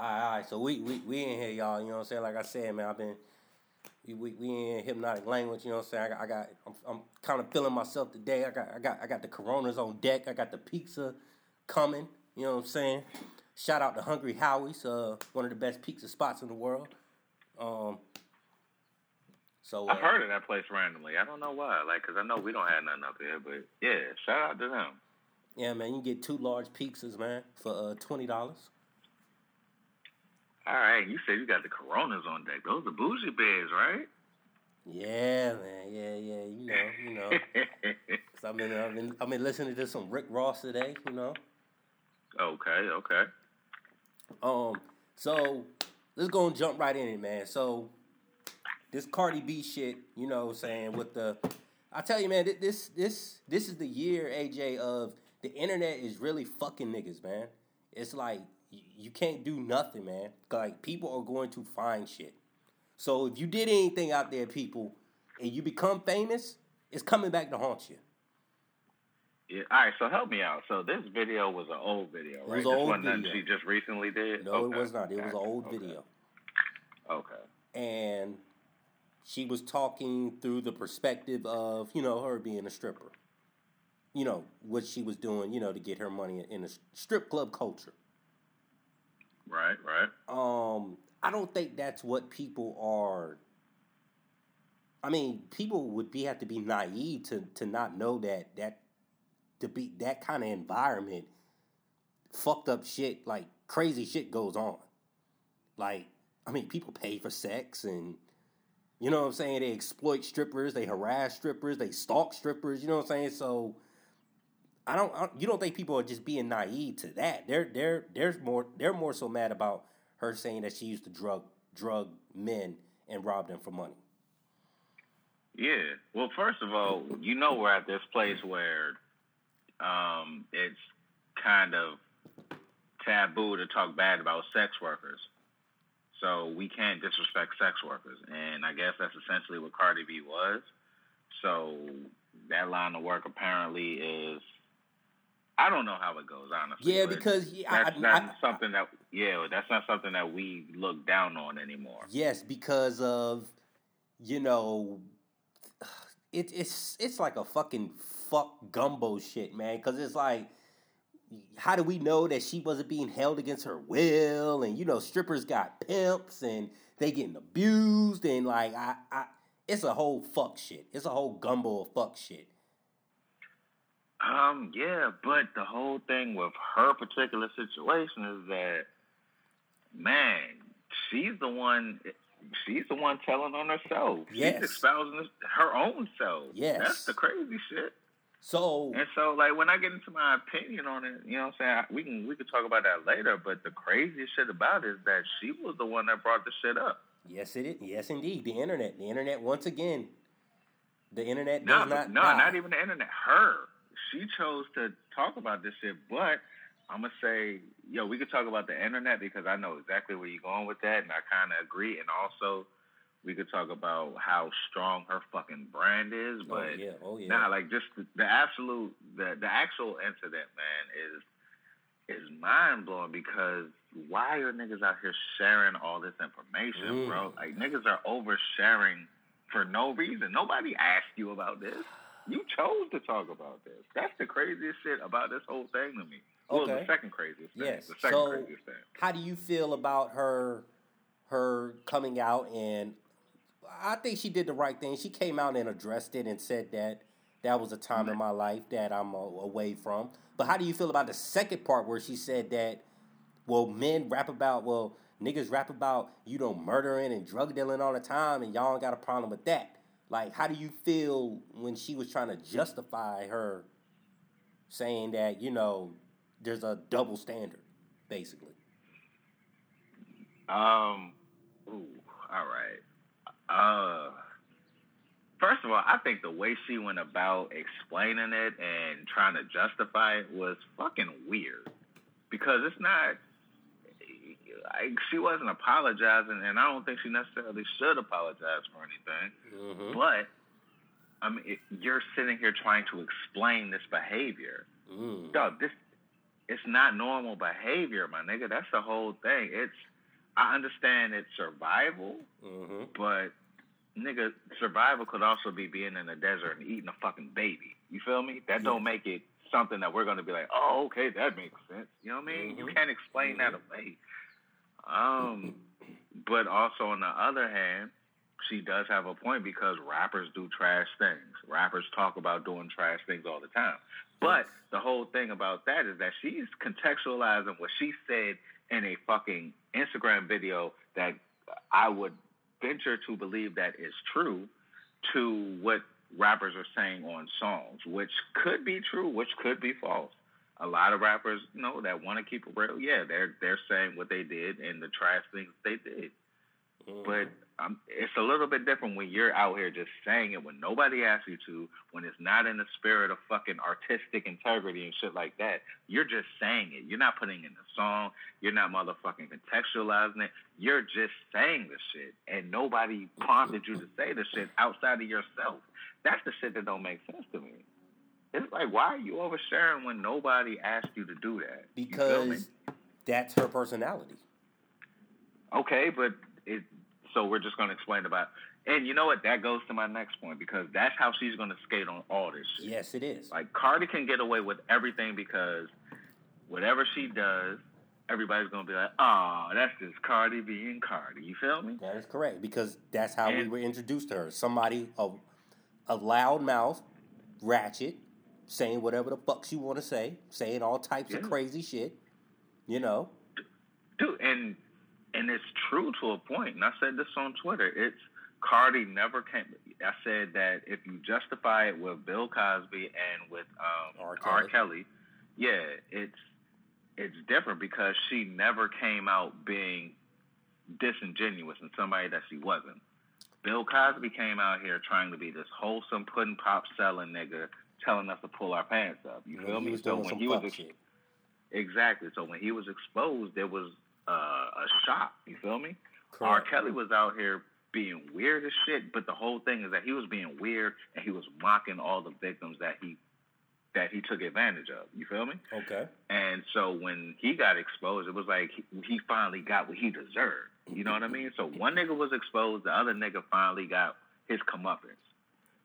all right. So we, we we in here, y'all. You know what I'm saying? Like I said, man, I've been we we, we in hypnotic language. You know what I'm saying? I got, I got I'm, I'm kind of feeling myself today. I got I got I got the Coronas on deck. I got the pizza coming. You know what I'm saying? Shout out to Hungry Howie's, uh, one of the best pizza spots in the world. Um, so uh, I've heard of that place randomly. I don't know why. Like, cause I know we don't have nothing up here, but yeah, shout out to them. Yeah, man, you get two large pizzas, man, for uh, twenty dollars. All right, you said you got the Coronas on deck. Those are bougie bears, right? Yeah, man. Yeah, yeah. You know, you know. Cause I've been, I've been, I've been listening to some Rick Ross today. You know. Okay. Okay. Um. So let's go and jump right in it, man. So this Cardi B shit, you know, what I'm saying with the, I tell you, man, this this this is the year, AJ, of the internet is really fucking niggas, man. It's like you can't do nothing, man. Like people are going to find shit. So if you did anything out there, people, and you become famous, it's coming back to haunt you. Yeah. All right. So help me out. So this video was an old video, right? It was an old video. She just recently did. No, okay. it was not. It was an old okay. video. Okay. and she was talking through the perspective of you know her being a stripper you know what she was doing you know to get her money in a strip club culture Right. Right. um i don't think that's what people are i mean people would be have to be naive to to not know that that to be that kind of environment fucked up shit like crazy shit goes on like i mean people pay for sex and you know what i'm saying they exploit strippers they harass strippers they stalk strippers you know what i'm saying so I don't, I don't. You don't think people are just being naive to that? They're they're they're more they're more so mad about her saying that she used to drug drug men and rob them for money. Yeah. Well, first of all, you know we're at this place where um, it's kind of taboo to talk bad about sex workers. So we can't disrespect sex workers, and I guess that's essentially what Cardi B was. So that line of work apparently is. I don't know how it goes, honestly. Yeah, because yeah, that's I, not I, something that yeah, that's not something that we look down on anymore. yes, because of you know, it, it's it's like a fucking fuck gumbo shit, man. Because it's like, how do we know that she wasn't being held against her will? And you know, strippers got pimps and they getting abused and like I, I it's a whole fuck shit. It's a whole gumbo of fuck shit. Um, yeah, but the whole thing with her particular situation is that, man, she's the one. She's the one telling on herself. Yes. She's espousing her own self. Yes. that's the crazy shit. So And so, like, when I get into my opinion on it, you know, what I'm saying we can we can talk about that later. But the craziest shit about it is that she was the one that brought the shit up. yes, it is. Yes, indeed. The internet. The internet once again. The internet No, does not. no, die. not even the internet. Her. She chose to talk about this shit, but I'm gonna say, yo, we could talk about the internet because I know exactly where you're going with that, and I kind of agree. And also, we could talk about how strong her fucking brand is. Oh But yeah. Oh yeah. nah, like just the, the absolute, the the actual incident, man, is is mind blowing because why are niggas out here sharing all this information, Mm. bro? Like niggas are oversharing for no reason. Nobody asked you about this. You chose to talk about this. That's the craziest shit about this whole thing to me. Well, Okay. the second craziest thing. Yes. The second So- craziest thing. How do you feel about her her coming out and I think she did the right thing. She came out and addressed it and said that that was a time in my life that I'm away from. But how do you feel about the second part where she said that well men rap about well niggas rap about you know murdering and drug dealing all the time and y'all ain't got a problem with that. Like how do you feel when she was trying to justify her saying that, you know, there's a double standard basically? Um. Ooh. All right. Uh. First of all, I think the way she went about explaining it and trying to justify it was fucking weird. Because it's not. Like, she wasn't apologizing, and I don't think she necessarily should apologize for anything. Mm-hmm. But I mean, it, you're sitting here trying to explain this behavior. Mm. Dog, this it's not normal behavior, my nigga. That's the whole thing. It's I understand it's survival, Mm-hmm. but nigga, survival could also be being in the desert and eating a fucking baby. You feel me? That don't make it something that we're gonna be like, oh, okay, that makes sense. You know what I mean? You Mhm. can't explain that away. Um, but also on the other hand, she does have a point because rappers do trash things. Rappers talk about doing trash things all the time. But the whole thing about that is that she's contextualizing what she said in a fucking Instagram video that I would venture to believe that is true to what rappers are saying on songs, which could be true, which could be false. A lot of rappers, you know, that want to keep it real, yeah, they're they're saying what they did and the trash things they did. But um, it's a little bit different when you're out here just saying it when nobody asks you to, when it's not in the spirit of fucking artistic integrity and shit like that. You're just saying it. You're not putting in the song. You're not motherfucking contextualizing it. You're just saying the shit, and nobody prompted you to say the shit outside of yourself. That's the shit that don't make sense to me. It's like, why are you oversharing when nobody asked you to do that? You feel me? because that's her personality. Okay, but it. So we're just going to explain about. And you know what? That goes to my next point because that's how she's going to skate on all this shit. Yes, it is. Like Cardi can get away with everything because whatever she does, everybody's going to be like, "Oh, that's just Cardi being Cardi." You feel me? That is correct because that's how we were introduced to her. Somebody a, a loud mouth, ratchet, saying whatever the fuck you want to say, saying all types of crazy shit. You know, dude, and and it's true to a point. And I said this on Twitter. It's Cardi never came. I said that if you justify it with Bill Cosby and with um, R. R. Kelly. Kelly, yeah, it's it's different because she never came out being disingenuous and somebody that she wasn't. Bill Cosby came out here trying to be this wholesome pudding pop selling nigga, telling us to pull our pants up. You when feel he me? was So when he was fuck ex- shit. Exactly. So when he was exposed, there was uh, a shock. You feel me? R. Kelly was out here being weird as shit, but the whole thing is that he was being weird and he was mocking all the victims that he that he took advantage of. You feel me? Okay. And so when he got exposed, it was like he, he finally got what he deserved. You know what I mean? So one nigga was exposed, the other nigga finally got his comeuppance.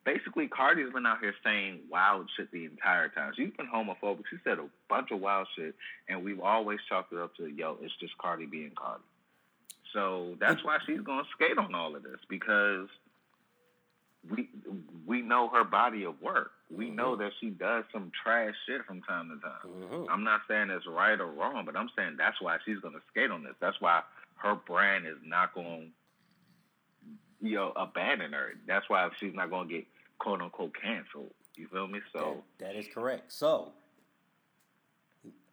Basically, Cardi's been out here saying wild shit the entire time. She's been homophobic. She said a bunch of wild shit, and we've always chalked it up to, yo, it's just Cardi being Cardi. So that's why she's going to skate on all of this because we we know her body of work. We know that she does some trash shit from time to time. Mhm. I'm not saying it's right or wrong, but I'm saying that's why she's going to skate on this. That's why her brand is not going, you know, abandon her. That's why she's not going to get quote unquote canceled. You feel me? So That- that is correct. So,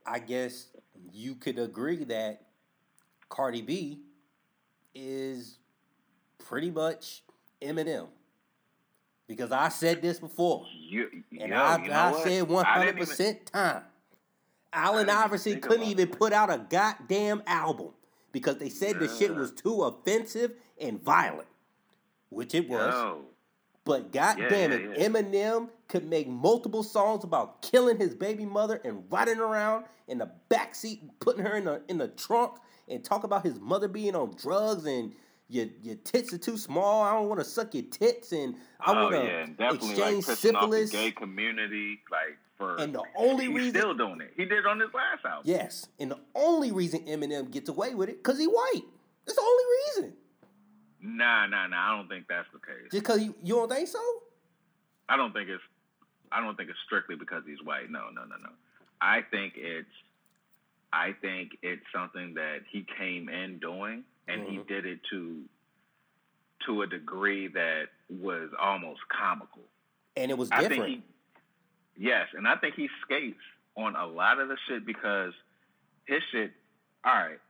I guess you could agree that Cardi B is pretty much Eminem. Because I said this before, you, and yo, I, you know I what? said I one didn't hundred even- percent time. Allen Iverson couldn't even put out a goddamn album because they said the shit was too offensive and violent, which it was. Yo, But god Yeah, damn yeah, it, yeah. Eminem could make multiple songs about killing his baby mother and riding around in the backseat, putting her in the in the trunk, and talk about his mother being on drugs and your your tits are too small. I don't want to suck your tits and I oh want to yeah, and definitely exchange like syphilis. gay community, like for And the only he's reason, still doing it. He did it on his last album. yes, and the only reason Eminem gets away with it because he white. That's the only reason. Nah, nah, nah. I don't think that's the case. Just because you, you don't think so? I don't think it's I don't think it's strictly because he's white. No, no, no, no. I think it's I think it's something that he came in doing and he Mhm. did it to to a degree that was almost comical. And it was I different. think he Yes, and I think he skates on a lot of the shit because his shit all right.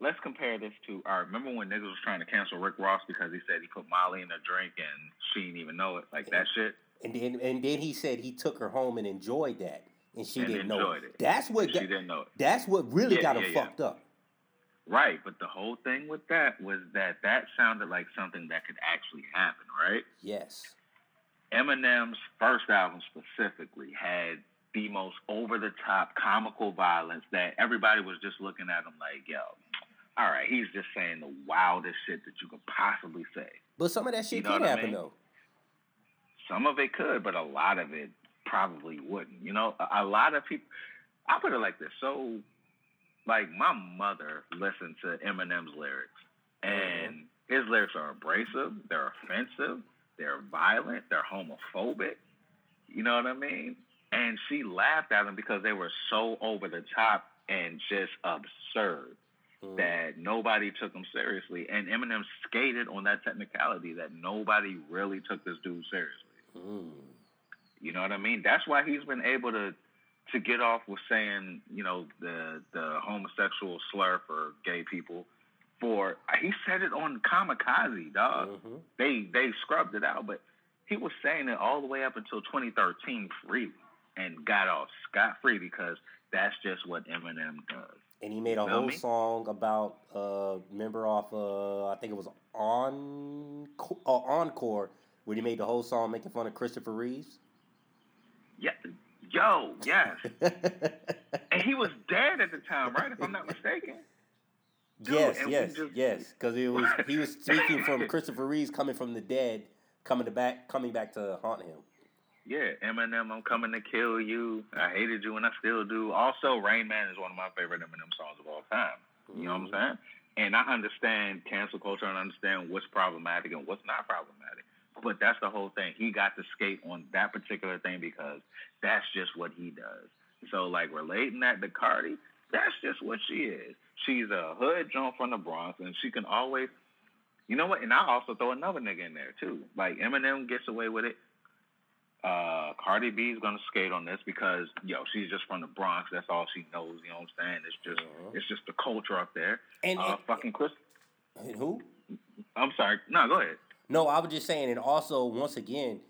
Let's compare this to all right, remember when niggas was trying to cancel Rick Ross because he said he put Molly in a drink and she didn't even know it, like that shit. And then and then he said he took her home and enjoyed that, and she And didn't know. It. it. That's what She didn't know it. that's what really Yeah, got him yeah, yeah. fucked up. Right, but the whole thing with that was that that sounded like something that could actually happen, right? Yes, Eminem's first album specifically had the most over the top comical violence that everybody was just looking at him like, yo, all right, he's just saying the wildest shit that you could possibly say. But some of that shit You know could what I happen mean? though. Some of it could, but a lot of it probably wouldn't. You know, a, a lot of people. I put it like this. So, like my mother listened to Eminem's lyrics, mm-hmm. and his lyrics are abrasive. They're offensive. They're violent. They're homophobic. You know what I mean? And she laughed at them because they were so over the top and just absurd Mm. that nobody took him seriously. And Eminem skated on that technicality that nobody really took this dude seriously. Mm. You know what I mean? That's why he's been able to to get off with saying, you know, the the homosexual slur for gay people. For he said it on Kamikaze, dog. Mhm. They they scrubbed it out, but he was saying it all the way up until 2013 freely and got off scot free because that's just what Eminem does. And he made a Feel whole me? song about uh member off uh I think it was on uh, encore where he made the whole song making fun of Christopher Reeves. Yeah, yo, yes. and he was dead at the time, right? If I'm not mistaken. Dude, yes, yes, just- yes. Because it was he was speaking from Christopher Reeves coming from the dead, coming to back, coming back to haunt him. Yeah, Eminem, I'm coming to kill you. I hated you and I still do. Also, Rain Man is one of my favorite Eminem songs of all time. You know what I'm mm-hmm. saying? And I understand cancel culture and I understand what's problematic and what's not problematic. But that's the whole thing. He got to skate on that particular thing because that's just what he does. So, like, relating that to Cardi, that's just what she is. She's a hood joint from the Bronx, and she can always, you know what? And I also throw another nigga in there, too. Like, Eminem gets away with it. Uh, Cardi B is gonna skate on this because yo, she's just from the Bronx. That's all she knows. You know what I'm saying? It's just, Uh-huh. it's just the culture up there. And, Uh, fucking Chris. and who? I'm sorry. No, go ahead. No, I was just saying, and also once again,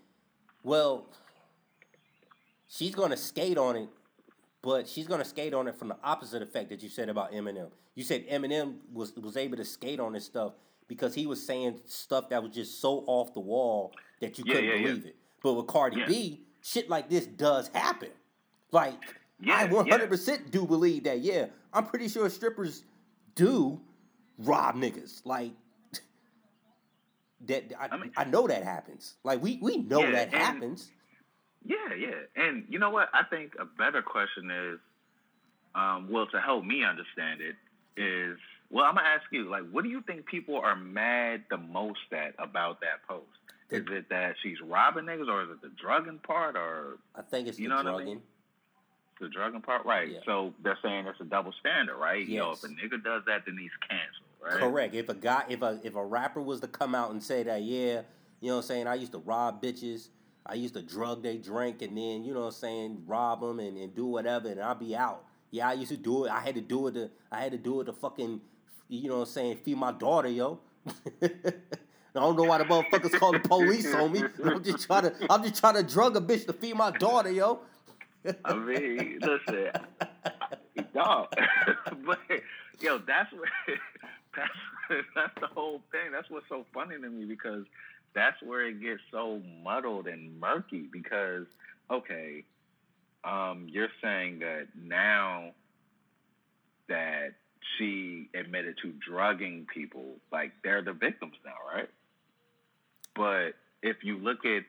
well, she's gonna skate on it, but she's gonna skate on it from the opposite effect that you said about Eminem. You said Eminem was was able to skate on this stuff because he was saying stuff that was just so off the wall that you Yeah, couldn't yeah, yeah. believe it. But with Cardi Yeah. B, shit like this does happen. Like Yeah, I 100% do believe that. Yeah, I'm pretty sure strippers do rob niggas. Like that I, I mean- I know that happens. Like we we know Yeah, that and- happens. Yeah, yeah. And you know what? I think a better question is, um, well, to help me understand it, is well, I'm gonna ask you, like, what do you think people are mad the most at about that post? Is it that she's robbing niggas, or is it the drugging part, or I think it's You the know what I drugging. mean? the drugging part? Right. Yeah. So they're saying it's a double standard, right? Yes. if a nigga does that, then he's canceled, right? Correct. If a guy, if a if a rapper was to come out and say that, yeah, you know what I'm saying, I used to rob bitches, I used to drug they drink, and then you know what I'm saying, rob them and, and do whatever, and I'll be out. Yeah, I used to do it. I had to do it. To, I had to do it to fucking, you know what I'm saying, feed my daughter, yo. I don't know why the motherfuckers call the police on me. I'm just trying to, I'm just trying to drug a bitch to feed my daughter, yo. I mean, listen, dog. but yo, that's what that's that's the whole thing. That's what's so funny to me because that's where it gets so muddled and murky. Because okay, um, you're saying that now that she admitted to drugging people, like they're the victims now, right? But if you look at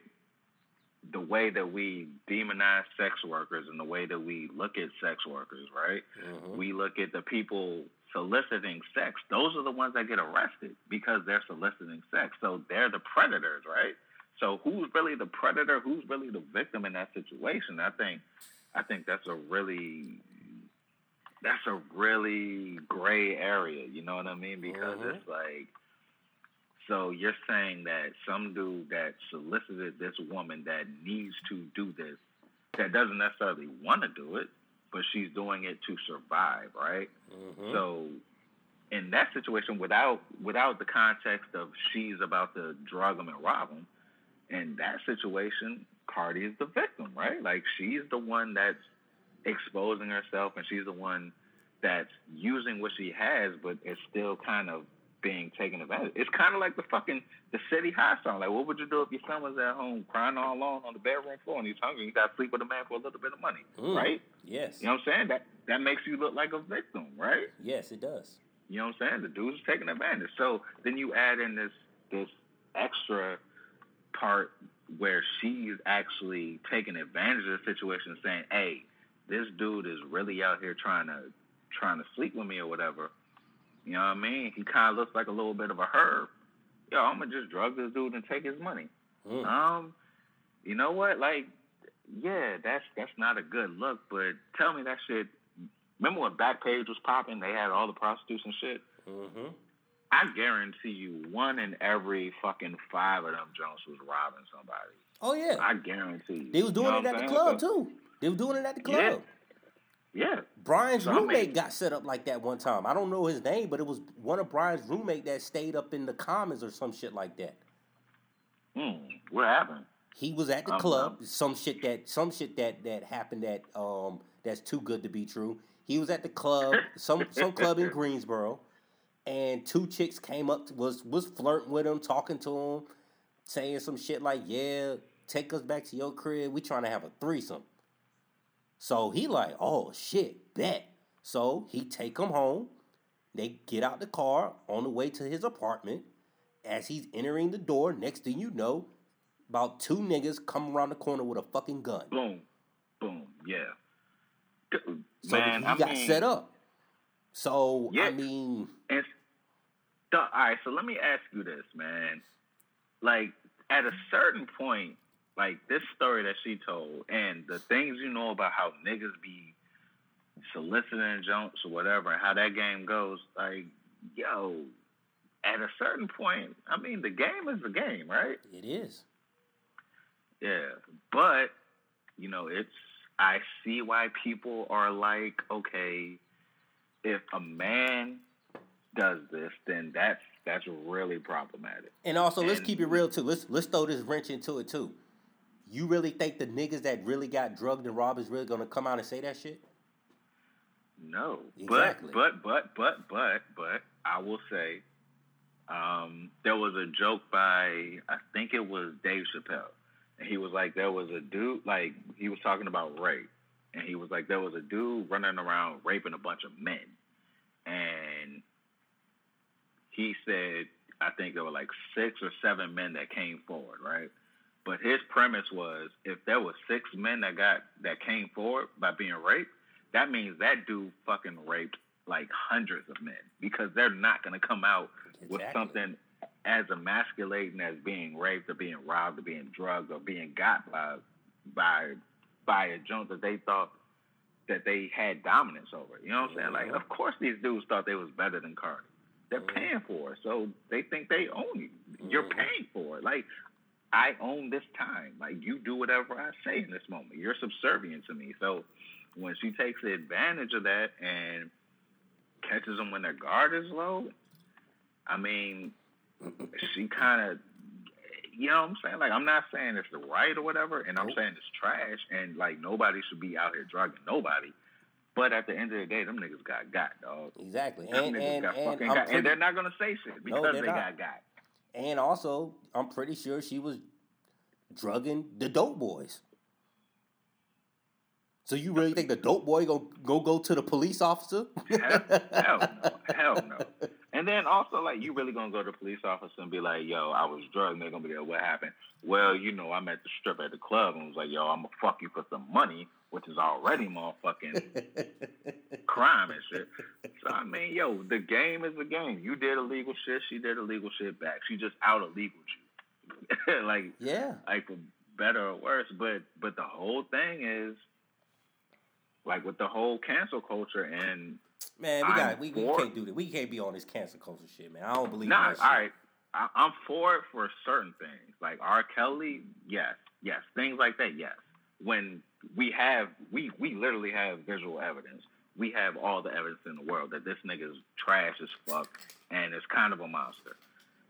the way that we demonize sex workers and the way that we look at sex workers, right? Mhm. We look at the people soliciting sex. Those are the ones that get arrested because they're soliciting sex. So they're the predators, right? So who's really the predator? Who's really the victim in that situation? I think I think that's a really that's a really gray area, you know what I mean? Because Mhm. it's like so you're saying that some dude that solicited this woman that needs to do this, that doesn't necessarily want to do it, but she's doing it to survive, right? Mhm. So in that situation, without without the context of she's about to drug him and rob him, in that situation, Cardi is the victim, right? Like she's the one that's exposing herself, and she's the one that's using what she has, but it's still kind of being taken advantage. It's kind of like the fucking the city high song. Like, what would you do if your son was at home crying all alone on the bedroom floor and he's hungry? You got to sleep with a man for a little bit of money, Mm. right? Yes. You know what I'm saying? That that makes you look like a victim, right? Yes, it does. You know what I'm saying? The dude's taking advantage. So then you add in this this extra part where she's actually taking advantage of the situation saying, Hey, this dude is really out here trying to trying to sleep with me or whatever. You know what I mean? He kind of looks like a little bit of a herb. Yo, I'm gonna just drug this dude and take his money. Mm. Um, you know what? Like, yeah, that's that's not a good look. But tell me that shit. Remember when Backpage was popping? They had all the prostitutes and shit. Mm-hmm. I guarantee you, one in every fucking five of them Jones was robbing somebody. Oh yeah, I guarantee you. They was doing you know it at the club so, too. They were doing it at the club. Yeah. Yeah. Brian's so roommate I mean, got set up like that one time. I don't know his name, but it was one of Brian's roommate that stayed up in the commons or some shit like that. Hmm. What happened? He was at the um, club. Some shit that some shit that that happened that um that's too good to be true. He was at the club, some some club in Greensboro, and two chicks came up to, was was flirting with him, talking to him, saying some shit like, "Yeah, take us back to your crib. We trying to have a threesome." So he like, oh shit, bet. So he take them home. They get out the car on the way to his apartment. As he's entering the door, next thing you know, about two niggas come around the corner with a fucking gun. Boom, boom, yeah. So Man, he I got mean, set up. So yeah, I mean, and, all right. So let me ask you this, man. Like at a certain point, like this story that she told and the things you know about how niggas be soliciting jumps or whatever and how that game goes, like, yo, at a certain point, I mean, the game is the game, right? It is. Yeah. But, you know, it's, I see why people are like, okay, if a man does this, then that's that's really problematic. And also, and, let's keep it real too. Let's let's throw this wrench into it too. You really think the niggas that really got drugged and robbed is really gonna come out and say that shit? No. Exactly. But but but but but but I will say, um, there was a joke by I think it was Dave Chappelle. And he was like, there was a dude like he was talking about rape. And he was like, there was a dude running around raping a bunch of men. And he said, I think there were like six or seven men that came forward, right? But his premise was if there was six men that got that came forward by being raped, that means that dude fucking raped like hundreds of men because they're not gonna come out exactly. with something as emasculating as being raped or being robbed or being drugged or being got by by by a junk that they thought that they had dominance over. You know what I'm saying? Like, of course these dudes thought they was better than Cardi. They're mm-hmm. paying for it, so they think they own you. You're mm-hmm. paying for it. Like I own this time. Like you do whatever I say in this moment. You're subservient to me. So when she takes advantage of that and catches them when their guard is low, I mean, she kind of, you know what I'm saying? Like, I'm not saying it's the right or whatever, and I'm saying it's trash, and like nobody should be out here drugging nobody. But at the end of the day, them niggas got got, dog. Exactly. Them and, and, and, got, pretty, and, they're not gonna say shit because no, they not. got got. And also, I'm pretty sure she was drugging the dope boys. So you really think the dope boy go go go to the police officer? hell, hell no, hell no. And then also like you really gonna go to the police officer and be like, "Yo, I was drugged." They're gonna be like, "What happened?" Well, you know, I'm at the strip at the club and was like, "Yo, I'm gonna fuck you for some money," which is already motherfucking crime and shit. So I mean, yo, the game is the game. You did illegal shit. She did illegal shit back. She just out illegal you. like yeah, like for better or worse. But but the whole thing is like with the whole cancel culture and man, we got we, we can't do that. We can't be on this cancel culture shit, man. I don't believe nah, that. All right, I, I'm for it for certain things, like R. Kelly. Yes, yes, things like that. Yes, when we have we we literally have visual evidence. We have all the evidence in the world that this nigga's trash as fuck and is kind of a monster.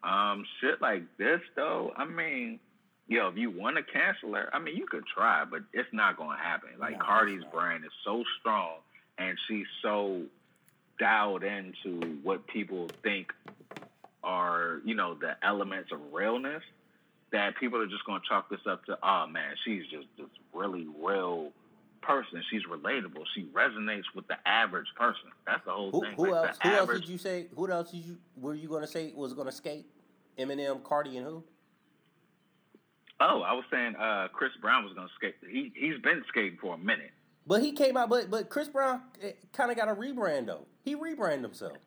Um, shit like this though, I mean, yo, if you want to cancel her, I mean, you could try, but it's not gonna happen. Like no, Cardi's brand is so strong, and she's so dialed into what people think are, you know, the elements of realness that people are just going to chalk this up to, oh man, she's just this really real person. She's relatable. She resonates with the average person. That's the whole Who, thing. who Like, else? Who else did you say? Who else did you? Were you gonna say was gonna skate? Eminem, Cardi, and who? Oh, I was saying uh, Chris Brown was gonna skate. He he's been skating for a minute. But he came out. But but Chris Brown kind of got a rebrand though. He rebranded himself.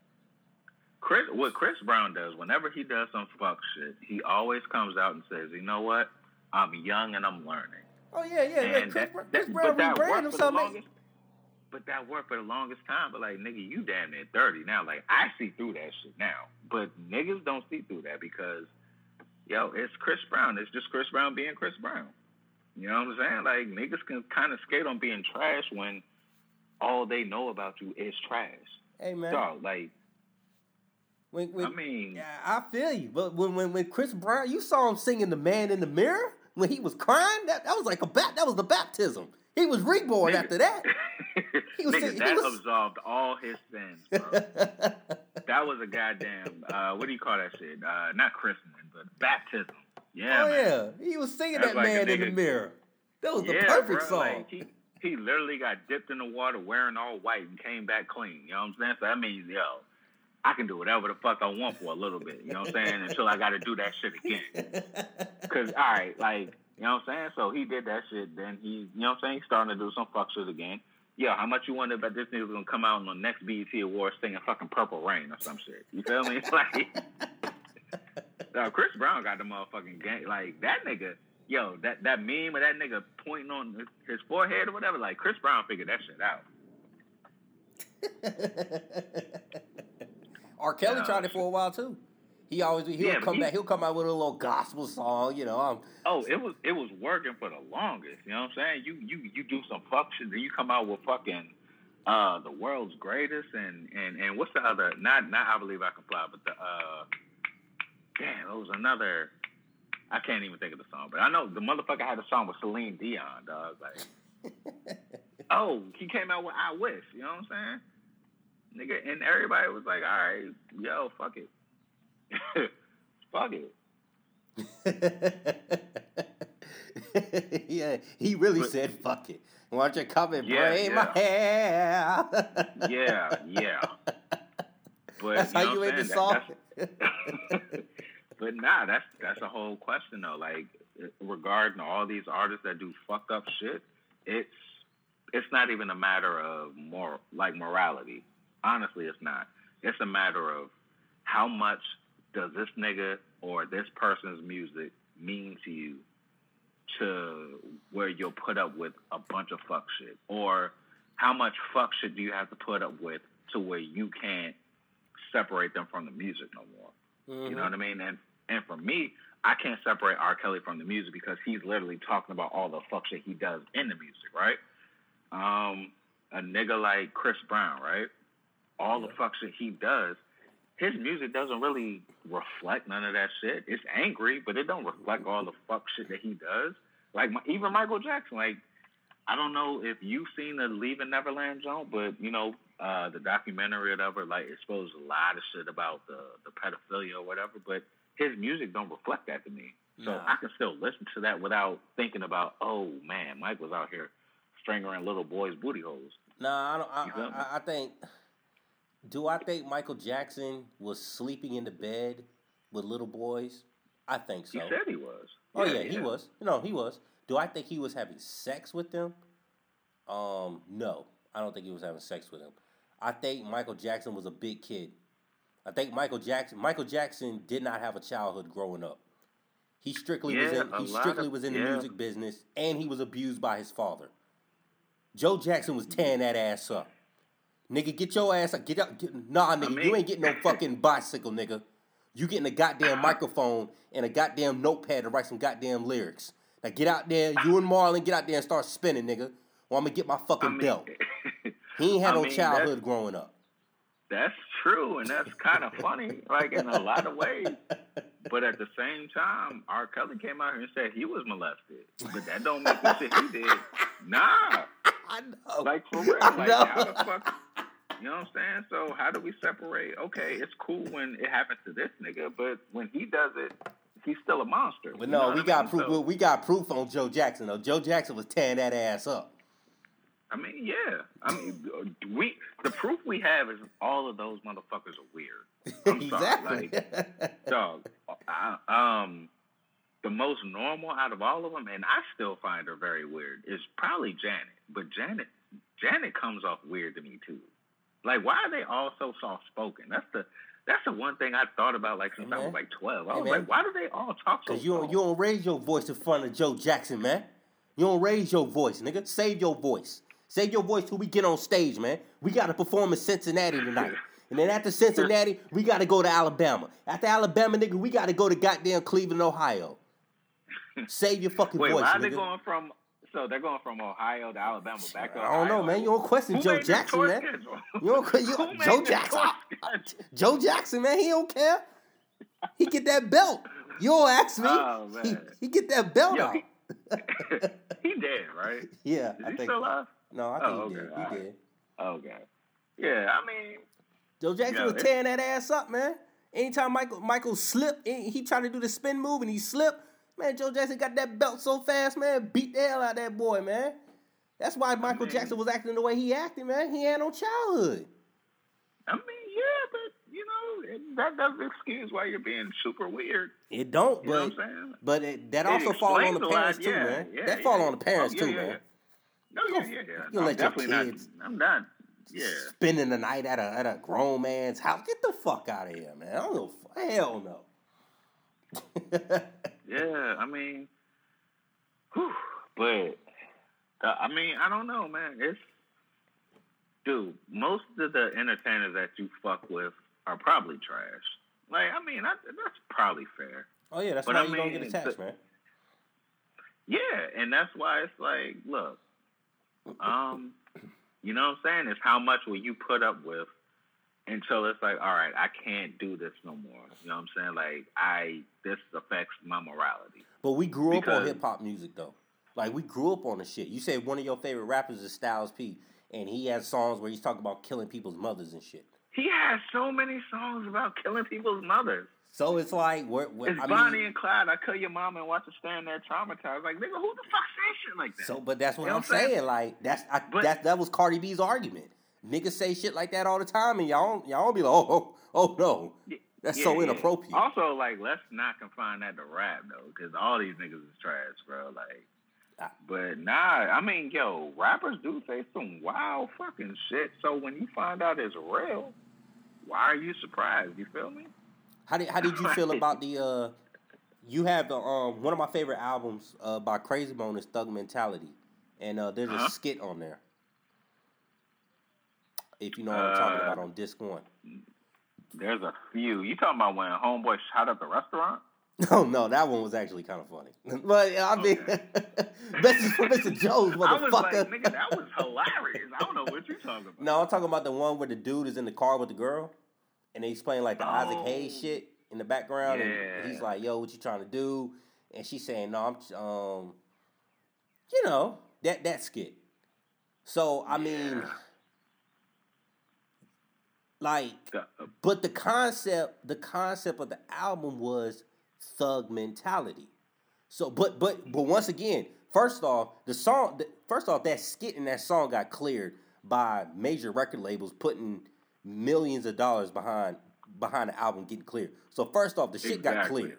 Chris, what Chris Brown does whenever he does some fuck shit, he always comes out and says, "You know what? I'm young and I'm learning." Oh yeah, yeah, yeah. Chris, that- Brown- that- Chris Brown rebranded worked for the himself. longest- But that worked for the longest time. But like, nigga, you damn near thirty now. Like, I see through that shit now. But niggas don't see through that because, yo, it's Chris Brown. It's just Chris Brown being Chris Brown. You know what I'm saying? Like, niggas can kind of skate on being trash when all they know about you is trash. Hey man, Dog, like, when, when, I mean, yeah, I feel you. But when, when when Chris Brown, you saw him singing "The Man in the Mirror" when he was crying. That that was like a bat. That was the baptism. He was reborn Nigga. after that. He was nigga, he that was- absolved all his sins, bro. that was a goddamn uh, what do you call that shit? Uh, not christening, but baptism. Yeah, oh man. yeah, he was singing That's that like man in the mirror. That was the Yeah, perfect bro, song. Like, he, he literally got dipped in the water wearing all white and came back clean. You know what I'm saying? So that means, yo, I can do whatever the fuck I want for a little bit. You know what I'm saying? Until I got to do that shit again. Cause all right, like you know what I'm saying. So he did that shit. Then he, you know what I'm saying. He's starting to do some fuck shit again. Yo, how much you wonder about this nigga gonna come out on the next BET Awards singing fucking Purple Rain or some shit? You feel me? Like, uh, Chris Brown got the motherfucking game. Like that nigga, yo, that that meme of that nigga pointing on his, his forehead or whatever. Like Chris Brown figured that shit out. R. Kelly No, tried it for a while too. He always he'll Yeah, come he- back. He'll come out with a little gospel song. You know, um, Oh, it was it was working for the longest. You know what I'm saying? You you you do some shit, then you come out with fucking uh the world's greatest and and and what's the other? Not not I believe I can fly, but the uh damn, it was another. I can't even think of the song, but I know the motherfucker had a song with Celine Dion, dog. Like, oh, he came out with I Wish. You know what I'm saying? Nigga, and everybody was like, all right, yo, fuck it. fuck it. yeah, he really But- said "fuck it." Why don't you come and Yeah, braid yeah. my hair? Yeah, yeah. But That's you how you end the song. That- but nah, that's that's a whole question though. Like regarding all these artists that do fucked up shit, it's it's not even a matter of more like morality. Honestly, it's not. It's a matter of how much does this nigga or this person's music mean to you to where you'll put up with a bunch of fuck shit? Or how much fuck shit do you have to put up with to where you can't separate them from the music no more? You know what I mean? And and for me, I can't separate R. Kelly from the music because he's literally talking about all the fuck shit he does in the music, right? Um, a nigga like Chris Brown, right? All the fuck shit he does, his music doesn't really reflect none of that shit. It's angry, but it don't reflect all the fuck shit that he does. Like my, even Michael Jackson, like I don't know if you've seen the Leaving Neverland joint, but you know uh, the documentary or whatever, like exposed a lot of shit about the the pedophilia or whatever. But his music don't reflect that to me, so Nah. I can still listen to that without thinking about, oh man, Mike was out here strangling little boys' booty holes. Nah, I don't. I, You feel me? I, I think. Do I think Michael Jackson was sleeping in the bed with little boys? I think so. He said he was. Oh yeah, he was. No, he was. Do I think he was having sex with them? Um, no, I don't think he was having sex with them. I think Michael Jackson was a big kid. I think Michael Jackson Michael Jackson did not have a childhood growing up. He strictly was in he strictly of- was in the yeah. music business and he was abused by his father. Joe Jackson was tearing that ass up. Nigga, get your ass up. Get up. Get, nah, nigga, mean- you ain't getting no fucking bicycle, nigga. You getting a goddamn microphone and a goddamn notepad to write some goddamn lyrics. Now get out there, you and Marlon, get out there and start spinning, nigga. Or I'm gonna get my fucking I mean, belt. He ain't had I no mean, childhood growing up. That's true, and that's kind of funny, like in a lot of ways. But at the same time, R. Kelly came out here and said he was molested, but that don't make the shit he did. Nah, I know. like for real. I Like know. how the fuck? You know what I'm saying? So how do we separate? Okay, it's cool when it happens to this nigga, but when he does it, he's still a monster. But no, we got mean? proof. So- we got proof on Joe Jackson though. Joe Jackson was tearing that ass up. I mean, yeah. I mean, we the proof we have is all of those motherfuckers are weird. I'm exactly. Sorry, like, dog. I, um, the most normal out of all of them, and I still find her very weird, is probably Janet. But Janet, Janet comes off weird to me too. Like, why are they all so soft spoken? That's the that's the one thing I thought about like since I was like twelve. I was like, why do they all talk so? Cause you don't you don't raise your voice in front of Joe Jackson, man. You don't raise your voice, nigga. Save your voice. Save your voice till we get on stage, man. We got to perform in Cincinnati tonight. And then after Cincinnati, we got to go to Alabama. After Alabama, nigga, we got to go to goddamn Cleveland, Ohio. Save your fucking Wait, voice, why are nigga. they going from? So they're going from Ohio to Alabama back to I don't know, man. You don't question Who Joe Jackson, man. schedule? You don't you, Joe Jackson. Joe Jackson, man, he don't care. He get that belt. You don't ask me. Oh, he, he get that belt Yo, out. he, he dead, right? yeah, Is I he think. still alive? No, I think Oh, he okay, did. He alright. did. Okay. Yeah, I mean, Joe Jackson was tearing that ass up, man. Anytime Michael Michael slipped, he he tried to do the spin move and he slipped. Man, Joe Jackson got that belt so fast, man. Beat the hell out of that boy, man. That's why Michael mean- Jackson was acting the way he acted, man. He had no childhood. I mean, yeah, but you know, it, that doesn't excuse why you're being super weird. It don't, You know but what I'm saying? but it, that It also fall on the a lot, parents too, yeah, man. yeah, that yeah. fall on the parents Oh, too, man. No, yeah, yeah, yeah. you let your definitely kids- not. I'm not. Yeah. Spending the night at a at a grown man's house. Get the fuck out of here, man. I don't know. Hell no. Yeah, I mean, whew, but uh, I mean, I don't know, man. It's dude. Most of the entertainers that you fuck with are probably trash. Like, I mean, I, that's probably fair. oh yeah, that's But why I you don't get mean, attached, man. Yeah, and that's why it's like, look, um, you know what I'm saying? It's how much will you put up with until it's like, all right, I can't do this no more. You know what I'm saying? Like, I this affects my morality. But we grew up on hip hop music though. Like we grew up on the shit. You said one of your favorite rappers is Styles P, and he has songs where he's talking about killing people's mothers and shit. He has so many songs about killing people's mothers. So it's like, where, where, It's I Bonnie and Clyde. I kill your mom and watch her stand there traumatized. Like, nigga, who the fuck says shit like that? so but that's what You know what I'm saying? saying. Like that's I, But- that that was Cardi B's argument. Niggas say shit like that all the time, and y'all y'all don't be like, oh oh, oh no, that's Yeah, so yeah. inappropriate. Also, like, let's not confine that to rap though, because all these niggas is trash, bro. Like, Ah. but nah, I mean, yo, rappers do say some wild fucking shit. So when you find out it's real, why are you surprised? You feel me? How did how did you feel about the uh you have the um one of my favorite albums uh by Krayzie Bone is Thug Mentality. And uh there's Uh-huh. a skit on there. If you know what I'm talking Uh, about on disc one. There's a few. You talking about when homeboy shot up the restaurant? No, no, that one was actually kind of funny. But I mean, message from Mr. Jones, I was like, motherfucker. nigga, that was hilarious. I don't know what you're talking about. no, I'm talking about the one where the dude is in the car with the girl, and he's playing like the Isaac Oh. Hayes shit in the background, and he's like, "Yo, what you trying to do?" And she's saying, "No, I'm, um, you know, that that skit." So I mean, Yeah. Like, uh, but the concept, the concept of the album was thug mentality. So, but but but once again, first off, the song, the, first off, that skit and that song got cleared by major record labels putting millions of dollars behind behind the album getting cleared. So first off, the shit got cleared.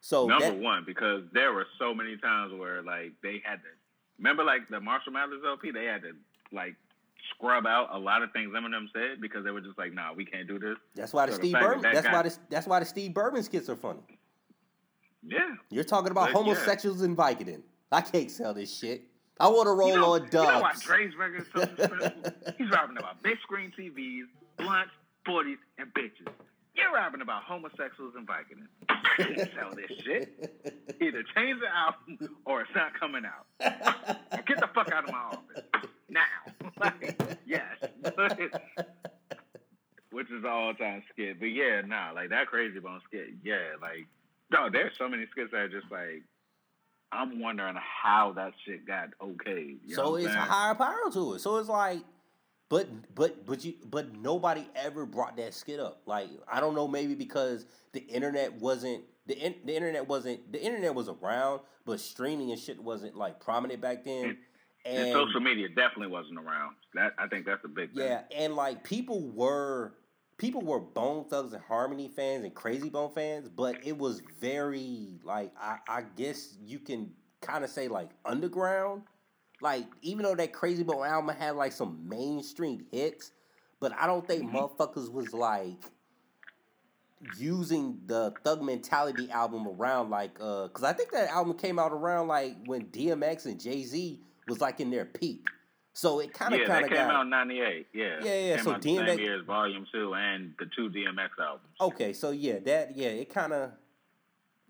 So Number that, one, because there were so many times where like they had to remember like the Marshall Mathers LP, they had to like scrub out a lot of things Eminem said because they were just like, nah, we can't do this. that's why the so the Steve Berman. that That's guy- why the, that's why the Steve Berman skits are funny. Yeah. You're talking about But, yeah. homosexuals in Vicodin. I can't sell this shit. I want to roll you know, on You know why dubs. Dre's record is so successful? He's rapping about big screen TVs, blunts, 40s, and bitches. You're rapping about homosexuals and Vicodin. I can't sell this shit. Either change the album or it's not coming out. Get the fuck out of my office now. like, yes, which is all time skit. But yeah, nah, like that Krayzie Bone skit. Yeah, like no, there's so many skits that are just like I'm wondering how that shit got okay. You so what it's a saying? higher power to it. So it's like, but but but you but nobody ever brought that skit up. Like I don't know, maybe because the internet wasn't the in, the internet wasn't the internet was around, but streaming and shit wasn't like prominent back then. And, and, social media definitely wasn't around. That I think that's a big thing. Yeah, and like people were people were Bone Thugs and Harmony fans and Krayzie Bone fans, but it was very like I, I guess you can kind of say like underground. Like even though that Krayzie Bone album had like some mainstream hits, but I don't think mm-hmm. motherfuckers was like using the Thug Mentality album around like uh cuz I think that album came out around like when DMX and Jay-Z was like in their peak. So it kind of yeah, kind of came got, out in '98. Yeah, yeah, yeah. Came so out DMX the same year as Volume Two and the two DMX albums. Okay, so yeah, that yeah, it kind of,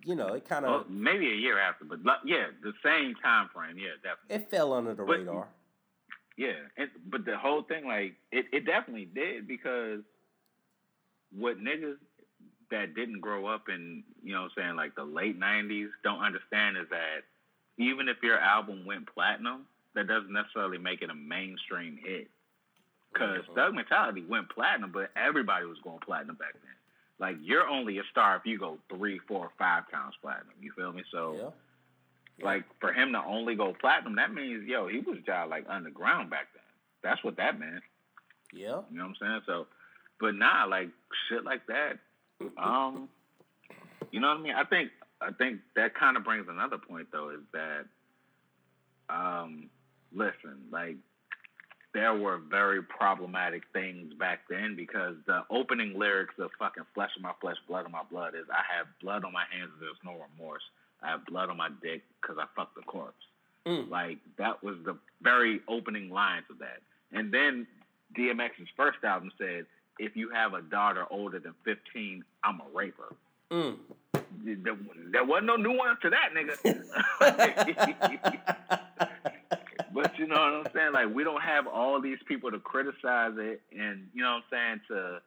you know, it kind of well, maybe a year after, but yeah, the same time frame. Yeah, definitely. It fell under the but, radar. Yeah, it, but the whole thing, like, it, it definitely did because what niggas that didn't grow up in, you know, what I'm saying like the late '90s don't understand is that even if your album went platinum that doesn't necessarily make it a mainstream hit. Because. Thug Mentality went platinum, but everybody was going platinum back then. Like you're only a star if you go three, four, five times platinum. You feel me? So, yeah. Yeah. like for him to only go platinum, that means yo, he was just like underground back then. That's what that meant. Yeah. You know what I'm saying? So, but nah, like shit like that. Um, you know what I mean? I think I think that kind of brings another point though, is that um listen, like there were very problematic things back then because the opening lyrics of fucking Flesh of My Flesh, Blood of My Blood is I have blood on my hands and there's no remorse. I have blood on my dick because I fucked the corpse. Mm. Like that was the very opening lines of that. And then DMX's first album said, if you have a daughter older than 15, I'm a raper. Mm. There, there wasn't no nuance to that, nigga. But you know what I'm saying? Like we don't have all these people to criticize it and you know what I'm saying to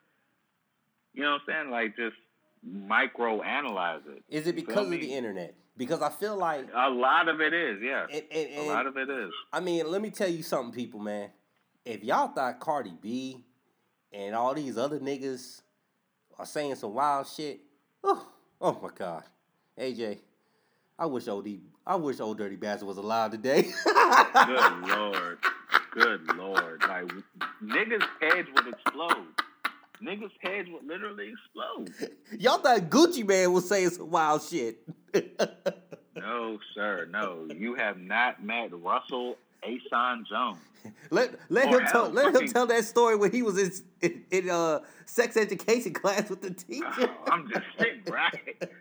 you know what I'm saying? Like just micro analyze it. Is it because of the internet? Because I feel like a lot of it is, yeah. And, and, and, a lot of it is. I mean, let me tell you something, people, man. If y'all thought Cardi B and all these other niggas are saying some wild shit, oh, oh my god, AJ, I wish OD, I wish old dirty bastard was alive today. Good lord, good lord! Like niggas' heads would explode. Niggas' heads would literally explode. Y'all thought Gucci Mane was saying some wild shit. no, sir, no. You have not met Russell Ason Jones. Let let him tell let him tell that story when he was in in, in uh, sex education class with the teacher. Oh, I'm just sick, right?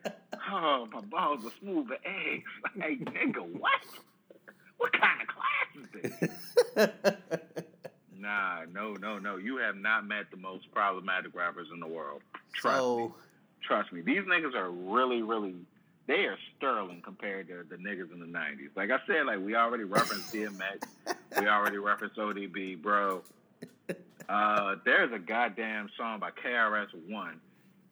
oh, my balls are smooth as eggs. Hey, nigga, what? What kind of class is this? nah, no, no, no. You have not met the most problematic rappers in the world. Trust so, me. Trust me. These niggas are really, really they are sterling compared to the niggas in the nineties. Like I said, like we already referenced DMX, we already referenced ODB, bro. Uh, there's a goddamn song by KRS One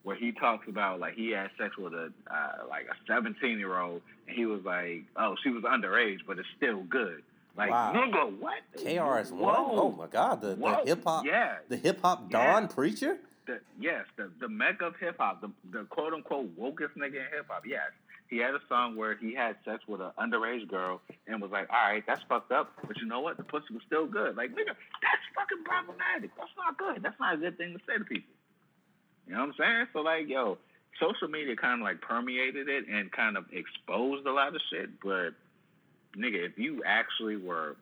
where he talks about like he had sex with a uh, like a 17 year old and he was like, oh, she was underage, but it's still good. Like wow. nigga, what? KRS One? Oh my god, the, the hip hop, yeah, the hip hop Don yeah. preacher. The, yes, the the mecca of hip hop, the the quote unquote wokest nigga in hip hop. Yes, he had a song where he had sex with an underage girl and was like, all right, that's fucked up, but you know what? The pussy was still good. Like nigga, that's fucking problematic. That's not good. That's not a good thing to say to people. You know what I'm saying? So like, yo, social media kind of like permeated it and kind of exposed a lot of shit. But nigga, if you actually were,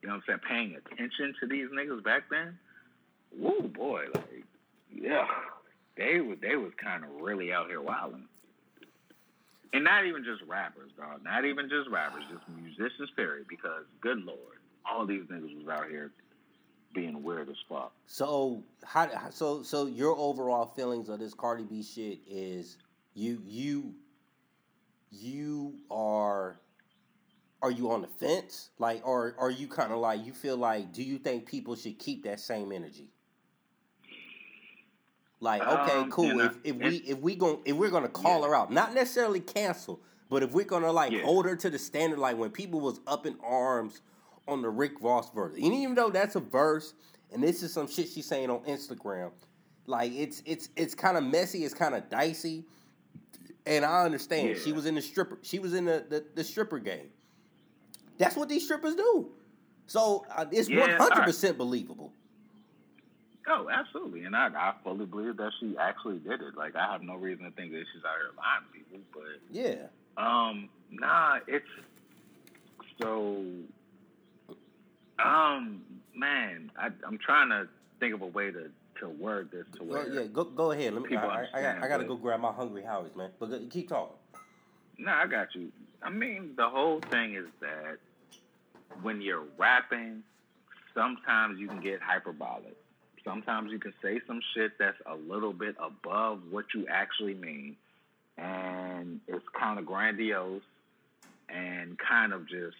you know what I'm saying, paying attention to these niggas back then, woo boy, like, yeah, they was they was kind of really out here wilding. And not even just rappers, dog. Not even just rappers, just musicians, period. Because, good lord, all these niggas was out here being weird as fuck. So how so so your overall feelings of this Cardi B shit is you you you are are you on the fence like or are you kind of like you feel like do you think people should keep that same energy like okay um, cool if, if we if we going if we're gonna call yeah. her out not necessarily cancel but if we're gonna like yeah. hold her to the standard like when people was up in arms on the Rick Ross verse. And even though that's a verse, and this is some shit she's saying on Instagram, like it's it's it's kind of messy, it's kind of dicey. And I understand yeah. she was in the stripper, she was in the, the, the stripper game. That's what these strippers do. So uh, it's one hundred percent believable. Oh, absolutely, and I, I fully believe that she actually did it. Like I have no reason to think that she's out here lying to people, but Yeah. Um, nah, it's so. Um, man, I, I'm trying to think of a way to to word this to where. yeah, go go ahead. Let me. People I, I, I, got, I got to go grab my Hungry Howie's, man. But go, keep talking. No, I got you. I mean, the whole thing is that when you're rapping, sometimes you can get hyperbolic. Sometimes you can say some shit that's a little bit above what you actually mean, and it's kind of grandiose and kind of just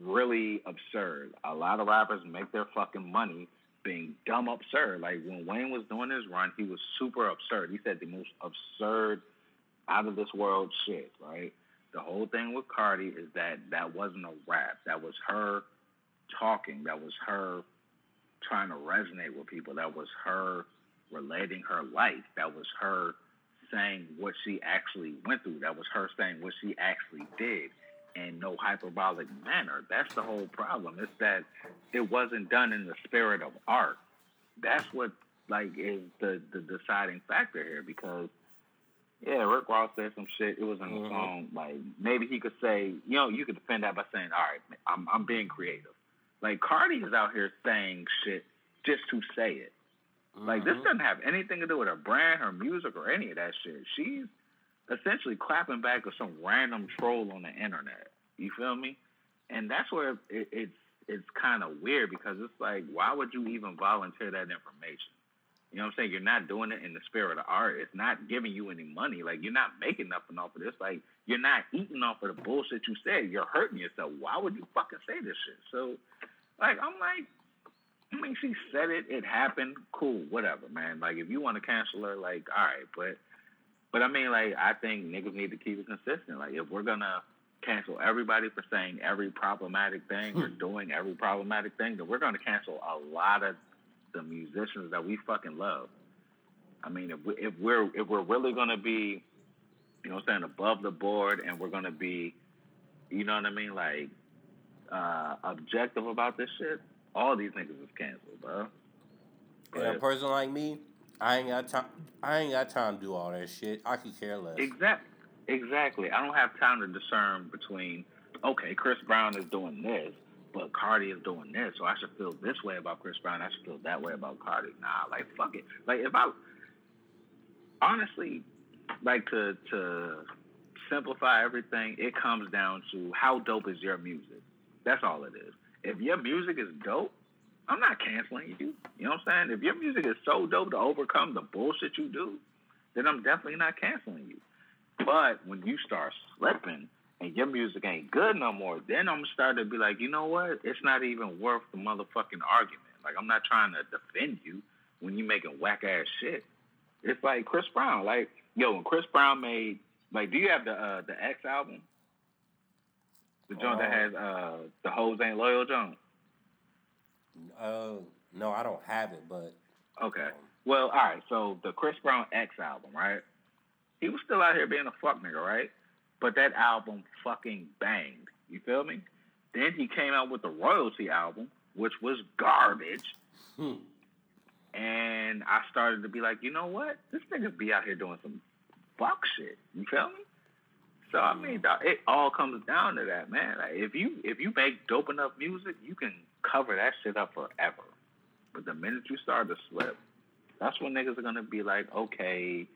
really absurd. A lot of rappers make their fucking money being dumb absurd. Like when Wayne was doing his run, he was super absurd. He said the most absurd out of this world shit, right? The whole thing with Cardi is that that wasn't a rap. That was her talking. That was her trying to resonate with people. That was her relating her life. That was her saying what she actually went through. That was her saying what she actually did in no hyperbolic manner. That's the whole problem. It's that it wasn't done in the spirit of art. That's what like is the, the deciding factor here because yeah, Rick Ross said some shit. It was in the Mhm. song. Like maybe he could say, you know, you could defend that by saying, "All right, I'm I'm being creative." Like Cardi is out here saying shit just to say it. Like this Mhm. doesn't have anything to do with her brand, her music, or any of that shit. She's essentially clapping back at some random troll on the internet. You feel me? And that's where it, it's it's kind of weird because it's like, why would you even volunteer that information? You know what I'm saying? You're not doing it in the spirit of art. It's not giving you any money. Like you're not making nothing off of this. Like you're not eating off of the bullshit you said. You're hurting yourself. Why would you fucking say this shit? So, like, I'm like, I mean, she said it. It happened. Cool. Whatever, man. Like, if you want to cancel her, like, all right. But, but I mean, like, I think niggas need to keep it consistent. Like, if we're gonna cancel everybody for saying every problematic thing or hmm. doing every problematic thing, then we're gonna cancel a lot of the musicians that we fucking love. I mean, if we, if we're if we're really gonna be, you know, what I'm saying above the board, and we're gonna be, you know what I mean, like uh, objective about this shit, all these niggas is canceled, bro. And a person like me, I ain't got time. I ain't got time to do all that shit. I could care less. Exactly. exactly. I don't have time to discern between, okay, Chris Brown is doing this, but Cardi is doing this, so I should feel this way about Chris Brown. I should feel that way about Cardi. Nah, like fuck it. Like if I, honestly, like to to simplify everything, it comes down to how dope is your music. That's all it is. If your music is dope, I'm not canceling you. You know what I'm saying? If your music is so dope to overcome the bullshit you do, then I'm definitely not canceling you. But when you start slipping and your music ain't good no more, then I'm starting to be like, you know what? It's not even worth the motherfucking argument. Like I'm not trying to defend you when you making whack ass shit. It's like Chris Brown. Like yo, when Chris Brown made like, do you have the uh, the X album? The joint that Uh, has uh, the hoes ain't loyal joint. Uh, no, I don't have it, but Okay. Well, all right. So the Chris Brown X album, right? He was still out here being a fuck nigga, right? But that album fucking banged. You feel me? Then he came out with the royalty album, which was garbage. hmm, And I started to be like, you know what? This nigga be out here doing some fuck shit. You feel me? So I mean, it all comes down to that, man. Like, if you if you make dope enough music, you can cover that shit up forever. But the minute you start to slip, that's when niggas are gonna be like, okay,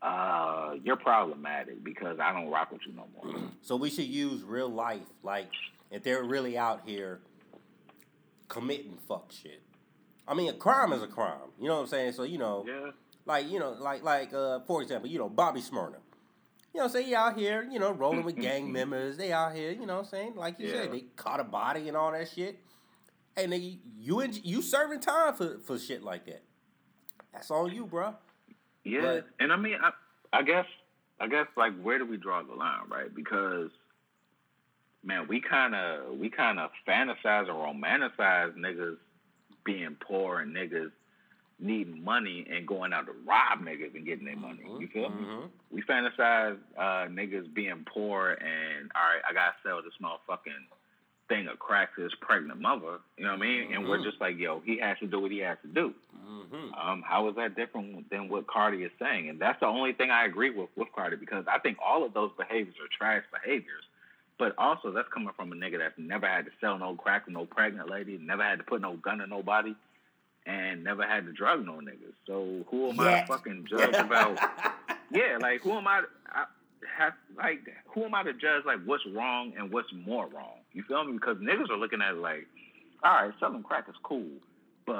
uh, you're problematic because I don't rock with you no more. so we should use real life, like if they're really out here committing fuck shit. I mean, a crime is a crime. You know what I'm saying? So you know, yeah, like you know, like like uh, for example, you know, Bobby Shmurda. You know, say he out here, you know, rolling with gang members. They out here, you know, what I'm saying like you said, they caught a body and all that shit. And nigga, you in, you serving time for for shit like that. That's on you, bro. Yeah, But- and I mean, I, I guess, I guess, like, where do we draw the line, right? Because, man, we kind of, we kind of fantasize or romanticize niggas being poor and niggas needing money and going out to rob niggas and getting their money. Mhm, You feel me? mhm. We fantasize uh, niggas being poor and all right, I gotta sell this motherfucking thing of crack to his pregnant mother. You know what I mean? And we're Mhm. just like, yo, he has to do what he has to do. Mhm. Um, how is that different than what Cardi is saying? And that's the only thing I agree with with Cardi because I think all of those behaviors are trash behaviors. But also, that's coming from a nigga that's never had to sell no crack to no pregnant lady, never had to put no gun in nobody, and never had to drug no niggas. So who am I Yeah. fucking judge about? yeah, like who am I? I have like who am I to judge like what's wrong and what's more wrong? You feel me? Because niggas are looking at it like, all right, selling crack is cool, but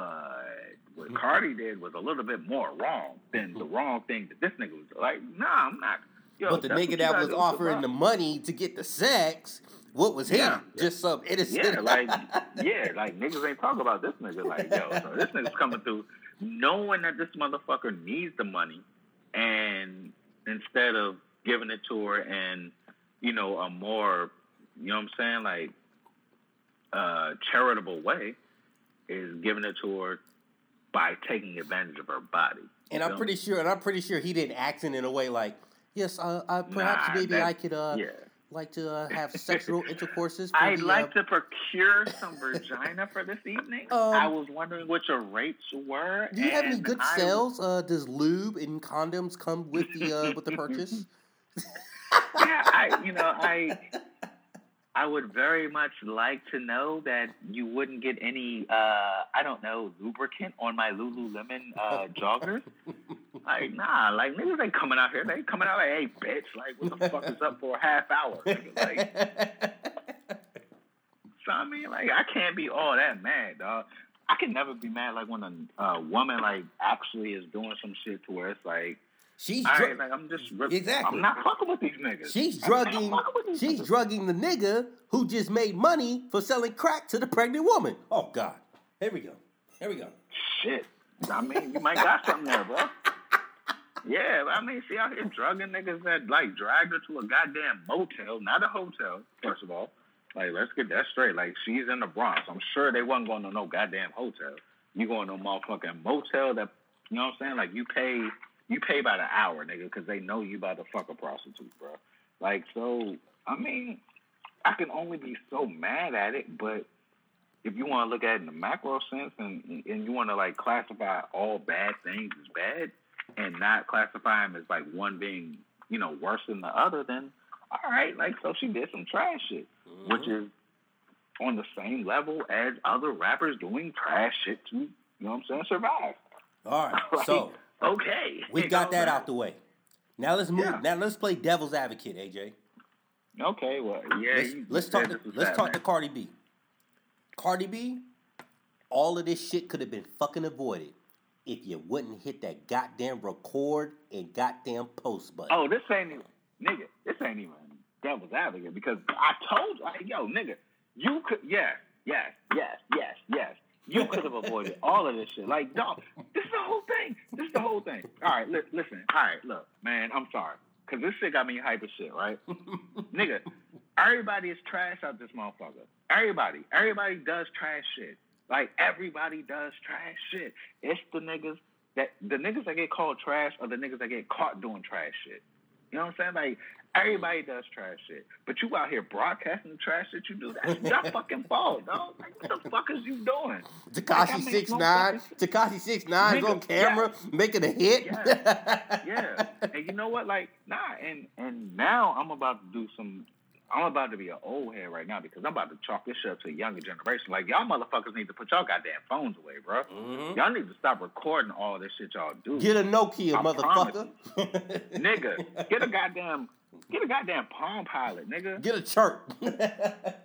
what mm-hmm. Cardi did was a little bit more wrong than the wrong thing that this nigga was like. Nah, I'm not. Yo, but the nigga that was offering the money to get the sex, what was him? Yeah. Just some innocent. Yeah, like yeah, like niggas ain't talking about this nigga like yo. So this nigga's coming through knowing that this motherfucker needs the money, and instead of giving it to her and you know a more you know what I'm saying like uh charitable way, is giving it to her by taking advantage of her body. and I'm pretty sure, and I'm pretty sure he didn't act in a way like, yes, uh, uh, perhaps Nah, maybe I could uh, yeah. Like to uh, have sexual intercourses. For I'd the, like uh, to procure some vagina for this evening. Um, I was wondering what your rates were. Do you have any good I- sales? Uh, does lube and condoms come with the uh, with the purchase? yeah, I you know I I would very much like to know that you wouldn't get any uh I don't know lubricant on my Lululemon uh, joggers. Like nah, like niggas ain't coming out here. They coming out like, hey bitch, like what the fuck is up for a half hour? Like so I mean, like I can't be all that mad, dog. I can never be mad like when a uh, woman like actually is doing some shit to where it's like, she's dr- right, like I'm just Exactly. I'm not fucking with these niggas. she's drugging she's niggas. drugging the nigga who just made money for selling crack to the pregnant woman. Oh God, here we go. Here we go. Shit. I mean, you might got something there, bro. Yeah, I mean, see out here drugging niggas that like dragged her to a goddamn motel, not a hotel. First of all, like let's get that straight. Like she's in the Bronx. I'm sure they wasn't going to no goddamn hotel. You going to a motherfucking motel that you know what I'm saying? Like you pay you pay by the hour, nigga, because they know you about to fuck a prostitute, bro. Like so, I mean, I can only be so mad at it, but if you want to look at it in the macro sense and and you want to like classify all bad things as bad and not classify them as like one being you know worse than the other, then all right, like so she did some trash shit, mm-hmm. which is on the same level as other rappers doing trash shit to you know what I'm saying survive. All right, Like, so okay, we got that man. out the way. Now let's move. Yeah. Now let's play devil's advocate, AJ. Okay, well, yeah. let's, you- let's you talk. To, let's bad, talk man. to Cardi B. Cardi B, all of this shit could have been fucking avoided if you wouldn't hit that goddamn record and goddamn post button. Oh, this ain't even nigga. This ain't even devil's advocate because I told you, like, yo, nigga, you could, yeah, yes, yes, yes, yes. You could have avoided all of this shit. Like, dog, this is the whole thing. This is the whole thing. All right, li- listen. All right, look, man, I'm sorry. Because this shit got me hype as shit, right? nigga, everybody is trash out this motherfucker. Everybody. Everybody does trash shit. Like, everybody does trash shit. It's the niggas that, the niggas that get called trash are the niggas that get caught doing trash shit. You know what I'm saying? Like, everybody does trash shit. But you out here broadcasting the trash shit you do, that's your fucking fault, dog. Like, what the fuck is you doing? Tekashi six no nine. Tekashi six nine is on camera making a hit. Yeah. yeah. And you know what? Like, nah, and and now I'm about to do some I'm about to be an old head right now because I'm about to chalk this shit up to a younger generation. Like y'all motherfuckers need to put y'all goddamn phones away, bro. Mhm. Y'all need to stop recording all this shit y'all do. Get a Nokia, I motherfucker. nigga, get a goddamn get a goddamn Palm Pilot, nigga. Get a chirp.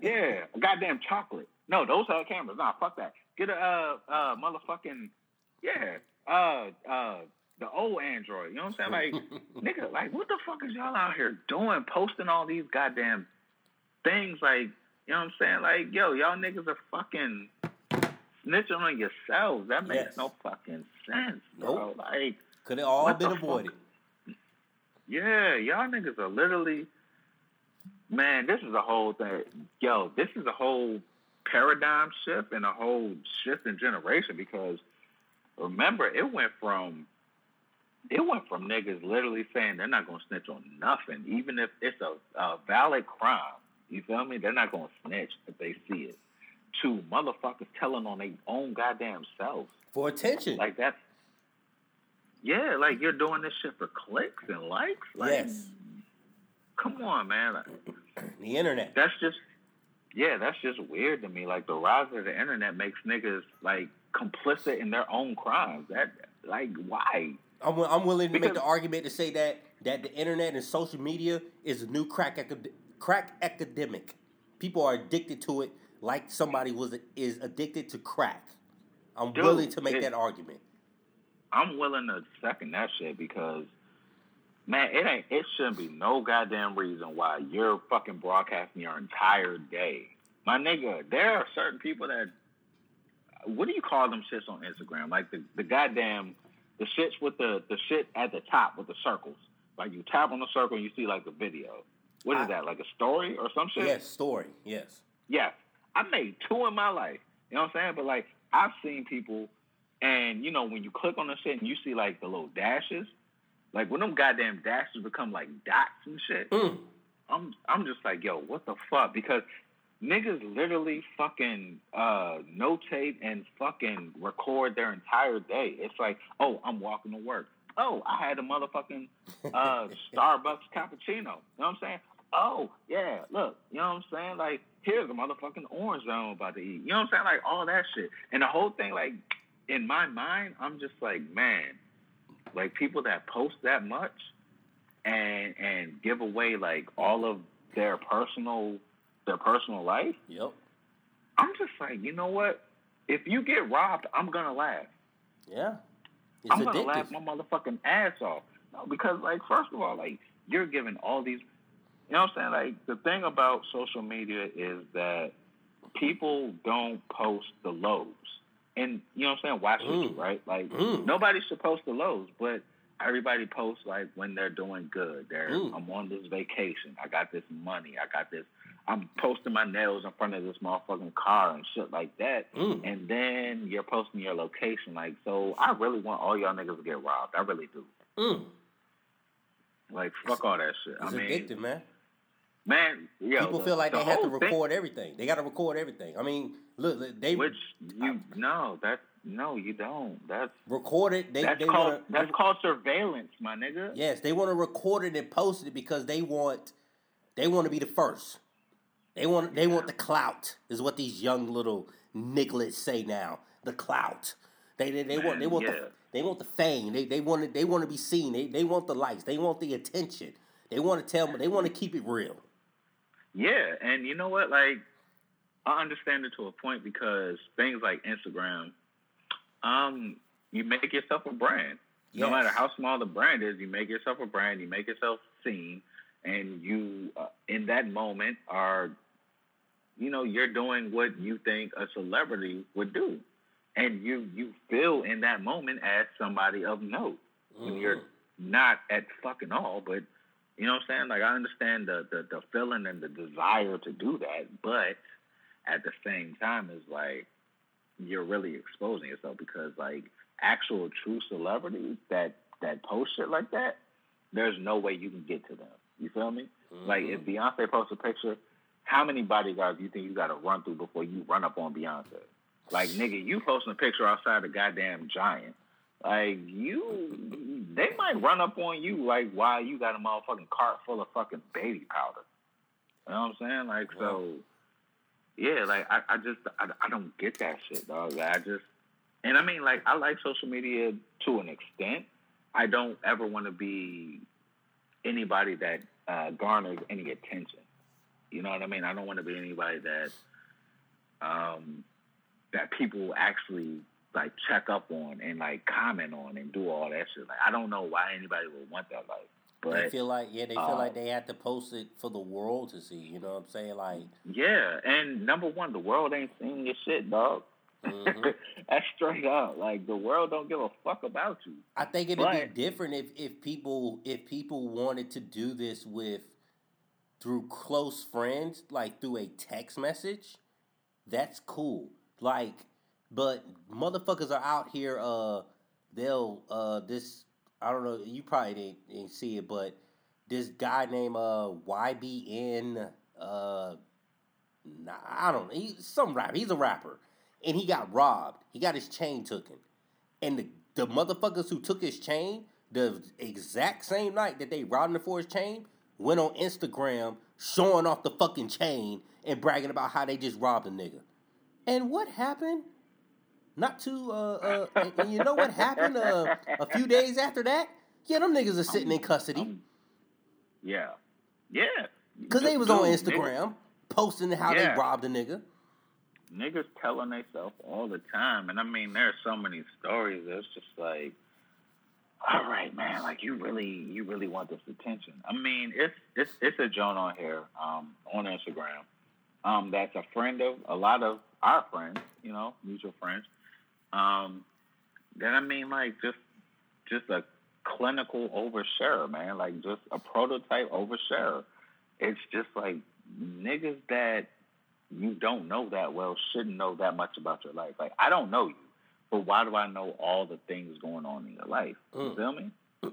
Yeah, a goddamn chocolate. No, those are cameras. Nah, fuck that. Get a uh uh motherfucking yeah. Uh uh the old Android. You know what I'm saying? Like nigga, like what the fuck is y'all out here doing? Posting all these goddamn things like you know what I'm saying? Like, yo, y'all niggas are fucking snitching on yourselves. That makes Yes. no fucking sense, bro. Nope. Like Could have all been avoided. fuck? Yeah, y'all niggas are literally, man. This is a whole thing. Yo, this is a whole paradigm shift and a whole shift in generation because remember it went from it went from niggas literally saying they're not gonna snitch on nothing, even if it's a, a valid crime. You feel me? They're not gonna snitch if they see it. To motherfuckers telling on their own goddamn selves for attention. Like that's yeah, like you're doing this shit for clicks and likes. Like, yes. Come on, man. the internet. That's just yeah, that's just weird to me. Like the rise of the internet makes niggas like complicit in their own crimes. That like why? I'm, I'm willing to because, make the argument to say that that the internet and social media is a new crack crack epidemic. People are addicted to it like somebody was is addicted to crack. I'm Dude, willing to make it, that argument. I'm willing to second that shit because man, it ain't it shouldn't be no goddamn reason why you're fucking broadcasting your entire day. My nigga, there are certain people that what do you call them shits on Instagram? Like the, the goddamn the shits with the the shit at the top with the circles. Like you tap on the circle and you see like a video. What is I, that? Like a story or some shit? Yes, story. Yes. Yes. I made two in my life. You know what I'm saying? But like I've seen people and you know when you click on the shit and you see like the little dashes, like when them goddamn dashes become like dots and shit. Mm. I'm I'm just like, yo, what the fuck? Because niggas literally fucking uh, notate and fucking record their entire day. It's like, oh, I'm walking to work. Oh, I had a motherfucking uh, Starbucks cappuccino. You know what I'm saying? Oh, yeah, look, you know what I'm saying? Like, here's a motherfucking orange that I'm about to eat. You know what I'm saying? Like, all that shit. And the whole thing, like, in my mind, I'm just like, man, like people that post that much and and give away like all of their personal their personal life. Yep. I'm just like, you know what? If you get robbed, I'm gonna laugh. Yeah. It's I'm gonna laugh my motherfucking ass off. No, because like first of all, like you're giving all these you know what I'm saying? Like the thing about social media is that people don't post the lows. And you know what I'm saying? Watch mm. right? Like mm. nobody's supposed to lows, but everybody posts like when they're doing good. They're mm. I'm on this vacation. I got this money. I got this I'm posting my nails in front of this motherfucking car and shit like that. Mm. And then you're posting your location. Like, so I really want all y'all niggas to get robbed. I really do. Mm. Like, fuck all that shit. It's I mean, addictive, man. Man, yo, people the, feel like they have to record thing, everything. They got to record everything. I mean, look, they which you no, that no, you don't. That's recorded. They, that's they called wanna, that's called surveillance, my nigga. Yes, they want to record it and post it because they want they want to be the first. They want they want the clout is what these young little nigglets say now. The clout. They they, they Man, want they want yeah. the they want the fame. They they want to they want to be seen. They they want the likes. They want the attention. They want to tell them. They want to keep it real. Yeah, and you know what? Like I understand it to a point because things like Instagram, um, you make yourself a brand. Yes. No matter how small the brand is, you make yourself a brand. You make yourself seen, and you uh, in that moment are you know, you're doing what you think a celebrity would do. And you you feel in that moment as somebody of note. Mm-hmm. When you're mm-hmm. not at fucking all, but you know what I'm saying? Like I understand the, the, the feeling and the desire to do that, but at the same time it's like you're really exposing yourself because like actual true celebrities that that post shit like that, there's no way you can get to them. You feel me? Mm-hmm. Like if mm-hmm. Beyonce posts a picture how many bodyguards do you think you got to run through before you run up on Beyonce? Like, nigga, you posting a picture outside the goddamn giant. Like, you, they might run up on you, like, while you got a motherfucking cart full of fucking baby powder. You know what I'm saying? Like, so, yeah, like, I, I just, I, I don't get that shit, dog. Like, I just, and I mean, like, I like social media to an extent. I don't ever want to be anybody that uh, garners any attention. You know what I mean? I don't want to be anybody that um, that people actually like check up on and like comment on and do all that shit. Like I don't know why anybody would want that life. But they feel like yeah, they feel like they have to post it for the world to see. You know what I'm saying? Like yeah, and number one, the world ain't seeing your shit, dog. Mm-hmm. That's straight up. Like the world don't give a fuck about you. I think it'd but, be different if if people if people wanted to do this with through close friends, like through a text message, that's cool. Like But motherfuckers are out here. Uh, they'll uh this. I don't know. You probably didn't, didn't see it, but this guy named uh YBN. Uh, nah, I don't know. He's some rapper. He's a rapper, and he got robbed. He got his chain taken, and the the motherfuckers who took his chain the exact same night that they robbed him for his chain went on Instagram showing off the fucking chain and bragging about how they just robbed a nigga. And what happened? Not too, uh, uh, and, and you know what happened uh, a few days after that? Yeah, them niggas are sitting in custody. Um, yeah. Yeah. Because they was Dude, on niggas- Instagram posting how Yeah. they robbed a nigga. niggas telling themselves all the time. And I mean, there's so many stories. It's just like, all right, man, like you really, you really want this attention. I mean, it's it's it's a joint on here, um, on Instagram, um, that's a friend of a lot of our friends, you know, mutual friends. Um, then I mean, like just just a clinical oversharer, man, like just a prototype oversharer. It's just like niggas that you don't know that well shouldn't know that much about your life. Like I don't know you, but why do I know all the things going on in your life? You Mm. feel me?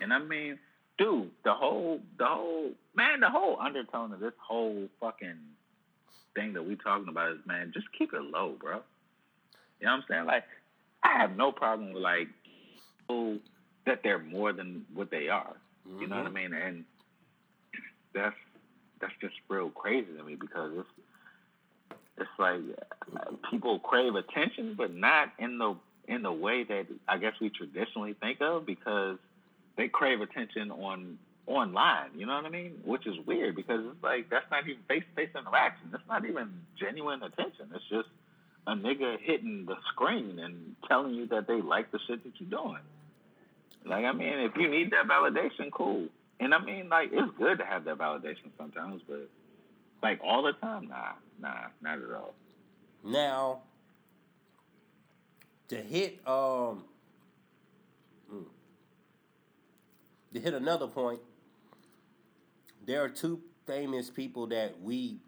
And I mean, dude, the whole, the whole, man, the whole undertone of this whole fucking thing that we talking about is, man, just keep it low, bro. You know what I'm saying? Like, I have no problem with like people that they're more than what they are. You know what I mean? And that's that's just real crazy to me because it's it's like uh, people crave attention, but not in the in the way that I guess we traditionally think of because they crave attention on online. You know what I mean? Which is weird because it's like that's not even face to face interaction. That's not even genuine attention. It's just a nigga hitting the screen and telling you that they like the shit that you're doing. Like I mean, if you need that validation, cool. And I mean, like it's good to have that validation sometimes, but like all the time, nah, nah, not at all. Now, to hit um, mm, to hit another point, there are two famous people that we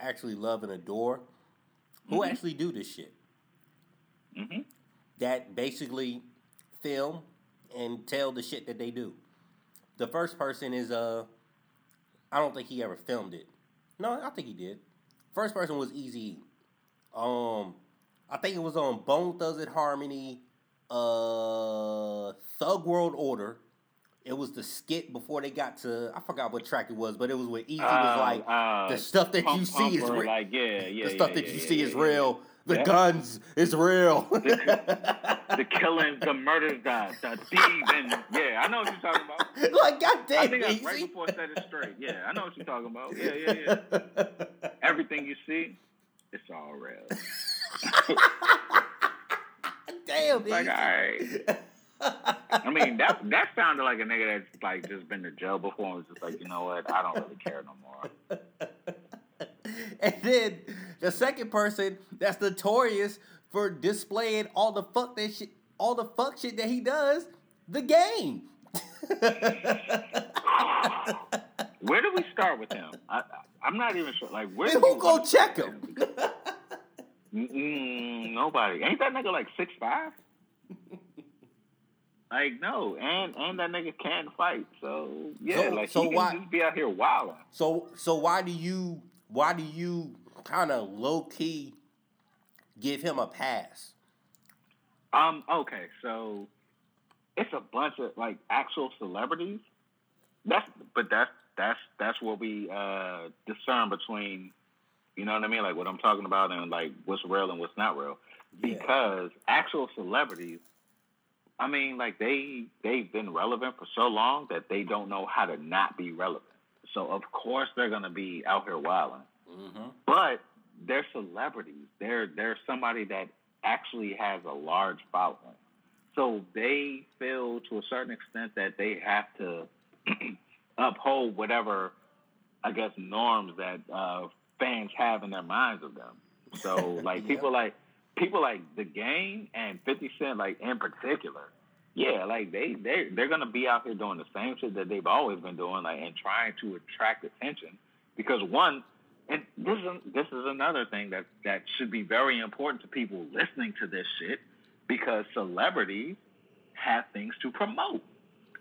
actually love and adore who Mhm. actually do this shit. hmm That basically film and tell the shit that they do. The first person is uh, I don't think he ever filmed it. No, I think he did. First person was Eazy. Um, I think it was on Bone Thugs and Harmony, uh, Thug World Order. It was the skit before they got to I forgot what track it was, but it was when Eazy was like, uh, the stuff that you see is real. like yeah, yeah, the yeah, stuff that yeah, you yeah, see yeah, is yeah. real. The Yeah. guns is real. The killings, the murders, the the thieves, yeah, I know what you're talking about. like, goddamn, I think Eazy. right before I said it straight. Yeah, I know what you're talking about. Yeah, yeah, yeah. Everything you see, it's all real. Damn, Like, Eazy. all right. I mean, that that sounded like a nigga that's like just been to jail before and was just like, you know what, I don't really care no more. and then the second person that's notorious for displaying all the fuck that shit, all the fuck shit that he does, the game. Where do we start with him? I, I'm not even sure. Like, where? And who we gonna wanna start check him? Mm, nobody. Ain't that nigga like six five? Like no, and and that nigga can fight. So yeah, So- like so he can why- just be out here wilding. so so why do you why do you kind of low key give him a pass? Um. Okay. So it's a bunch of like actual celebrities. That's but that's that's that's what we uh discern between. You know what I mean? Like what I'm talking about and like what's real and what's not real. Yeah. Because actual celebrities, I mean, like they they've been relevant for so long that they don't know how to not be relevant. So of course they're gonna be out here wilding Mm-hmm. but they're celebrities. They're they're somebody that actually has a large following. So they feel to a certain extent that they have to uphold whatever, I guess, norms that uh, fans have in their minds of them. So like Yeah. people like people like the game and Fifty Cent, like in particular. Yeah, like they they they're gonna be out here doing the same shit that they've always been doing, like and trying to attract attention because one, and this is this is another thing that that should be very important to people listening to this shit because celebrities have things to promote.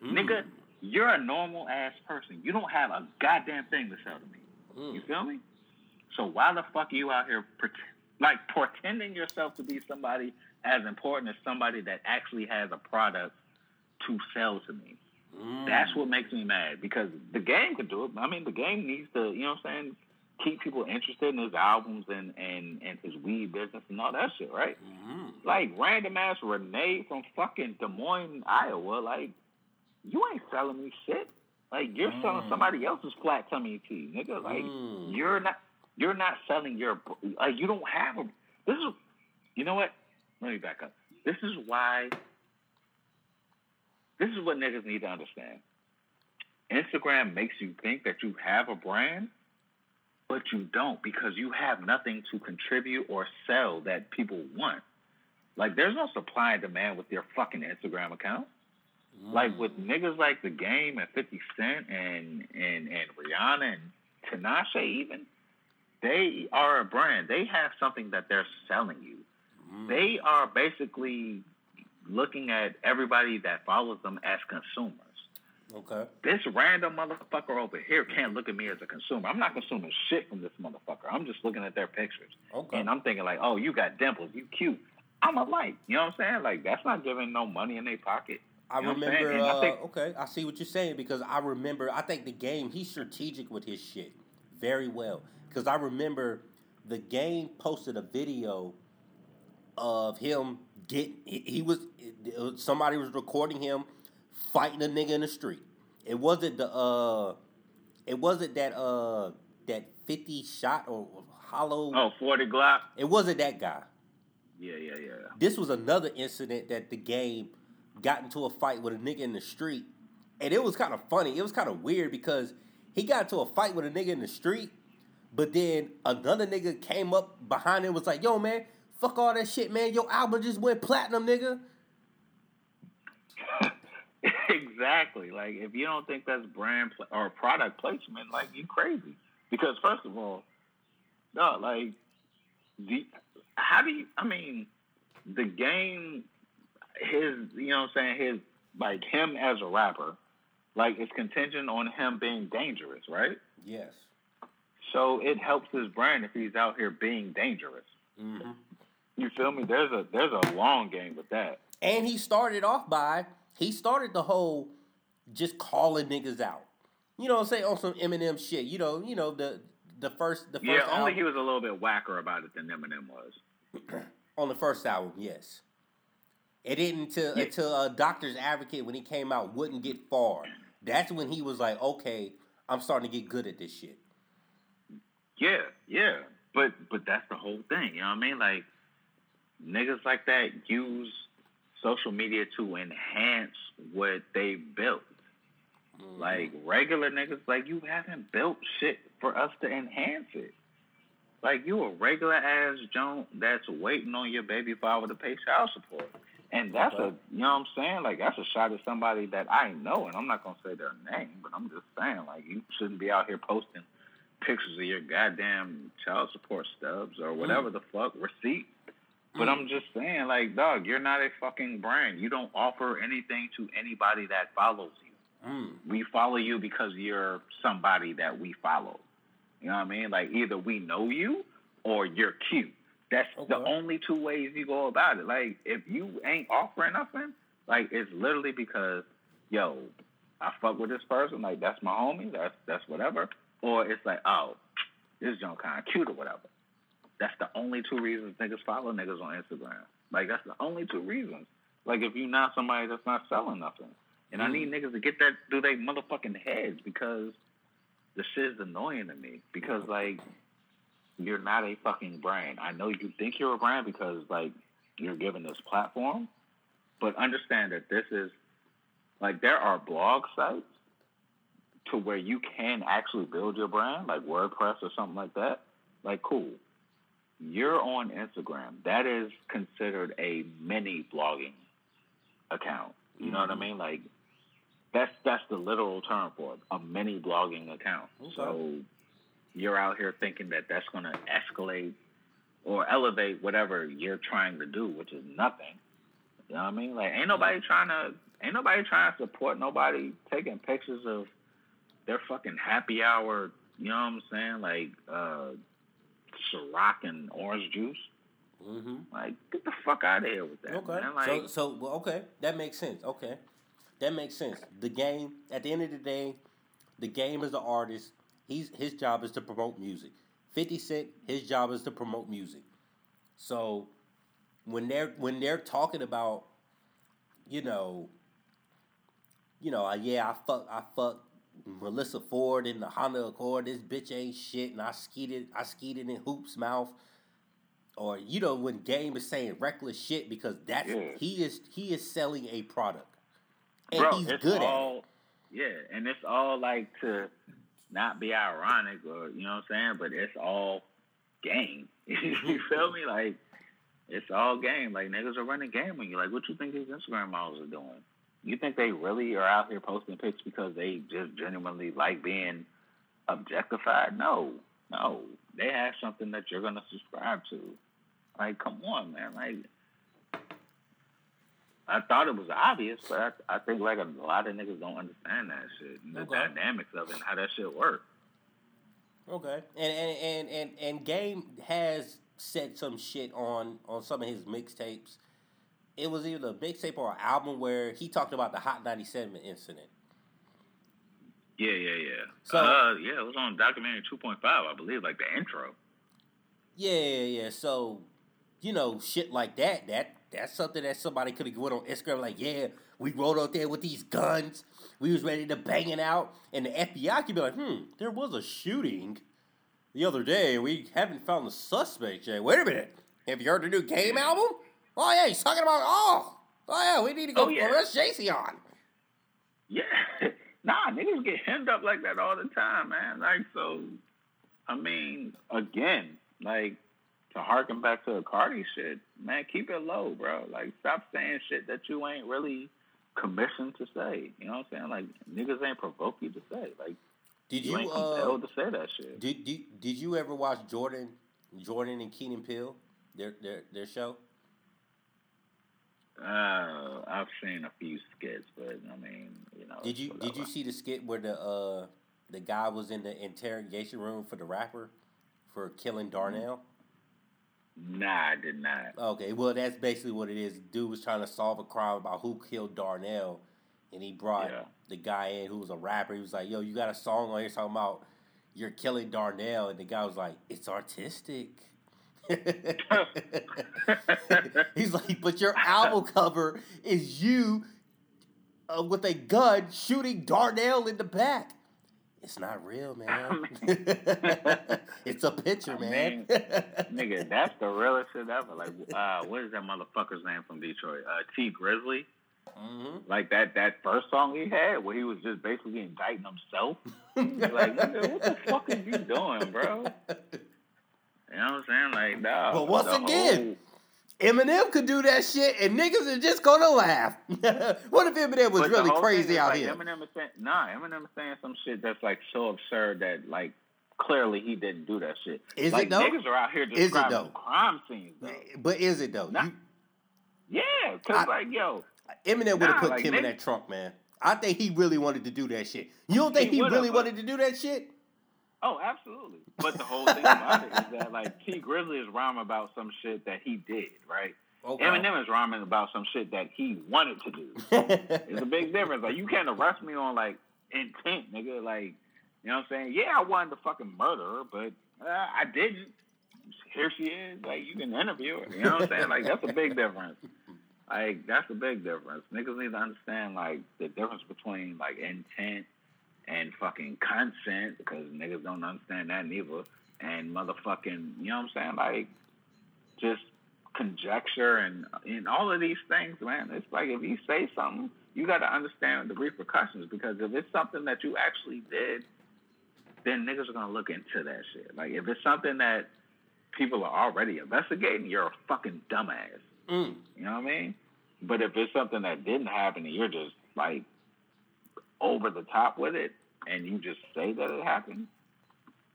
Mm. Nigga, you're a normal ass person. You don't have a goddamn thing to sell to me. Mm. You feel me? So why the fuck are you out here like pretending yourself to be somebody as important as somebody that actually has a product to sell to me? Mm. That's what makes me mad because the game could do it. I mean, the game needs to, you know what I'm saying, keep people interested in his albums and and and his weed business and all that shit, right? Mm-hmm. Like random ass Renee from fucking Des Moines, Iowa, like you ain't selling me shit. Like you're mm. selling somebody else's flat tummy tea, nigga. Like mm. you're not you're not selling your like you don't have a. This is you know what? Let me back up. This is why. This is what niggas need to understand. Instagram makes you think that you have a brand, but you don't because you have nothing to contribute or sell that people want. Like there's no supply and demand with your fucking Instagram account. Mm. Like with niggas like the game and Fifty Cent and and and Rihanna and Tinashe even, they are a brand. They have something that they're selling you. Mm. They are basically looking at everybody that follows them as consumers. Okay. This random motherfucker over here can't look at me as a consumer. I'm not consuming shit from this motherfucker. I'm just looking at their pictures. Okay. And I'm thinking like, oh, you got dimples, you cute. I'm a like, you know what I'm saying? Like that's not giving no money in their pocket. I remember. Uh, I think, okay, I see what you're saying because I remember. I think the game he's strategic with his shit very well because I remember the game posted a video of him get. He was somebody was recording him fighting a nigga in the street. It wasn't the uh, it wasn't that uh that fifty shot or hollow. Oh, 40 Glocc. It wasn't that guy. Yeah, yeah, yeah. This was another incident that the game got into a fight with a nigga in the street, and it was kind of funny. It was kind of weird because he got into a fight with a nigga in the street, but then another nigga came up behind him was like, "Yo, man, fuck all that shit, man. Your album just went platinum, nigga." exactly. Like if you don't think that's brand pl- or product placement, like you crazy. Because first of all, no, like, the, how do you? I mean, the game, his, you know, what I'm saying his, like him as a rapper, like it's contingent on him being dangerous, right? Yes. So it helps his brand if he's out here being dangerous. Mm-hmm. You feel me? There's a there's a long game with that. And he started off by he started the whole just calling niggas out. You know what I'm saying? On some Eminem shit. You know, you know, the the first the first Yeah, only album. he was a little bit whacker about it than Eminem was. On the first album, yes. It didn't until yeah. until uh, Doctor's Advocate when he came out wouldn't get far. That's when he was like, okay, I'm starting to get good at this shit. Yeah, yeah. But but that's the whole thing, you know what I mean? Like niggas like that use social media to enhance what they built. Mm-hmm. Like regular niggas, like you haven't built shit for us to enhance it. Like you a regular ass Joan that's waiting on your baby father to pay child support. And that's okay. a you know what I'm saying? Like that's a shot at somebody that I know and I'm not gonna say their name, but I'm just saying, like you shouldn't be out here posting pictures of your goddamn child support stubs or whatever mm. the fuck, receipt but mm. I'm just saying, like, dog, you're not a fucking brand. You don't offer anything to anybody that follows you. Mm. We follow you because you're somebody that we follow. You know what I mean? Like, either we know you or you're cute. That's okay. the only two ways you go about it. Like, if you ain't offering nothing, like, it's literally because, yo, I fuck with this person. Like, that's my homie. That's that's whatever. Or it's like, oh, this joint kind of cute or whatever. That's the only two reasons niggas follow niggas on Instagram. Like that's the only two reasons. Like if you not somebody that's not selling nothing, and mm. I need niggas to get that through their motherfucking heads because the shit's annoying to me. Because like you're not a fucking brand. I know you think you're a brand because like you're given this platform, but understand that this is like there are blog sites to where you can actually build your brand, like WordPress or something like that. Like cool you're on Instagram. That is considered a mini blogging account. You mm-hmm. know what I mm-hmm. mean? Like that's that's the literal term for it, a mini blogging account. Okay. So you're out here thinking that that's going to escalate or elevate whatever you're trying to do, which is nothing. You know what I mean? Like, ain't nobody trying to, ain't nobody trying to support nobody taking pictures of their fucking happy hour. You know what I'm saying? Like, uh, Ciroc and orange juice. Mm-hmm. Like, get the fuck out of here with that. Okay. Man. Like, so so well, okay, that makes sense. Okay, that makes sense. The game at the end of the day, the game is the artist. He's his job is to promote music. Fifty Cent, his job is to promote music. So when they're when they're talking about, you know, you know, yeah, I fuck I fuck Melissa Ford in the Honda Accord. This bitch ain't shit, and I skeeted I skeeted in Hoop's mouth or you know when game is saying reckless shit because that's Yeah. he is he is selling a product and bro, he's good all, at it. Yeah, and it's all like to not be ironic or you know what I'm saying, but it's all game. you feel me? Like it's all game. Like niggas are running game on you. Like what you think these Instagram models are doing? You think they really are out here posting pics because they just genuinely like being objectified? No, no. They have something that you're gonna subscribe to. Like, come on, man. Like, I thought it was obvious, but I, I think like a lot of niggas don't understand that shit and the Okay. dynamics of it and how that shit works. okay and and, and and and game has said some shit on on some of his mixtapes it was either a mixtape or an album where he talked about the hot 97 incident Yeah, yeah, yeah. So- uh, yeah, it was on documentary 2.5, I believe, like the intro. yeah yeah yeah so you know shit like that that that's something that somebody could have went on instagram like yeah we rode out there with these guns. We was ready to bang it out. And the fbi could be like hmm there was a shooting the other day. We haven't found the suspect yet. Wait a minute. Have you heard the new game album? Oh yeah he's talking about oh oh yeah we need to go Oh, yeah. arrest Jay-Z on. Yeah. nah, niggas get hemmed up like that all the time, man. Like, so, I mean, again, like, to harken back to the Cardi shit, man, keep it low, bro. Like, stop saying shit that you ain't really commissioned to say. You know what I'm saying? Like, niggas ain't provoke you to say. Like, did you, you, ain't uh to say that shit. did, did, did you ever watch jordan jordan and keenan Peele, their their their show Uh, I've seen a few skits, but I mean, you know. Did you did you see the skit where the uh the guy was in the interrogation room for the rapper for killing Darnell? Nah, I did not. Okay, well that's basically what it is. Dude was trying to solve a crime about who killed Darnell, and he brought Yeah. the guy in who was a rapper. He was like, "Yo, you got a song on here talking about you're killing Darnell," and the guy was like, "It's artistic." He's like, "But your album cover is you uh, with a gun shooting Darnell in the back." It's not real, man. it's a picture, I man. Nigga, that's the realest shit ever. Like, uh, what is that motherfucker's name from Detroit? Uh, Tee Grizzley. hmm Like that that first song he had where he was just basically indicting himself. Like, nigga, what the fuck is you doing, bro? You know what I'm saying? Like, nah. But once again, Eminem could do that shit, and niggas are just gonna laugh. what if Eminem was but really crazy out like, here? Eminem is saying, nah, Eminem is saying some shit that's like so absurd that like clearly he didn't do that shit. Is like, it though? Niggas are out here it describing though? crime scenes. Though. But is it though? Nah. You, Yeah, cause I- like yo, Eminem would have Nah, put like, Kim in that trunk, man. I think he really wanted to do that shit. You don't think He he, really wanted to do that shit? Oh absolutely. But the whole thing about it is that like Tee Grizzley is rhyming about some shit that he did, right? Okay. Eminem is rhyming about some shit that he wanted to do. It's a big difference. Like you can't arrest me on like intent, nigga. Like you know what I'm saying? Yeah, I wanted to fucking murder her, but uh, I didn't. Here she is. Like you can interview her. You know what I'm saying? Like that's a big difference. Like that's a big difference. Niggas need to understand like the difference between like intent and fucking consent because niggas don't understand that neither. And motherfucking, you know what I'm saying? Like just conjecture and and all of these things, man. It's like if you say something, you got to understand the repercussions because if it's something that you actually did, then niggas are gonna look into that shit. Like if it's something that people are already investigating, you're a fucking dumbass. Mm. You know what I mean? But if it's something that didn't happen and you're just like over the top with it and you just say that it happened,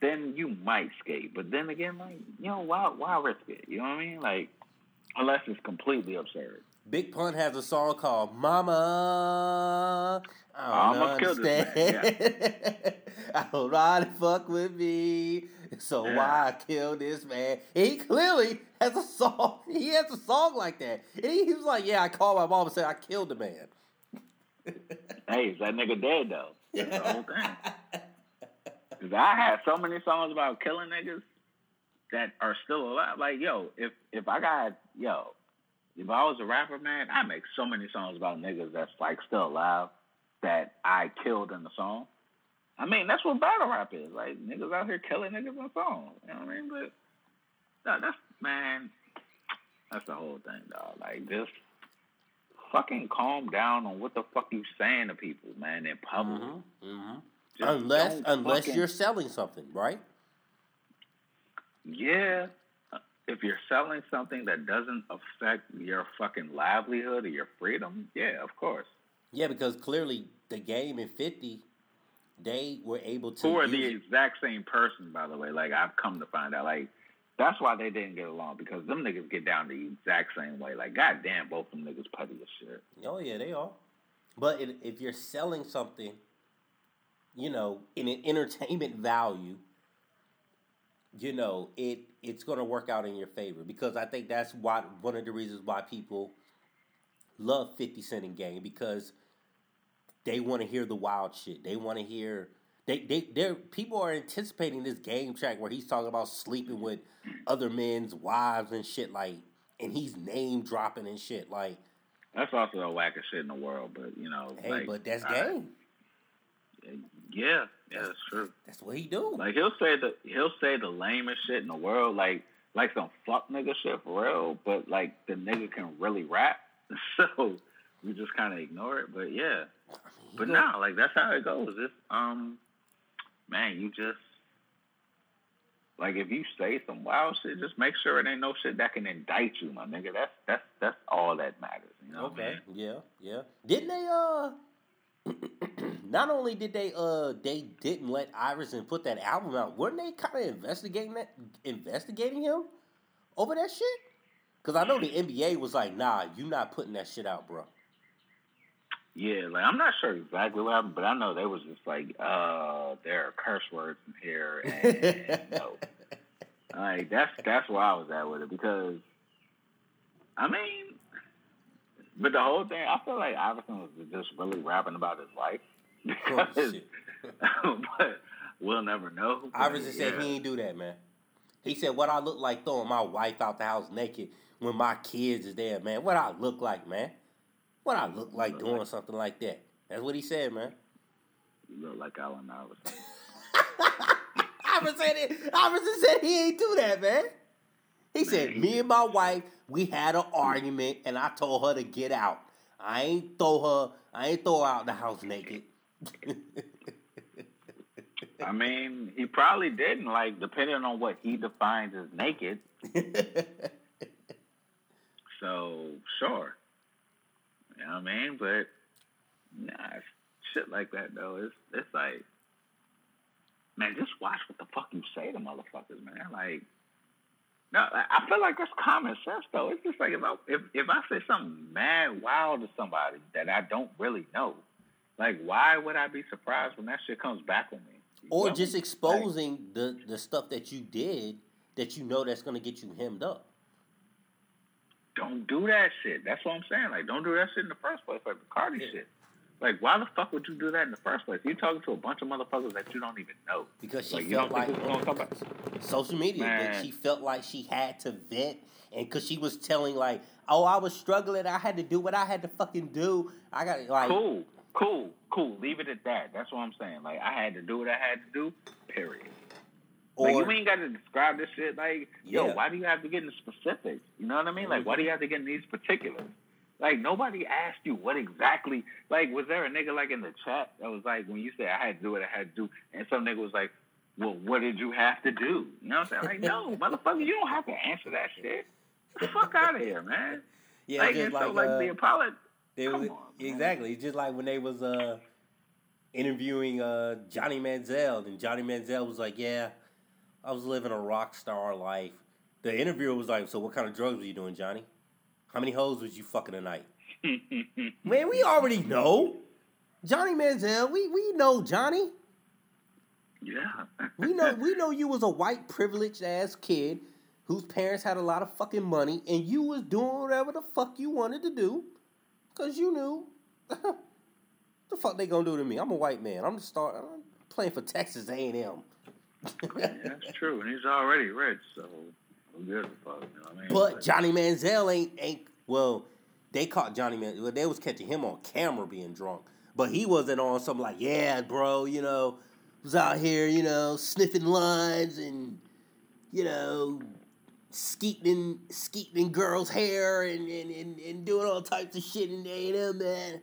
then you might skate. But then again, like you know, why why risk it? You know what I mean? Like unless it's completely absurd. Big Pun has a song called "Mama." I don't this understand. I don't ride and fuck with me. So Yeah. why kill this man? He clearly has a song. He has a song like that. And he, he was like, "Yeah, I called my mom and said I killed the man." Hey, is that nigga dead though? That's the whole thing. Cause I had so many songs about killing niggas that are still alive. Like, yo, if if I got yo, if I was a rapper, man, I make so many songs about niggas that's like still alive that I killed in the song. I mean, that's what battle rap is. Like niggas out here killing niggas in songs. You know what I mean? But no, that's man, that's the whole thing, dog. Like just fucking calm down on what the fuck you saying to people, man, in public. hmm hmm Unless unless fucking- you're selling something, right? Yeah. If you're selling something that doesn't affect your fucking livelihood or your freedom, yeah, of course. Yeah, because clearly the game in fifty, they were able to. Who are use the exact same person, by the way? Like I've come to find out, like that's why they didn't get along because them niggas get down the exact same way. Like goddamn, both them niggas petty as shit. Oh yeah, they are. But if you're selling something, you know, in an entertainment value, you know, it it's going to work out in your favor because I think that's why one of the reasons why people love Fifty Cent and Game because they want to hear the wild shit. They want to hear. They, they, they're, people are anticipating this game track where he's talking about sleeping with other men's wives and shit like, and he's name dropping and shit like, That's also the wackest shit in the world, but you know, Hey, like, but that's I- game. yeah, yeah, that's true. That's what he do. Like he'll say the he'll say the lamest shit in the world, like like some fuck nigga shit for real. But like the nigga can really rap, so we just kind of ignore it. But yeah, but no, like that's how it goes. It's um, man, you just like if you say some wild shit, just make sure it ain't no shit that can indict you, my nigga. That's that's that's all that matters. You know what I Okay. mean? Yeah. Yeah. Didn't they? Uh. not only did they uh they didn't let Iverson put that album out, weren't they kind of investigating that investigating him over that shit? Because I know the NBA was like, nah, you not putting that shit out, bro. Yeah, like I'm not sure exactly what happened, but I know they was just like, uh, there are curse words in here, and no. Like that's that's where I was at with it because, I mean, but the whole thing, I feel like Iverson was just really rapping about his life. Because, but we'll never know. Iverson said yeah. he ain't do that, man. He said, "What I look like throwing my wife out the house naked when my kids is there, man. What I look like, man. What I look like doing something like that. That's what he said, man." You look like Allen Iverson. Iverson said. Iverson said he ain't do that, man. He said, "Me and my wife, we had an argument, and I told her to get out. I ain't throw her. I ain't throw her out the house naked." I mean, he probably didn't. Like, depending on what he defines as naked. So sure, you know what I mean. But nah, shit like that though, it's it's like, man, just watch what the fuck you say to motherfuckers, man. Like, no, I feel like that's common sense though. It's just like if I if if I say something mad wild to somebody that I don't really know, like why would I be surprised when that shit comes back on me? You or just exposing the the stuff that you did that you know that's gonna get you hemmed up. Don't do that shit. That's what I'm saying. Like, don't do that shit in the first place. Like the Cardi Yeah. shit. Like, why the fuck would you do that in the first place? You're talking to a bunch of motherfuckers that you don't even know. because she Like, felt like think this is gonna come back? social media Man. she felt like she had to vent and because she was telling like oh i was struggling i had to do what i had to fucking do i got like Cool, cool, cool. Leave it at that. That's what I'm saying. Like, I had to do what I had to do. Period. Like, you ain't got to describe this shit. Like, yo, why do you have to get into specifics? You know what I mean? Like, why do you have to get in these particulars? Like, nobody asked you what exactly. Like, was there a nigga like in the chat that was like, when you said I had to do what I had to do, and some nigga was like, well, what did you have to do? You know what I'm saying? Like, no, motherfucker, you don't have to answer that shit. Get the fuck out of here, man. yeah like, just like, so, like, uh, the apology. they was on, exactly just like when they was uh interviewing uh johnny manziel and johnny manziel was like yeah I was living a rock star life. The interviewer was like, "So what kind of drugs were you doing, Johnny? How many hoes was you fucking a night?" Man, we already know. Johnny Manziel, we we know Johnny. Yeah. we know we know you was a white privileged ass kid whose parents had a lot of fucking money and you was doing whatever the fuck you wanted to do cuz you knew what the fuck they going to do to me. I'm a white man. I'm the start I'm playing for Texas A&M. That's true. And he's already rich, so who gives a fuck, you know what I mean? But Johnny Manziel ain't ain't well, they caught Johnny Man. Well, they was catching him on camera being drunk, but he wasn't on something like, yeah, bro, you know, was out here, you know, sniffing lines and, you know, skeeting skeeting in girls' hair and, and, and, and doing all types of shit in A&M, man.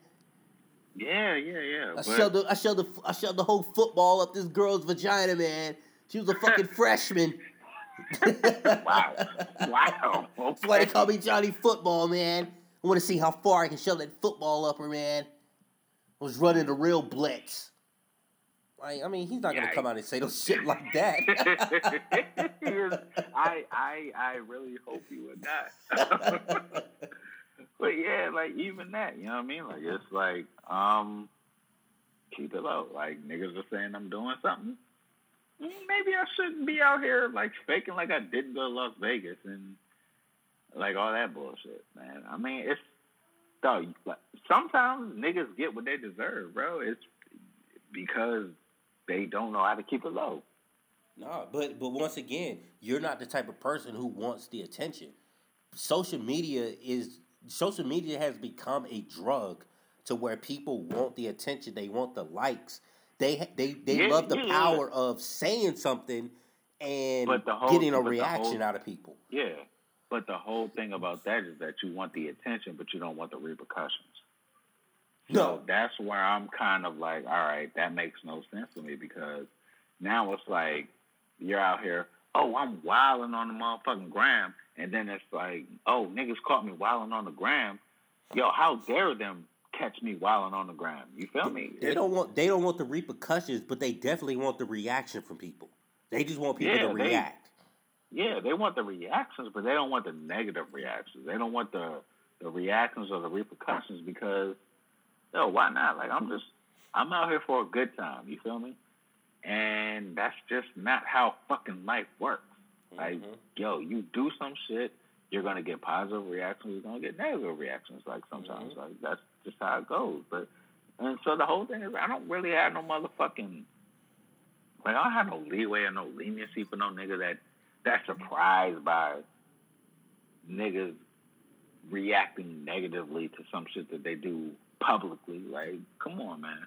Yeah, yeah, yeah. I shoved the I shoved the I shoved the whole football up this girl's vagina, man. She was a fucking freshman. wow. Wow. That's why they Okay. call me Johnny Football, man. I want to see how far I can shove that football up her, man. I was running the real blitz. Like, I mean, he's not gonna Yeah, come out and say no shit like that. I, I, I really hope he would not. but yeah, like even that, you know what I mean? Like it's like, um, keep it low. Like niggas are saying I'm doing something. Maybe I shouldn't be out here like faking like I didn't go to Las Vegas and like all that bullshit, man. I mean, it's dog. Like, sometimes niggas get what they deserve, bro. It's because they don't know how to keep it low. no, but but once again, you're not the type of person who wants the attention. Social media is social media has become a drug to where people want the attention, they want the likes. They they they Yeah, love the yeah, power of saying something and whole- getting a reaction whole- out of people. Yeah. But the whole thing about that is that you want the attention, but you don't want the repercussions. So No. that's where I'm kind of like, all right, that makes no sense to me because now it's like you're out here, oh, I'm wilding on the motherfucking gram, and then it's like, oh, niggas caught me wilding on the gram. Yo, how dare them catch me wilding on the ground. You feel me? They don't want they don't want the repercussions, but they definitely want the reaction from people. They just want people Yeah, to they- react. Yeah, they want the reactions, but they don't want the negative reactions. They don't want the the reactions or the repercussions because, yo, why not? Like I'm just I'm out here for a good time. You feel me? And that's just not how fucking life works. Like, Mhm. yo, you do some shit, you're gonna get positive reactions, you're gonna get negative reactions. Like sometimes, like that's just how it goes. But and so the whole thing is, I don't really have no motherfucking like I don't have no leeway or no leniency for no nigga that that's surprised by niggas reacting negatively to some shit that they do publicly. Like, come on, man.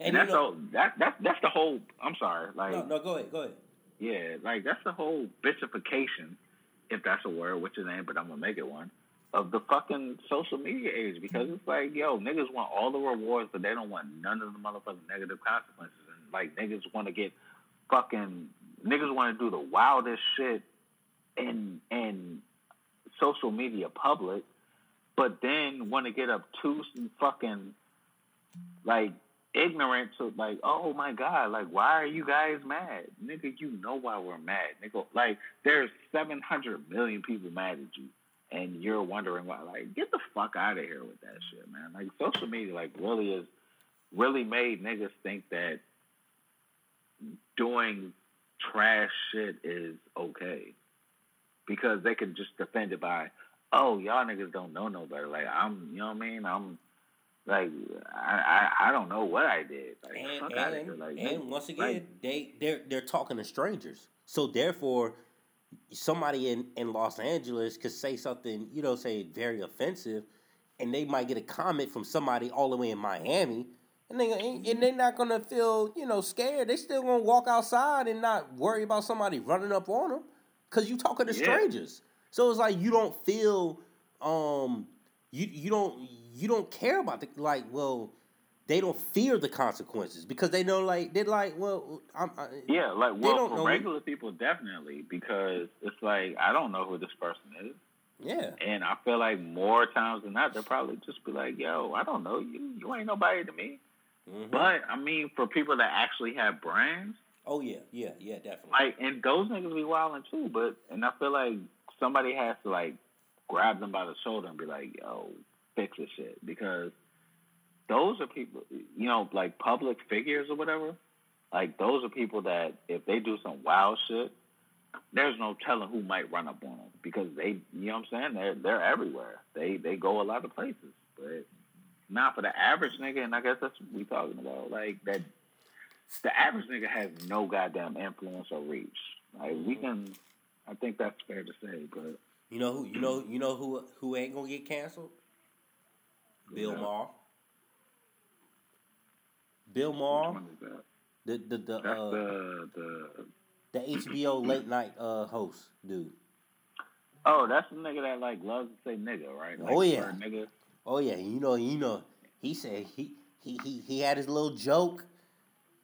And, And that's all that that that's the whole. I'm sorry, like no, no, go ahead, go ahead. yeah, like that's the whole bitchification, if that's a word, which it ain't, but I'm gonna make it one, of the fucking social media age because it's like, yo, niggas want all the rewards, but they don't want none of the motherfucking negative consequences. And like niggas want to get fucking niggas want to do the wildest shit in in social media public, but then want to get obtuse and fucking like ignorant to like, oh my god, like why are you guys mad, nigga? You know why we're mad, nigga. Like there's 700 million people mad at you, and you're wondering why. Like get the fuck out of here with that shit, man. Like social media, like really is really made niggas think that doing trash shit is okay because they can just defend it by, oh y'all niggas don't know no better. Like I'm, you know what I mean? I'm like I, I, I don't know what I did. Like, And fuck outta here. and, Like, and once again, like- they they're they're talking to strangers. So therefore, somebody in in Los Angeles could say something, you know, say very offensive, and they might get a comment from somebody all the way in Miami. And they and they're not gonna feel you know scared. They still gonna walk outside and not worry about somebody running up on them because you talking to Yeah. strangers. So it's like you don't feel um you you don't you don't care about the like well they don't fear the consequences because they know like they're like well I'm I, yeah, like well, for regular people, definitely because it's like I don't know who this person is, yeah and I feel like more times than not they'll probably just be like, yo, I don't know you. You ain't nobody to me. Mhm. But I mean, for people that actually have brands, Oh yeah, yeah, yeah, definitely. Like, and those niggas be wilding too. But and I feel like somebody has to like grab them by the shoulder and be like, "Yo, fix this shit," because those are people, you know, like public figures or whatever. Like those are people that if they do some wild shit, there's no telling who might run up on them because they, you know what I'm saying? They're they're everywhere. They they go a lot of places, but not for the average nigga. And I guess that's what we talking about. Like that, the average nigga has no goddamn influence or reach. Like we mm-hmm. can, I think that's fair to say. But you know who, you know, you know who who ain't gonna get canceled? Bill Maher. Bill Maher. The the the uh, the the the HBO late night uh host dude. Oh, that's the nigga that like loves to say nigga, right? Like, oh yeah, nigga. Oh yeah, you know, you know. He said he he he he had his little joke.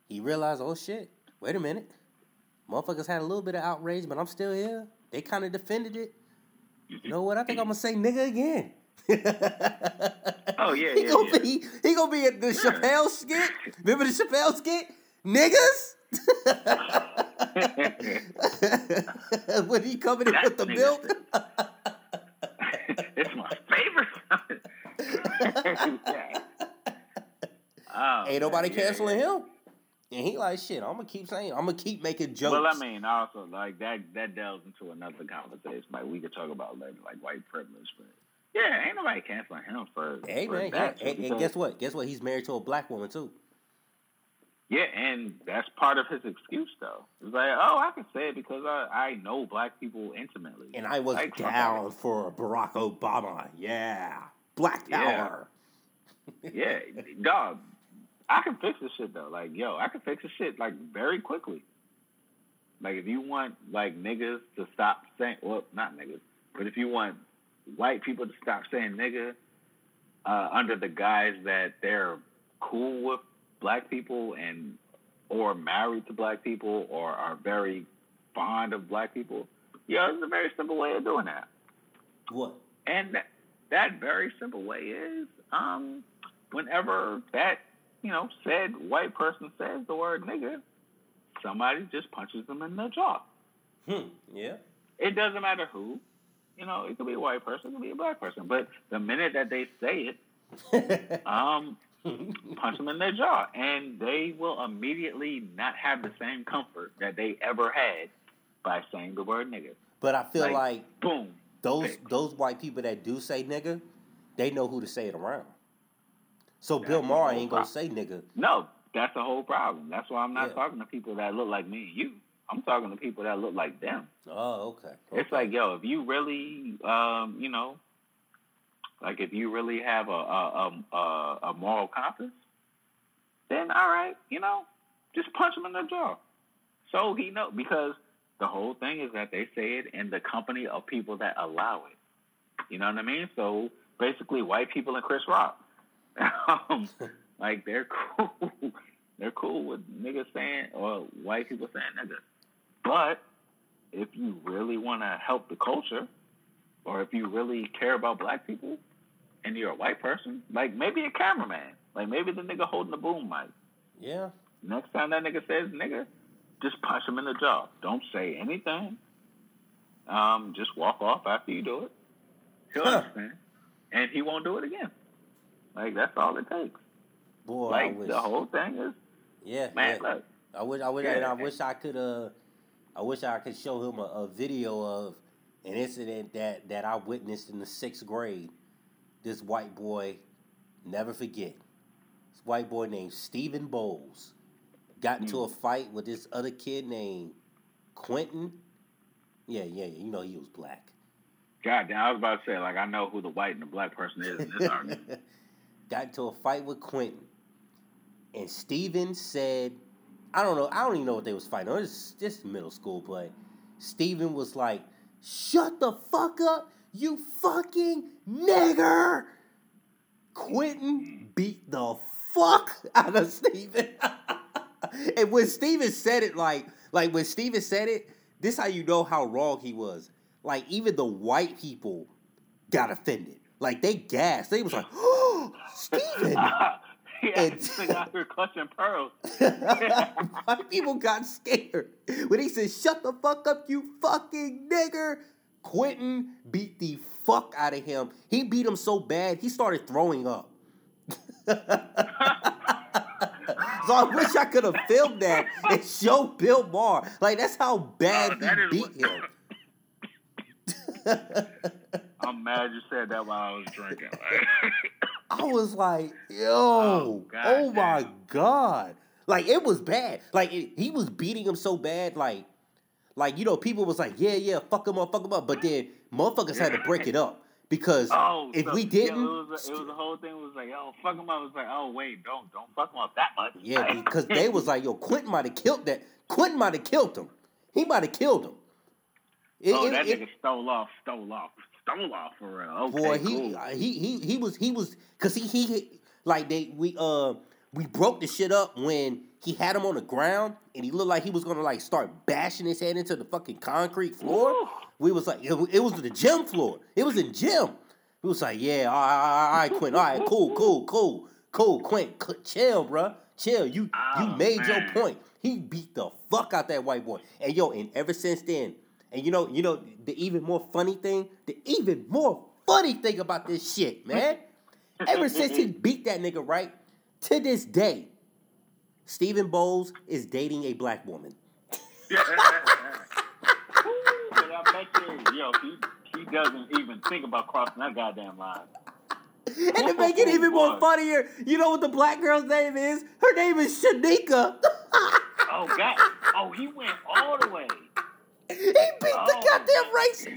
He realized, oh shit, wait a minute, motherfuckers had a little bit of outrage, but I'm still here. They kind of defended it. You know what? I think I'm gonna say nigga again. Oh yeah, he yeah, gonna yeah. be he gonna be at the Chappelle skit. Remember the Chappelle skit? Niggas. when he coming in with the milk. it's my favorite. yeah. Oh, Ain't nobody yeah, canceling yeah. him. And he like shit. I'm gonna keep saying. I'm gonna keep making jokes. Well, I mean, also like that that delves into another conversation. Like we could talk about later, like white privilege, but yeah, ain't nobody canceling him for. hey for man, yeah. and, and guess what? Guess what? He's married to a black woman too. Yeah, and that's part of his excuse, though. It's like, oh, I can say it because I, I know black people intimately. And I was Like, down for Barack Obama. Yeah, black Yeah. power. yeah, dog. I can fix this shit though. Like, yo, I can fix this shit like very quickly. Like, if you want like niggas to stop saying, well, not niggas, but if you want white people to stop saying nigga uh, under the guise that they're cool with black people and or married to black people or are very fond of black people, yeah, it's a very simple way of doing that. What? And that, that very simple way is um, whenever that, you know, said white person says the word nigger, somebody just punches them in the jaw. Hmm. Yeah. It doesn't matter who. You know, it could be a white person, it could be a black person. But the minute that they say it, um, punch them in their jaw. And they will immediately not have the same comfort that they ever had by saying the word nigger. but I feel Like, like Boom. those those white people that do say nigga, they know who to say it around. So That's Bill Maher ain't gonna problem. say nigga. No, that's the whole problem. That's why I'm not Yeah. talking to people that look like me and you. I'm talking to people that look like them. Oh, okay. It's like, yo, if you really, um, you know, like if you really have a a, a, a, a moral compass, then all right, you know, just punch him in the jaw. So he know because the whole thing is that they say it in the company of people that allow it. You know what I mean? So basically, white people and Chris Rock, um, like they're cool. they're cool with niggas saying or white people saying nigga. But if you really want to help the culture, or if you really care about black people, and you're a white person, like maybe a cameraman, like maybe the nigga holding the boom mic. yeah. Next time that nigga says nigga, just punch him in the jaw. Don't say anything. Um, just walk off after you do it. He'll Huh. understand, and he won't do it again. Like that's all it takes. Boy, I like wish. the whole thing is, yeah, man. yeah. Look, I wish I wish Yeah. and I wish I could uh I wish I could show him a, a video of an incident that, that I witnessed in the sixth grade. This white boy, never forget. This white boy named Stephen Bowles got into hmm. a fight with this other kid named Quentin. Yeah, yeah, yeah. You know he was black. God damn, I was about to say like I know who the white and the black person is in this argument. got into a fight with Quentin. And Steven said, I don't know, I don't even know what they was fighting. It was just middle school, but Steven was like, Shut the fuck up, you fucking nigger. Quentin beat the fuck out of Steven. and when Steven said it, like, like when Steven said it, this how you know how wrong he was. Like even the white people got offended. Like they gasped. They was like, "Oh, Steven!" Yeah, out here clutching pearls. People got scared when he said, "Shut the fuck up, you fucking nigger." Quentin beat the fuck out of him. He beat him so bad he started throwing up. so I wish I could have filmed that and showed Bill Maher. Like that's how oh, bad oh, he beat him. I'm mad you said that while I was drinking. I was like, yo, oh, oh my god. Like it was bad. Like it, he was beating him so bad, like like, you know, people was like, yeah, yeah, fuck him up, fuck him up. But then motherfuckers had to break it up. Because oh, if so, we didn't, yeah, it, was, it was the whole thing was like, oh, fuck him up. It was like, oh, wait, don't, don't fuck him up that much. Yeah, because they was like, yo, Quentin might have killed that. Quentin might have killed him. He might have killed him. It, oh, it, that nigga stole off, stole off, off for real. Okay, boy, he, cool. he he he was he was because he he like they we uh we broke the shit up when he had him on the ground and he looked like he was gonna like start bashing his head into the fucking concrete floor. Ooh. We was like, it, it, was the gym floor. It was in gym. We was like, yeah, all right, all right, Quint, all right, cool, cool, cool, cool, Quint, chill, bro, chill. You oh, you made man. your point. He beat the fuck out that white boy, and yo, and ever since then, and you know, you know, the even more funny thing, the even more funny thing about this shit, man. ever since he beat that nigga, right? To this day, Stephen Bowles is dating a black woman. yeah, I bet you, yo, he, he doesn't even think about crossing that goddamn line. And to make it even more funnier, you know what the black girl's name is? Her name is Shanika. oh God! Oh, he went all the way. He beat oh, the goddamn race.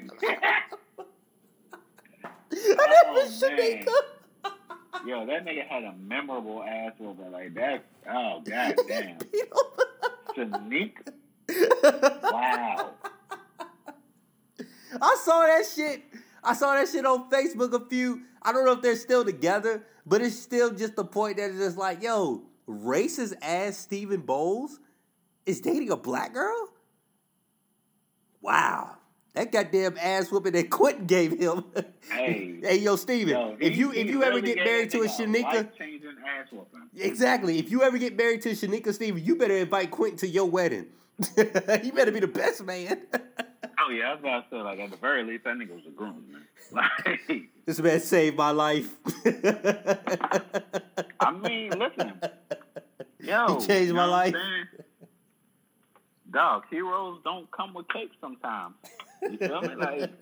Her oh, name is Shanika. Yo, that nigga had a memorable ass over like that. Oh god damn. Wow. I saw that shit. I saw that shit on Facebook a few. I don't know if they're still together, but it's still just the point that it's just like, yo, racist ass Stephen Bowles is dating a black girl? Wow. That goddamn ass whooping that Quentin gave him. Hey, hey, yo, Steven, yo, if you if you ever get married to a Shanika, exactly. If you ever get married to a Shanika, Steven, you better invite Quentin to your wedding. he better be the best man. oh yeah, I was about to say like at the very least, that nigga was a groom man. Like this man saved my life. I mean, listen, yo, he changed my life. Dog, heroes don't come with cake sometimes. You feel me? Like,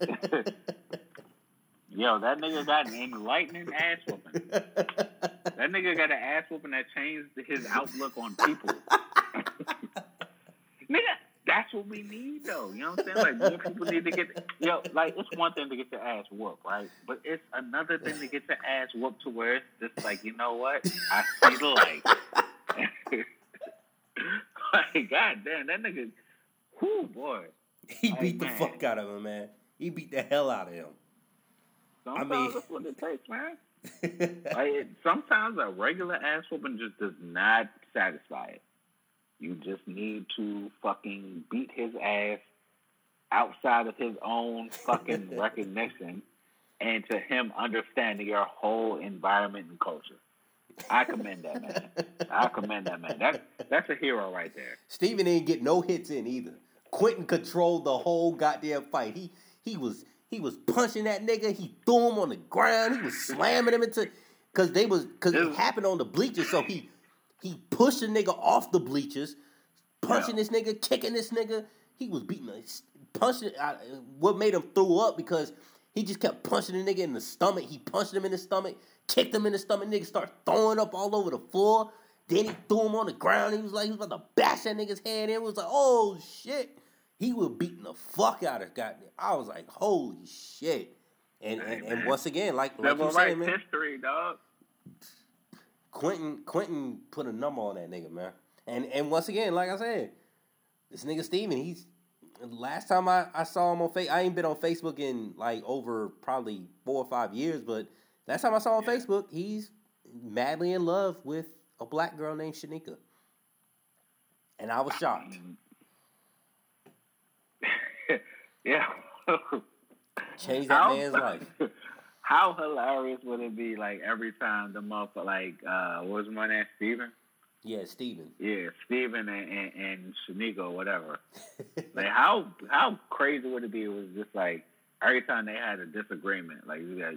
yo, that nigga got an enlightening ass whooping. That nigga got an ass whooping that changed his outlook on people. nigga, that's what we need, though. You know what I'm saying? Like, more people need to get, yo, like, it's one thing to get your ass whooped, right? But it's another thing to get your ass whooped to where it's just like, you know what? I see the light. like, god damn, that nigga, whoo, boy. He beat the fuck out of him, man. He beat the hell out of him. Sometimes I mean, that's what it takes, man. like, sometimes a regular ass whooping just does not satisfy it. You just need to fucking beat his ass outside of his own fucking recognition and to him understanding your whole environment and culture. I commend that man. I commend that man. That that's a hero right there. Steven didn't get no hits in either. Quentin controlled the whole goddamn fight. He he was he was punching that nigga. He threw him on the ground. He was slamming him into because they was because it happened on the bleachers. So he he pushed the nigga off the bleachers, punching yeah. this nigga, kicking this nigga. He was beating us, punching. I, what made him throw up because he just kept punching the nigga in the stomach. He punched him in the stomach, kicked him in the stomach. Nigga start throwing up all over the floor. Then he threw him on the ground. He was like, he was about to bash that nigga's head in. It was like, oh shit. He was beating the fuck out of goddamn. I was like, holy shit. And hey, and, and, once again, like, like you saying, man. history, dog. Quentin Quentin put a number on that nigga, man. And and once again, like I said, this nigga Steven, he's last time I, I saw him on Facebook, I ain't been on Facebook in like over probably four or five years, but last time I saw on Facebook, he's madly in love with a black girl named Shanika. And I was shocked. yeah. Change that man's life. how hilarious would it be? Like every time the motherfucker, like uh, what was my name, Steven? Yeah, Steven. Yeah, Steven and, and, and Shanika or whatever. like how how crazy would it be? It was just like every time they had a disagreement, like you guys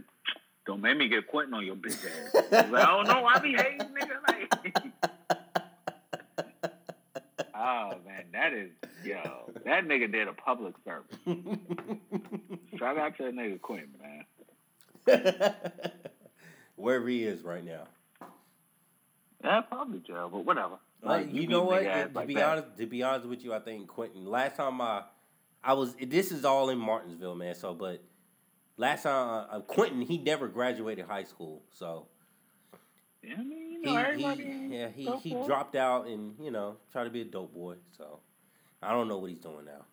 don't make me get Quentin on your bitch ass. I like, oh no, I be hating nigga. Like, oh man, that is yo, that nigga did a public service. Shout out to that nigga Quentin, man. Wherever he is right now. Yeah, probably jail, but whatever. Uh, like, you, you know what? To like be that. honest, to be honest with you, I think Quentin. Last time I, I was. This is all in Martinsville, man. So, but last time uh, Quentin, he never graduated high school, so. Yeah, I mean, you know, he, he, yeah, he, he dropped out and you know tried to be a dope boy. So, I don't know what he's doing now.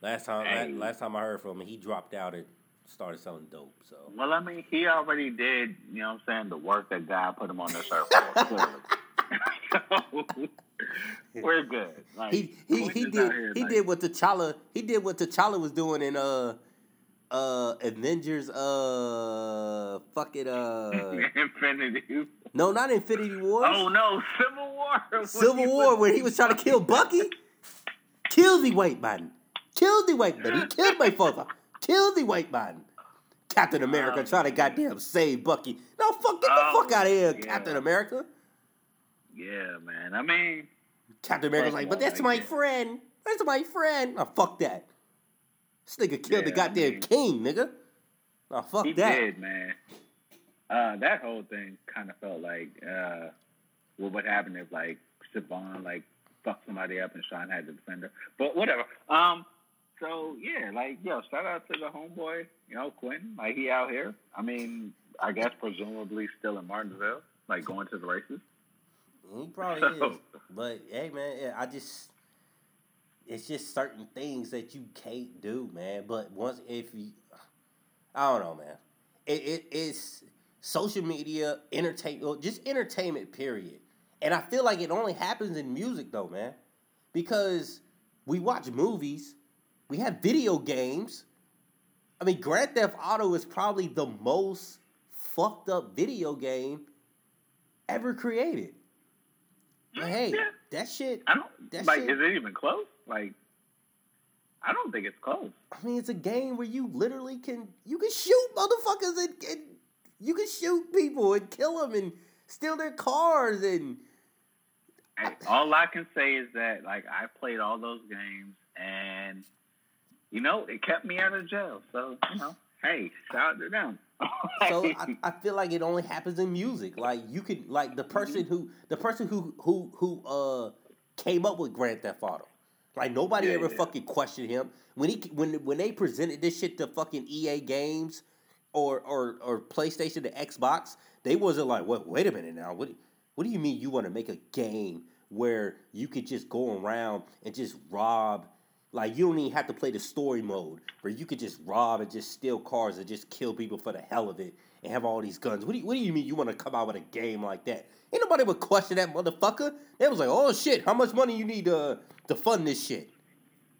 Last time, hey. last, last time I heard from him, he dropped out and started selling dope. So well, I mean, he already did. You know, what I'm saying the work that God put him on this earth for. we're good. Like, he he, he did here, he like, did what T'Challa he did what T'Challa was doing in uh uh Avengers uh fuck it uh Infinity. No, not Infinity War. Oh no, Civil War. Civil War, where he was trying to kill Bucky. Kill the white man. Kill the white man. He killed my father. Kill the white man. Captain America um, trying to goddamn save Bucky. No, fuck, get the oh, fuck out of here, yeah. Captain America. Yeah, man. I mean, Captain America's like, but that's my friend. That's my friend. Oh, fuck that. This nigga killed yeah, the goddamn I mean, king, nigga. Oh, fuck he that. He did, man. Uh, that whole thing kind of felt like uh, what would happen if like Siobhan like fucked somebody up and Sean had to defend her. But whatever. Um, so yeah, like yo, shout out to the homeboy, you know, Quentin. Like he out here. I mean, I guess presumably still in Martinsville, like going to the races. He probably is. But hey, man, I just it's just certain things that you can't do, man. But once if you, I don't know, man. It, it it's social media, entertainment, just entertainment. Period. And I feel like it only happens in music, though, man, because we watch movies we have video games. I mean, Grand Theft Auto is probably the most fucked up video game ever created. But mm, hey, yeah. that shit. I don't. That like, shit, is it even close? Like, I don't think it's close. I mean, it's a game where you literally can you can shoot motherfuckers and, and you can shoot people and kill them and steal their cars and. Hey, all I can say is that like I played all those games and you know, it kept me out of jail. So, you know, hey, shout out to them. so I, I, feel like it only happens in music. Like you could like the person who the person who who who uh came up with Grand Theft Auto. Like nobody yeah, ever yeah. fucking questioned him when he when when they presented this shit to fucking EA Games or or or PlayStation to Xbox. They wasn't like, what? Wait a minute now. What? What do you mean you want to make a game where you could just go around and just rob like you don't even have to play the story mode where you could just rob and just steal cars and just kill people for the hell of it and have all these guns. What do you, what do you mean you want to come out with a game like that? Ain't nobody would question that motherfucker. They was like, oh shit, how much money you need to to fund this shit?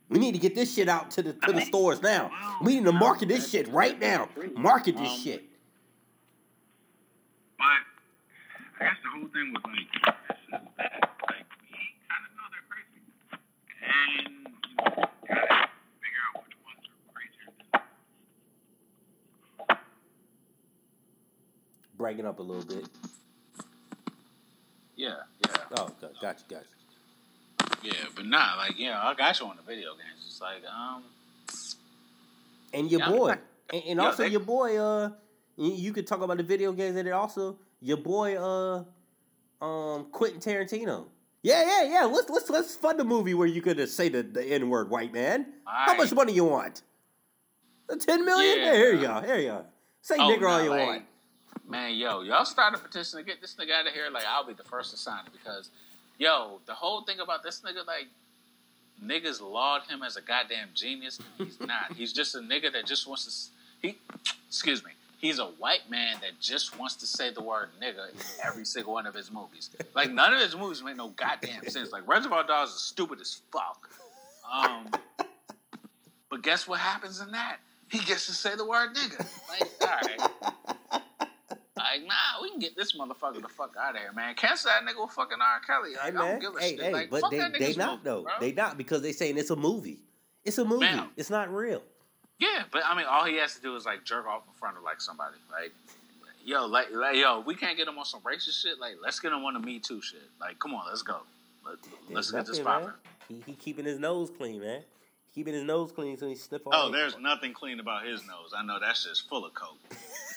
We need to get this shit out to the to the stores now. We need to market this shit right now. Market this um, shit. But I guess the whole thing was like, like we kind of know they're crazy, and breaking up a little bit. Yeah, yeah. Oh, okay. Gotcha, gotcha. Yeah, but not like, yeah, I got you on the video games. It's like, um. And your yeah, boy. and, and also they, your boy, uh, you could talk about the video games and it also, your boy, uh, um, Quentin Tarantino. Yeah, yeah, yeah. Let's let's let's fund a movie where you could uh, say the, the N word, white man. How much money you want? Ten million? Yeah. here you go. Here you go. Say oh, nigger all you like, want. Man, yo, y'all start a petition to get this nigga out of here. Like, I'll be the first to sign it because, yo, the whole thing about this nigga, like, niggas laud him as a goddamn genius. He's not. He's just a nigga that just wants to. He, excuse me. He's a white man that just wants to say the word nigga in every single one of his movies. Like none of his movies make no goddamn sense. Like Reservoir Dogs is stupid as fuck. Um, but guess what happens in that? he gets to say the word nigga. Like, all right. Like, nah, we can get this motherfucker the fuck out of here, man. Cancel that nigga with fucking R. Kelly. Like, Hey I man, don't give a hey, shit. hey, like, but they that they not movie, though. bro. They not because they saying it's a movie. It's a movie. Man. It's not real. Yeah, but I mean, all he has to do is like jerk off in front of like somebody. Like, yo, like, like yo, we can't get him on some racist shit. Like, let's get him on the Me Too shit. Like, come on, let's go. Let, let's There's get this popping. He, he keeping his nose clean, man. Keeping his nose clean so he sniff. Oh, there's nothing clean about his nose. I know that's just full of coke.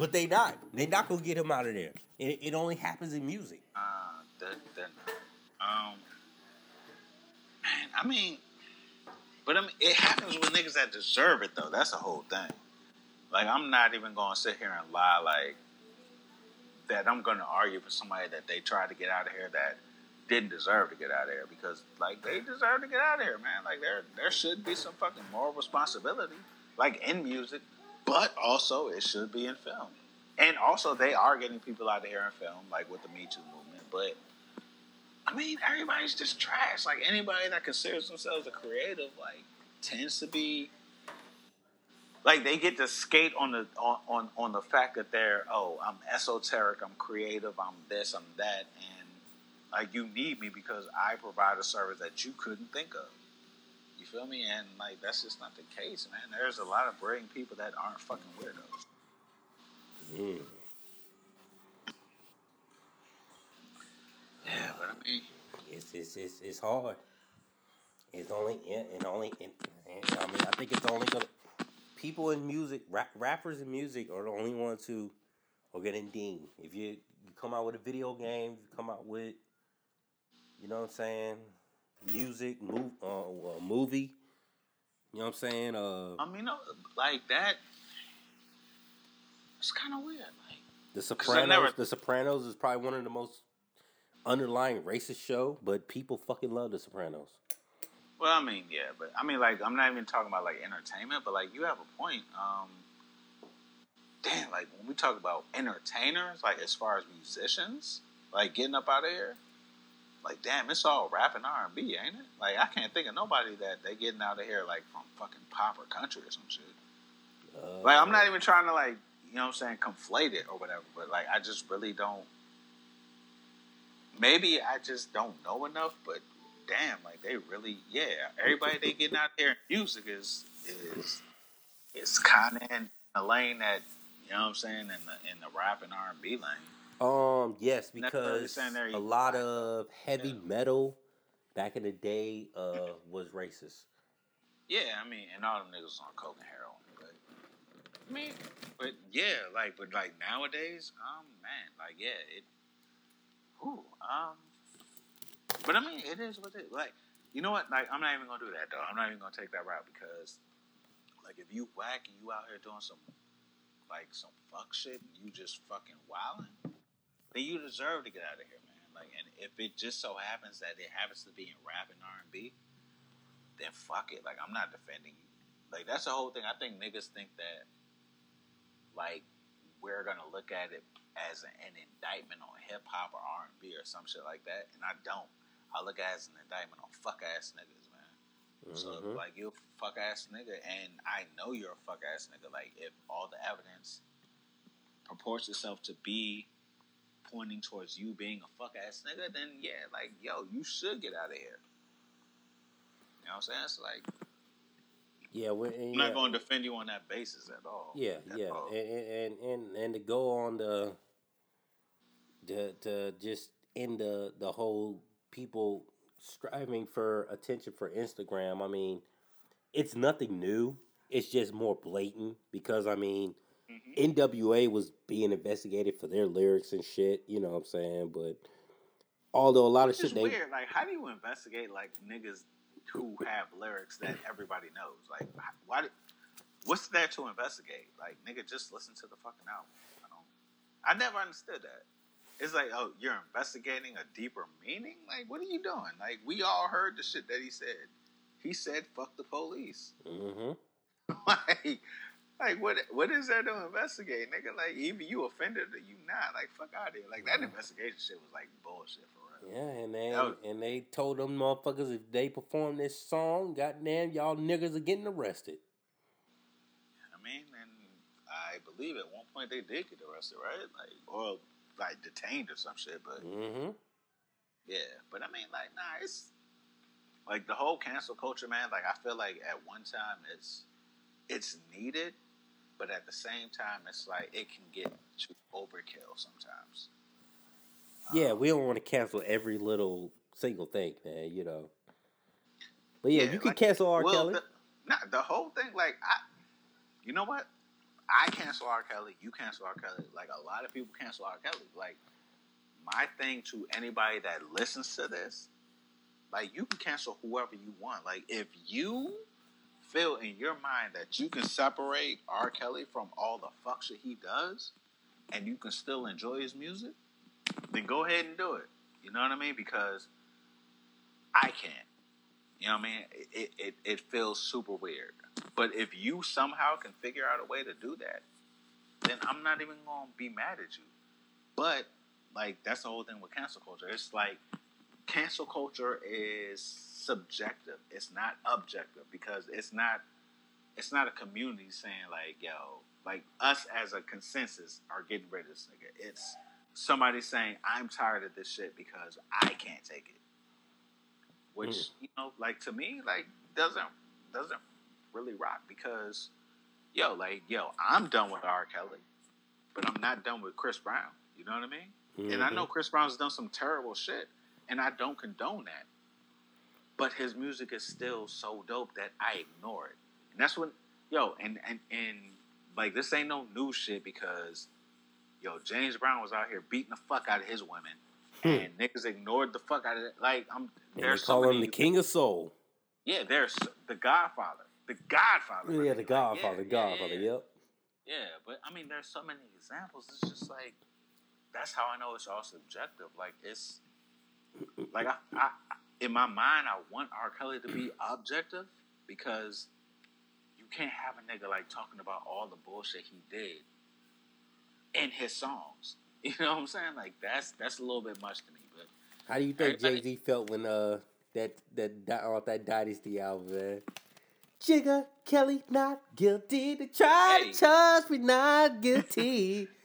But they not. They not gonna get him out of there. It, it only happens in music. Uh, that, that, um, man, I mean, but I mean, it happens with niggas that deserve it though. That's the whole thing. Like, I'm not even gonna sit here and lie like that. I'm gonna argue for somebody that they tried to get out of here that didn't deserve to get out of here because like they deserve to get out of here, man. Like there, there should be some fucking moral responsibility, like in music, but also it should be in film. And also, they are getting people out of here in film, like with the Me Too movement. But I mean, everybody's just trash. Like anybody that considers themselves a creative, like tends to be like they get to skate on the on, on on the fact that they're oh I'm esoteric, I'm creative, I'm this, I'm that, and like you need me because I provide a service that you couldn't think of. Feel me? And like that's just not the case, man. There's a lot of brilliant people that aren't fucking weirdos. Mm. Yeah, but I mean, It's, it's it's it's hard. It's only it only it, I mean I think it's only gonna people in music rap, rappers in music are the only ones who are getting dinged. If you, you come out with a video game, you come out with you know what I'm saying, music, move, uh, a movie. You know what I'm saying? Uh, I mean, like that. It's kind of weird. Like, The Sopranos. never- The Sopranos is probably one of the most underlying racist show, but people fucking love The Sopranos. well, I mean, yeah, but I mean, like, I'm not even talking about like entertainment, but like, you have a point. Um, damn, like when we talk about entertainers, like as far as musicians, like getting up out of here, like, damn, it's all rap and R and B, ain't it? Like, I can't think of nobody that they getting out of here like from fucking pop or country or some shit. Uh, Like I'm not even trying to like you know what I'm saying conflate it or whatever, but like I just really don't. Maybe I just don't know enough, but damn, like they really yeah. Everybody they getting out there in music is is is kind of in a lane that you know what I'm saying in the in the rap and R and B lane. Um, yes, because a lot of heavy Yeah. metal back in the day uh, was racist. Yeah, I mean, and all them niggas on coke and heroin, but I mean, but yeah, like, but like nowadays, um, man, like, yeah, it, ooh, um, but I mean, it is what it like. You know what? Like, I'm not even gonna do that though. I'm not even gonna take that route because, like, if you whack and you out here doing some, like, some fuck shit, and you just fucking wilding, then you deserve to get out of here, man. Like, and if it just so happens that it happens to be in rap and R and B, then fuck it. Like I'm not defending you. Like that's the whole thing. I think niggas think that like we're gonna look at it as an, an indictment on hip hop or R and B or some shit like that, and I don't. I look at it as an indictment on fuck ass niggas, man. So Mhm. like you a fuck ass nigga, and I know you're a fuck ass nigga. Like if all the evidence purports itself to be pointing towards you being a fuck ass nigga, then yeah, like yo, you should get out of here. You know what I'm saying? It's like Yeah, we're, I'm yeah, not going to defend you on that basis at all. yeah, At yeah, all. and, and and and to go on the the to just end the the whole people striving for attention for Instagram. I mean, it's nothing new. It's just more blatant because I mean, Mhm. NWA was being investigated for their lyrics and shit. You know what I'm saying? But although a lot of It's shit they weird. Like, how do you investigate like niggas who have lyrics that everybody knows? Like, why? Did, what's there to investigate? Like, nigga, just listen to the fucking album. I don't. I never understood that. It's like, oh, you're investigating a deeper meaning. Like, what are you doing? Like, we all heard the shit that he said. He said, "Fuck the police." hmm like, like what? What is there to investigate, nigga? Like either you offended or you not. Like fuck out of here. Like that investigation shit was like bullshit for real. Yeah, and they was- and they told them motherfuckers if they perform this song, goddamn, y'all niggas are getting arrested. I mean, and I believe at one point they did get arrested, right? Like or like detained or some shit. But Mm-hmm. yeah, but I mean, like nah, it's like the whole cancel culture, man. Like I feel like at one time it's it's needed, but at the same time it's like it can get to overkill sometimes. Yeah, we um, don't want to cancel every little single thing, man. You know. But yeah, Yeah, you can like- cancel R. well, Kelly. The, nah, the whole thing, like, I, you know what? I cancel R. Kelly. You cancel R. Kelly. Like, a lot of people cancel R. Kelly. Like, my thing to anybody that listens to this, like, you can cancel whoever you want. Like, if you feel in your mind that you can separate R. Kelly from all the fuck shit he does, and you can still enjoy his music, then go ahead and do it. You know what I mean? Because I can't. You know what I mean? It, it, it feels super weird. But if you somehow can figure out a way to do that, then I'm not even going to be mad at you. But, like, that's the whole thing with cancel culture. It's like cancel culture is subjective. It's not objective because it's not it's not a community saying like, yo, like us as a consensus are getting rid of this nigga. It's somebody saying, I'm tired of this shit because I can't take it which Mm. you know, like to me, like doesn't doesn't really rock because yo, like yo, I'm done with R. Kelly, but I'm not done with Chris Brown. You know what I mean? And I Mhm. know Chris Brown's done some terrible shit, and I don't condone that. But his music is still so dope that I ignore it, and that's when yo, and and and like this ain't no new shit because yo, James Brown was out here beating the fuck out of his women. Hmm. And niggas ignored the fuck out of it. Like I'm, And there's call so him the King of Soul. yeah, there's the Godfather. The Godfather. Yeah, Like, the yeah, Godfather. yeah, Godfather. Yeah, Yep. yeah, but I mean, there's so many examples. It's just like that's how I know it's all subjective. Like it's like I, I in my mind, I want R. Kelly to be objective because you can't have a nigga like talking about all the bullshit he did in his songs. You know what I'm saying? Like that's that's a little bit much to me. But How do you think Jay Z felt when uh that that di- off that Dynasty album, man? Jigga Kelly not guilty. They try Hey. to charge me not guilty.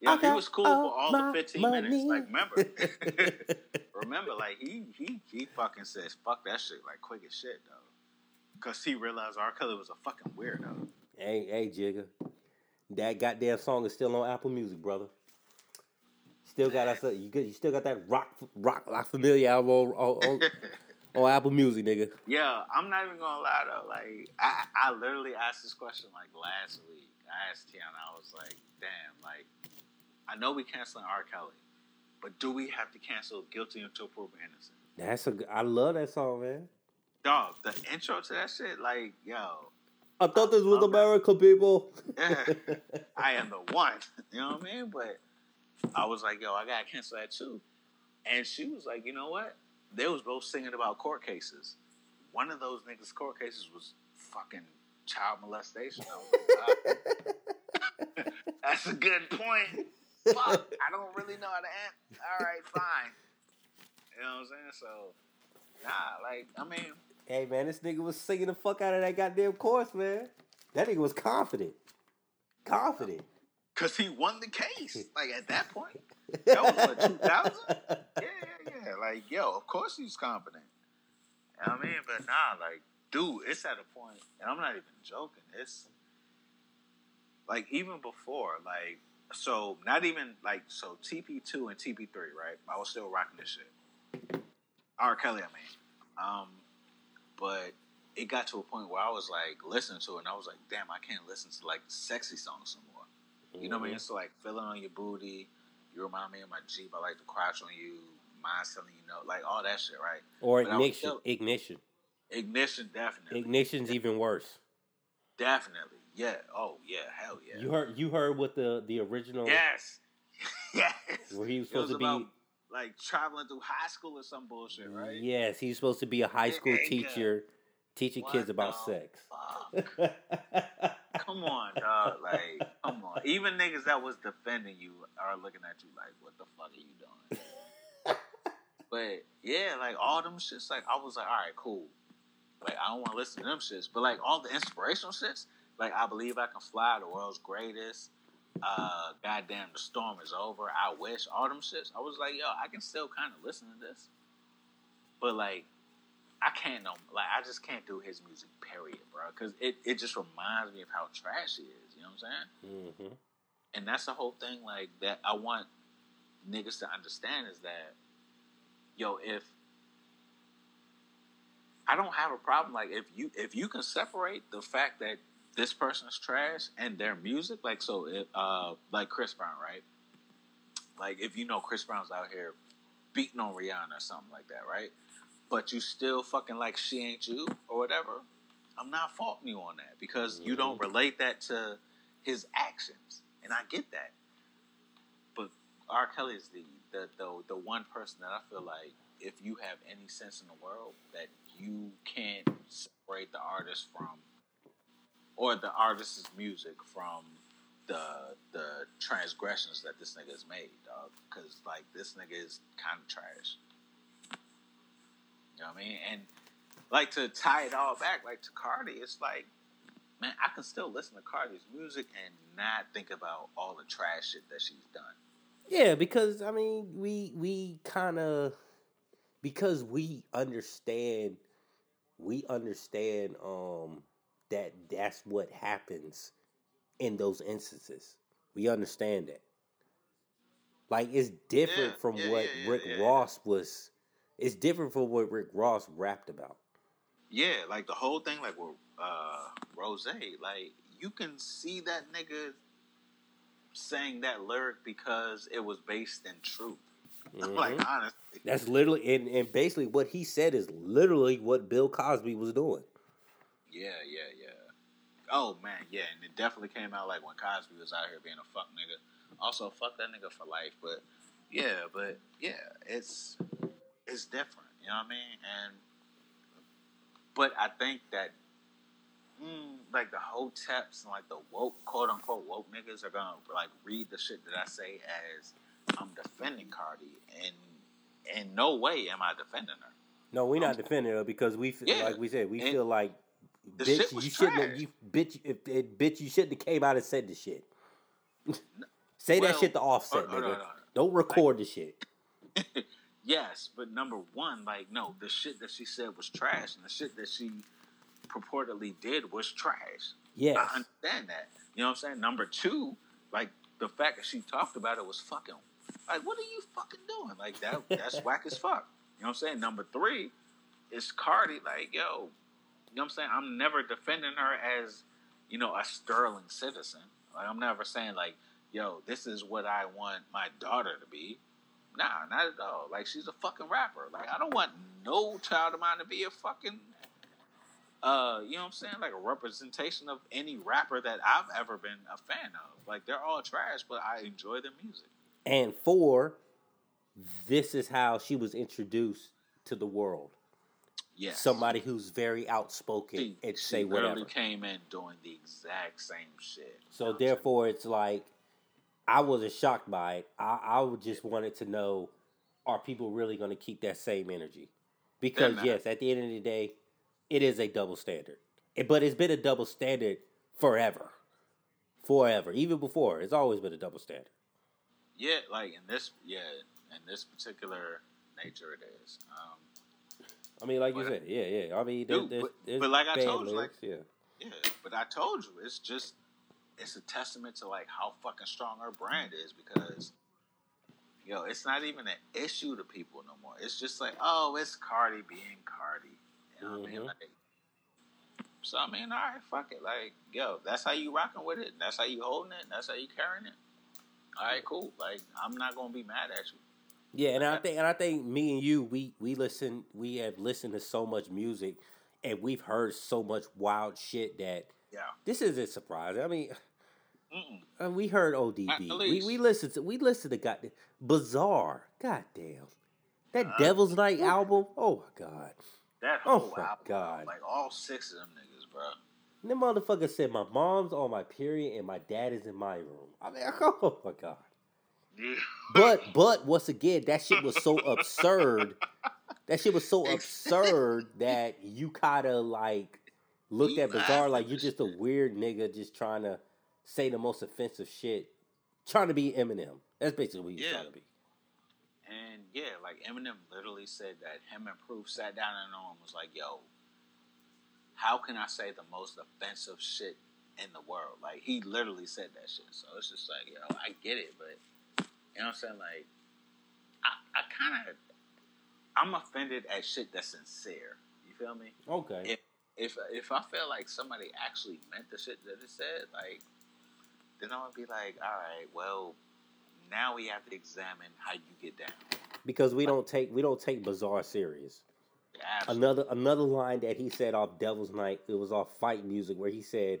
yeah, he was cool for oh, all the 15 money. minutes. Like remember, remember, like he he he fucking says fuck that shit like quick as shit though, because he realized R. Kelly was a fucking weirdo. hey, hey, Jigga. That goddamn song is still on Apple Music, brother. Still got us. You you still got that rock Roc La Familia album on, on, on, on Apple Music, nigga. Yeah, I'm not even gonna lie though. Like I, I literally asked this question like last week. I asked Tiana, I was like, damn, like I know we canceling R. Kelly, but do we have to cancel Guilty Until Proven Innocent? That's a. I love that song, man. Dog, the intro to that shit, like, yo, I thought this was. America, people. Yeah. I am the one. You know what I mean? But I was like, yo, I gotta cancel that too. And she was like, you know what? They was both singing about court cases. One of those niggas' court cases was fucking child molestation. Like, "Ah, That's a good point. Fuck, I don't really know how to answer. All right, fine. You know what I'm saying? So, nah, like, I mean, Hey man, this nigga was singing the fuck out of that goddamn chorus, man. That nigga was confident. Confident. because he won the case. Like, at that point, that was what, 2000? yeah, yeah, yeah. Like, yo, of course he's confident. You know what I mean? But nah, like, dude, it's at a point, and I'm not even joking. It's like even before, like, so not even like so TP2 and TP3, right? I was still rocking this shit. R. Kelly, I mean. Um, but it got to a point where I was like listening to it, and I was like, damn, I can't listen to like sexy songs no more. You know what I mean? It's like feeling on your booty. You remind me of my Jeep. I like to crouch on you. Mind telling you know, like all that shit, right? Or But ignition. still- Ignition. Ignition, definitely, Ignition's even worse. definitely, yeah. Oh yeah, hell yeah. You heard you heard what the the original Yes, yes. where he was It was supposed to about be like traveling through high school or some bullshit, right? Yes, he's supposed to be a high school teacher teaching What kids about sex. Fuck. come on, dog. Like, come on. Even niggas that was defending you are looking at you like, what the fuck are you doing? but yeah, like all them shits, like I was like, all right, cool. Like I don't want to listen to them shits, but like all the inspirational shits, like I believe I can fly, the world's greatest. Uh, goddamn, the storm is over. I wish all them shits. I was like, yo, I can still kind of listen to this, but like I can't no like I just can't do his music, period, bro. Because it, it just reminds me of how trash he is. You know what I'm saying? Mm-hmm. And that's the whole thing, like that. I want niggas to understand is that, yo, if I don't have a problem, like if you if you can separate the fact that this person is trash and their music, like so, if, uh, like Chris Brown, right? Like if you know Chris Brown's out here beating on Rihanna or something like that, right? but you still fucking like she ain't you or whatever, I'm not faulting you on that because mm-hmm. you don't mm-hmm. relate that to his actions, and I get that. But R. Kelly is the the the, the one person that I feel like if you have any sense in the world that you can't separate the artist from or the artist's music from the the transgressions that this nigga has made, dog. Because like this nigga is kind of trash. You know what I mean? And like to tie it all back, like to Cardi, it's like, man, I can still listen to Cardi's music and not think about all the trash shit that she's done. Yeah, because I mean, we we kind of because we understand we understand um that that's what happens in those instances. We understand that. Like it's different yeah, from yeah, what yeah, Rick Ross was it's different from what Rick Ross rapped about. Yeah, like the whole thing, like with uh, Ross, like you can see that nigga saying that lyric because it was based in truth. Mm-hmm. like honestly, that's literally and, and basically what he said is literally what Bill Cosby was doing. Yeah, yeah, yeah. Oh man, yeah, and it definitely came out like when Cosby was out here being a fuck nigga. Also, fuck that nigga for life. But yeah, but yeah, it's it's different. You know what I mean? And but I think that mm, like the hoteps and like the woke quote unquote woke niggas are gonna like read the shit that I say as I'm defending Cardi, and in no way am I defending her. No, we're not defending her because we feel, yeah. like we said we and feel like bitch, you shouldn't have, you bitch if, if, bitch you shouldn't have came out and said the shit. Say well, that shit to Offset, oh, oh, nigga. No, no, no, Don't record like, the shit. Yes, but number one, like, no, the shit that she said was trash, and the shit that she purportedly did was trash. Yeah, I understand that. You know what I'm saying? Number two, like the fact that she talked about it was fucking. Like, what are you fucking doing? Like that. That's whack as fuck. You know what I'm saying? Number three is Cardi. Like, yo, you know what I'm saying? I'm never defending her as, you know, a sterling citizen. Like, I'm never saying like, yo, this is what I want my daughter to be. Nah, not at all. Like she's a fucking rapper. Like I don't want no child of mine to be a fucking uh, you know what I'm saying? Like a representation of any rapper that I've ever been a fan of. Like they're all trash, but I enjoy their music. And four, this is how she was introduced to the world. Yes. Somebody who's very outspoken she, and say whatever. came in doing the exact same shit. So therefore, it's like I wasn't shocked by it. I, I just wanted to know are people really going to keep that same energy? Because yes, at the end of the day, it is a double standard. But it's been a double standard forever, forever. Even before, it's always been a double standard. Yeah, like in this, yeah, in this particular nature, it is. Um, I mean, like you said, yeah, yeah. I mean, dude, there's, there's but, like I told you, like, yeah, yeah. But I told you, it's just it's a testament to like how fucking strong her brand is because yo, it's not even an issue to people no more. It's just like, oh, it's Cardi being Cardi. You know what mm-hmm. I mean? Mm-hmm. Like, so I mean, all right, fuck it. Like, yo, that's how you rocking with it. That's how you holding it. That's how you carrying it. All right, cool. Like, I'm not gonna be mad at you. Yeah, and I think and I think me and you, we we listen, we have listened to so much music, and we've heard so much wild shit that yeah, this isn't surprising. I mean, uh, we heard ODB. We we listened to we listened to goddamn Bizarre. Goddamn. That uh, Devil's Night album. Oh my god. That oh whole oh my album, god. Like all six of them niggas, bro. And the motherfucker said, "My mom's on my period and my dad is in my room." I mean, oh my god. Yeah. But but once again, that shit was so absurd. That shit was so absurd that you kind of like looked at Bizarre like you're just a weird nigga just trying to say the most offensive shit, trying to be Eminem. That's basically what he's Yeah. trying to be. And yeah, like Eminem literally said that him and Proof sat down and on was like, yo, how can I say the most offensive shit in the world? Like he literally said that shit. So it's just like, yo, I get it, but you know what I'm saying? Like I, I kinda I'm offended at shit that's sincere. You feel me? Okay. If if if I feel like somebody actually meant the shit that it said, like then I'm gonna be like, all right, well, now we have to examine how you get down. because we don't take we don't take Bizarre serious. Absolutely. Another another line that he said off Devil's Night, it was off fight music where he said,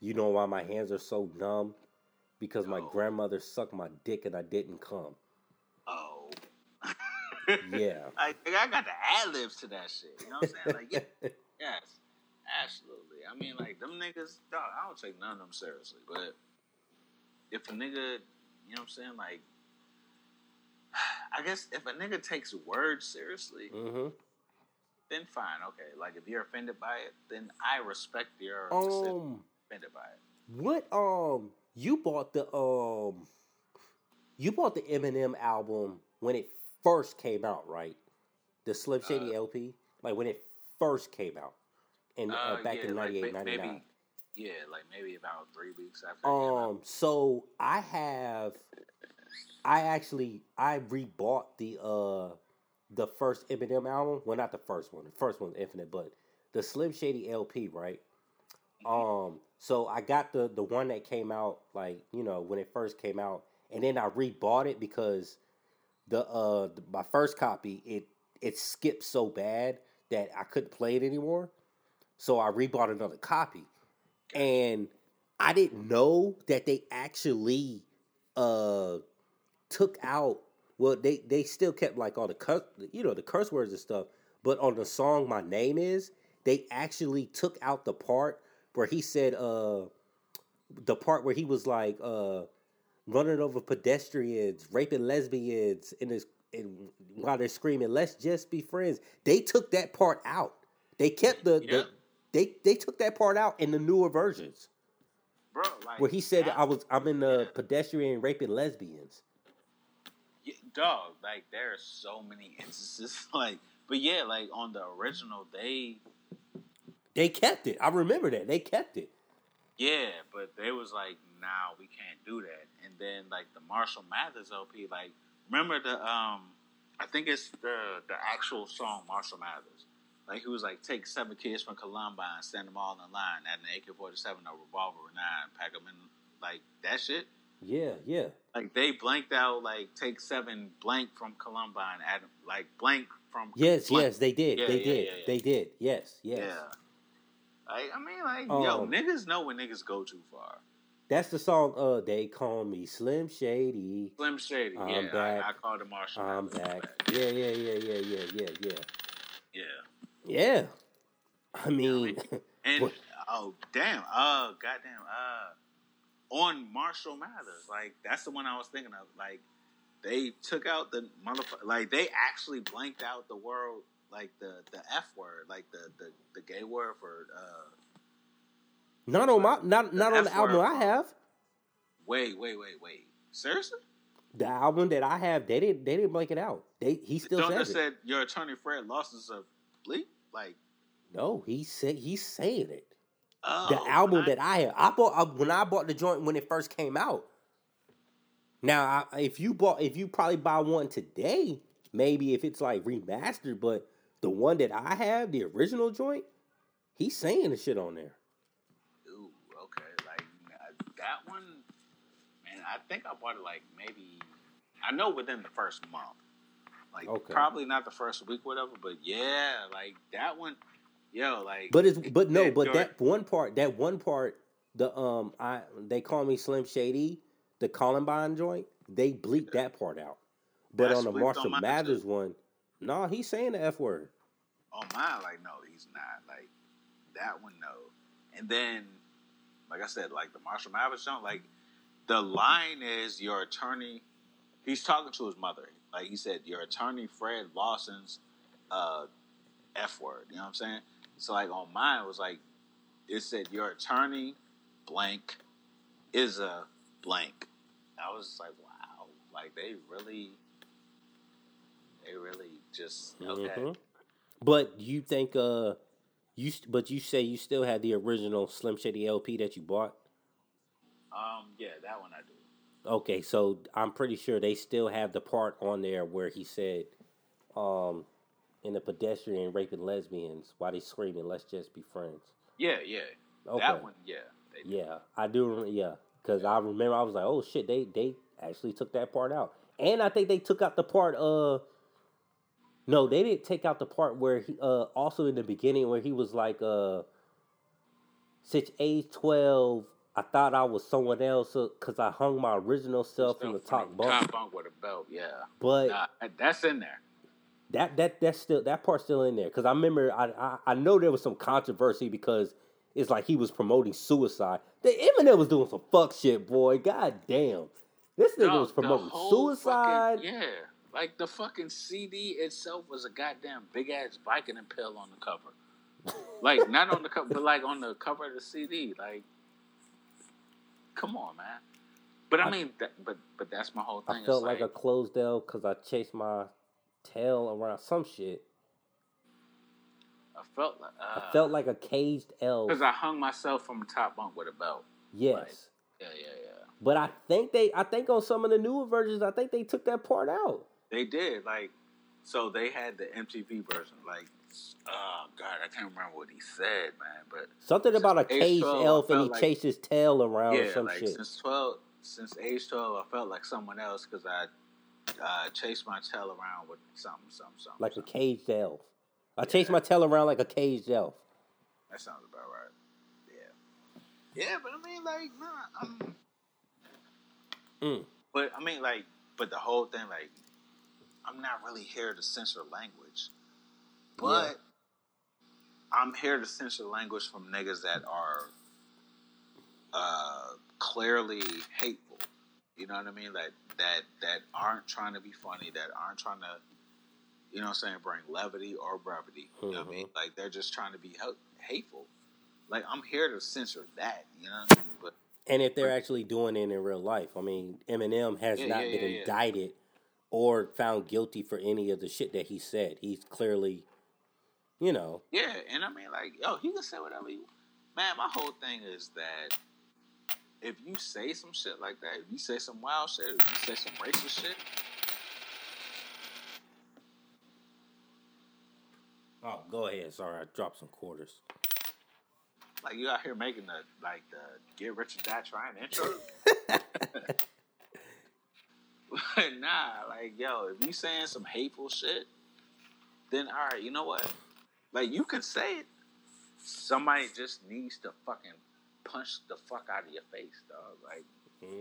"You know why my hands are so numb? Because my Oh. grandmother sucked my dick and I didn't come." Oh. Yeah. like I got the ad libs to that shit. You know what I'm saying? Like, yeah, yes, absolutely. I mean, like them niggas, dog. I don't take none of them seriously. But if a nigga, you know what I'm saying? Like, I guess if a nigga takes words seriously, hmm then fine, okay. Like if you're offended by it, then I respect your Um, offended by it. what um, you bought the um, you bought the Eminem album when it first came out, right? The Slim Shady Uh, LP, like when it first came out, and uh, Uh, back yeah, in like, 98, ma- 99. maybe, yeah, like maybe about three weeks after. it came out. Um, so I have, I actually I rebought the uh the first Eminem album. Well, not the first one. The first one's Infinite, but the Slim Shady LP, right? Um, so I got the the one that came out like you know when it first came out, and then I rebought it because the uh the, my first copy it it skipped so bad that I couldn't play it anymore. So I rebought another copy, and I didn't know that they actually uh took out. Well, they they still kept like all the curse, you know, the curse words and stuff. But on the song "My Name Is," they actually took out the part where he said, uh, the part where he was like, uh, running over pedestrians, raping lesbians, in his, in, while they're screaming, "Let's just be friends." They took that part out. They kept the, Yeah. the they they took that part out in the newer versions bro, like where he said I was I'm in the Yeah. pedestrian raping lesbians. Yeah, dog, like there are so many instances. Like, but yeah, like on the original, they They kept it. I remember that they kept it. yeah, but they was like, nah, we can't do that. And then like the Marshall Mathers LP, like remember the um, I think it's the the actual song Marshall Mathers. Like he was like, take seven kids from Columbine, stand them all in line, add an AK forty seven, a revolver, or nine, pack them in like that shit. Yeah, yeah. Like they blanked out like take seven blank from Columbine, add like blank from Yes, blank. yes, they did. Yeah, they yeah, did. yeah. They did. Yes, yes. Like, I mean, like, yo, Um, niggas know when niggas go too far. That's the song uh they call me Slim Shady. Slim Shady, I'm yeah, back. I, I called him Marshall. I'm back. back. Yeah, yeah, yeah, yeah, yeah, yeah, yeah. Yeah. Yeah. I mean, And What? oh damn, uh goddamn, uh on Marshall Mathers, like that's the one I was thinking of. Like they took out the motherfucker like they actually blanked out the world like the the F word, like the the, the gay word for uh not on my not not on the album word. I have. wait, wait, wait, wait. Seriously? The album that I have, they didn't they didn't blank it out. They he still Don't says said your attorney Fred losses of bleep? Like No, he said he's saying it. oh, the album I- that I have. I bought I, when I bought the joint when it first came out. Now, I, if you bought, if you probably buy one today, maybe if it's like remastered, but the one that I have, the original joint, he's saying the shit on there. Ooh, okay. Like uh, that one, man. I think I bought it like maybe. I know within the first month. Like Okay. probably not the first week, whatever. But yeah, like that one. Yo, like. But it's but no, but that one part, that one part, the um, I they call me Slim Shady, the Columbine joint, they bleeped that part out. But That's on the bleeped on Marshall Mathers one, no, he's saying the f word. on mine, like no, he's not. Like that one, no. And then, like I said, like the Marshall Mathers song, like the line is your attorney. He's talking to his mother. Like he said, your attorney Fred Lawson's uh, F word. You know what I'm saying? So like on mine it was like it said your attorney blank is a blank. I was like, wow, like they really, they really just okay. Mhm. But you think uh you but you say you still have the original Slim Shady LP that you bought? Um, yeah, that one I do. Okay, so I'm pretty sure they still have the part on there where he said, um, in the pedestrian raping lesbians while they screaming, "Let's just be friends." Yeah, yeah, Okay. that one. Yeah, they. Yeah, I do. Remember, yeah, because I remember I was like, "Oh shit!" They they actually took that part out, and I think they took out the part. Uh, no, they didn't take out the part where he. Uh, also in the beginning where he was like, "Uh, since age twelve, I thought I was someone else because I hung my original self in the top bunk." Top bunk with a belt. Yeah, But nah, that's in there. that that that's still that part's still in there because I remember I, I I know there was some controversy because it's like he was promoting suicide. The Eminem was doing some fuck shit, boy. God damn, this nigga No, was promoting suicide. fucking- yeah, like the fucking CD itself was a goddamn big ass Vicodin pill on the cover. like not on the cover, but like on the cover of the CD. Like, come on, man. But I, I- mean, that, but but that's my whole thing. I felt It's like, a closed L because I chased my tail around some shit. I felt like uh, I felt like a caged L. because I hung myself from the top bunk with a belt. Yes, Yeah, yeah, yeah. but I think they I think on some of the newer versions I think they took that part out. They did like, so they had the MTV version. Like, oh god, I can't remember what he said, man. But Something about a caged elf and he like- chased his tail around or yeah, some like shit. since twelve, since age twelve, I felt like someone else because I uh, chased my tail around with something, something, something. like a caged elf. I chased my tail around like a caged elf. That sounds about right. Yeah, yeah, but I mean, like, nah, I'm. Mm. But I mean, like, but the whole thing, like, I'm not really here to censor language, but I'm here to censor language from niggas that are uh, clearly hateful. You know what I mean? Like that that aren't trying to be funny, that aren't trying to, you know, what I'm saying, bring levity or brevity. You know what I mean? Like they're just trying to be hateful. Like I'm here to censor that. You know what I mean? But And if they're actually doing it in real life, I mean, Eminem has Yeah, not yeah, been yeah, yeah. indicted or found guilty for any of the shit that he said. He's clearly, you know, Yeah, and I mean, like, yo, he can say whatever you. Man, my whole thing is that if you say some shit like that, if you say some wild shit, if you say some racist shit, oh, go ahead. Sorry, I dropped some quarters. like you out here making the like the get rich or die trying intro. nah, like yo, if you saying some hateful shit, then all right, you know what? Like you can say it. Somebody just needs to fucking punch the fuck out of your face, dog. Like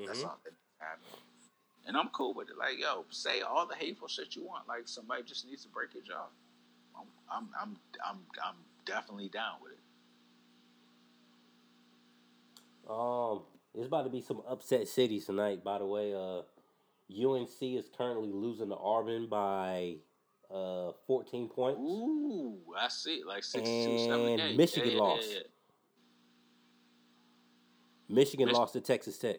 That's Mhm. all that happened. And I'm cool with it. Like, yo, say all the hateful shit you want. Like, somebody just needs to break your jaw. I'm, I'm, I'm, I'm, I'm definitely down with it. Um, there's about to be some upset cities tonight. By the way, uh, UNC is currently losing to Auburn by uh 14 points. Ooh, I see. Like 62, And 78. Michigan Yeah, yeah, lost. yeah, yeah. Michigan Mich- lost to Texas Tech.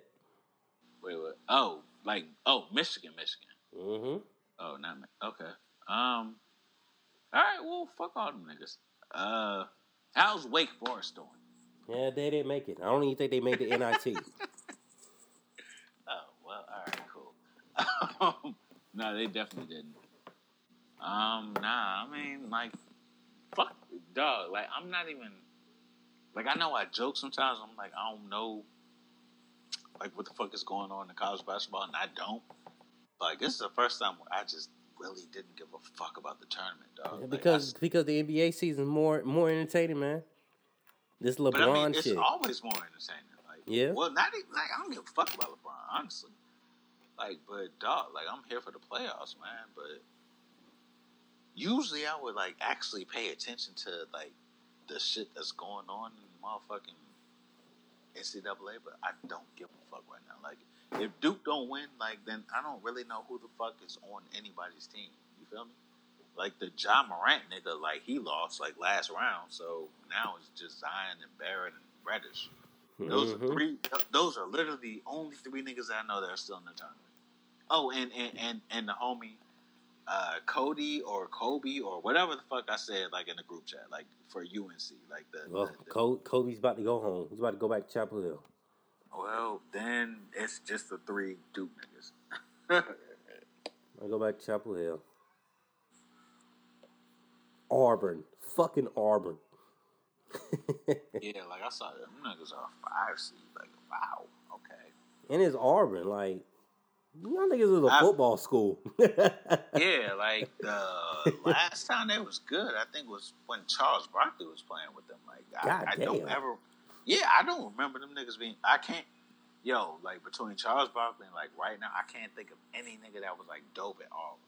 Wait, wait. Oh, like, oh, Michigan, Michigan. Mm-hmm. Oh, not me. Okay. Um. All right. Well, fuck all them niggas. Uh, how's Wake Forest doing? Yeah, they didn't make it. I don't even think they made the NIT. Oh well, all right, cool. No, they definitely didn't. Um, nah, I mean, like, fuck, dog. Like, I'm not even. Like, I know I joke sometimes. I'm like, I don't know, like, what the fuck is going on in college basketball, and I don't. Like, this is the first time where I just really didn't give a fuck about the tournament, dog. Like, because I- because the NBA season more more entertaining, man. This LeBron but I mean, it's shit. always more entertaining. Like, Yeah. Well, not even like I don't give a fuck about LeBron, honestly. Like, but dog, like I'm here for the playoffs, man. But usually, I would like actually pay attention to like the shit that's going on in the motherfucking NCAA, but I don't give a fuck right now. Like, if Duke don't win, like, then I don't really know who the fuck is on anybody's team. You feel me? Like the Ja Morant nigga, like he lost like last round, so now it's just Zion and Barrett and Reddish. Those Mhm. are three. Those are literally the only three niggas that I know that are still in the tournament. Oh, and and and, and the homie uh, Cody or Kobe or whatever the fuck I said, like in the group chat, like for UNC, like the. Well, the- the- Kobe's about to go home. He's about to go back to Chapel Hill. well, then it's just the three Duke niggas. I go back to Chapel Hill. Auburn, fucking Auburn. yeah, like I saw them niggas are five seed. Like, wow, okay. and it's Auburn. Like, y'all niggas was a I- football school. Yeah, like the last time they was good, I think was when Charles Barkley was playing with them. Like I, I don't ever, yeah, I don't remember them niggas being. I can't, yo, like between Charles Barkley and like right now, I can't think of any nigga that was like dope at all.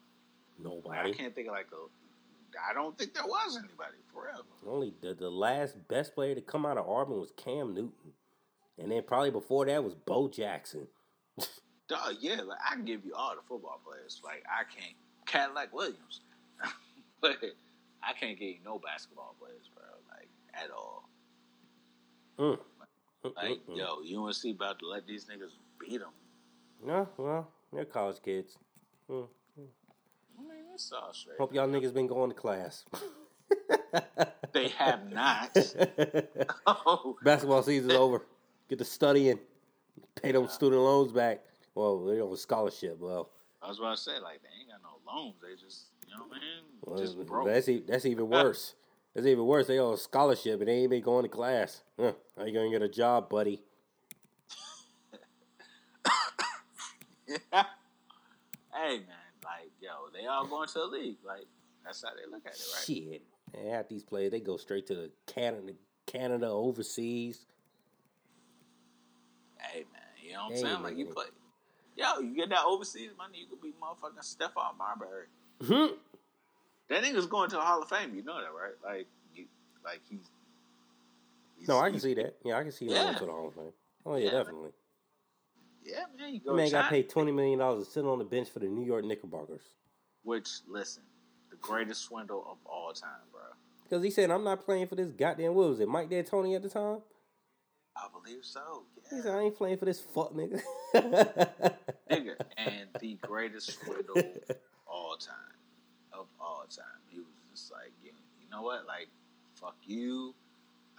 Like, I can't think of like a. I don't think there was anybody forever. Only the, the last best player to come out of Auburn was Cam Newton. And then probably before that was Bo Jackson. Dog, yeah, like I can give you all the football players. Like I can't Cadillac Williams, but I can't give you no basketball players, bro. Like at all. Mm. Like Mm-mm-mm. yo, UNC about to let these niggas beat them. No, well, they're college kids. Mm. I mean, it's all straight. Hope y'all niggas been going to class. They have not. oh, Basketball season's over. Get to studying. Pay those student loans back. Well, they're on scholarship. Well, that's was I say like they ain't got no loans. They just you know what I mean. well, just broke. that's e- that's even worse. That's even worse. They on a scholarship and they ain't been going to class. Huh. How you gonna get a job, buddy? hey man, like yo, they all going to the league. Like that's how they look at it, right? Shit. And half these players, they go straight to the Canada, Canada overseas. Hey man, you know what I'm Hey, saying? Like you play, yo, you get that overseas money, you could be motherfucking Stephon Marbury. Hmm. That nigga's going to the Hall of Fame. You know that, right? Like, you, like he's. he's No, I can see that. Yeah, I can see that Yeah. going to the Hall of Fame. Oh yeah, Yeah, man. definitely. Yeah, man, you go. man got paid twenty million dollars to sit on the bench for the New York Knickerbockers Which, listen, the greatest swindle of all time, bro. because he said, "I'm not playing for this goddamn." What was it, Mike D'Antoni at the time? I believe so. He said, "I ain't playing for this fuck nigga." nigga, and the greatest swindle of all time, of all time. He was just like, you, you know what? Like, fuck you.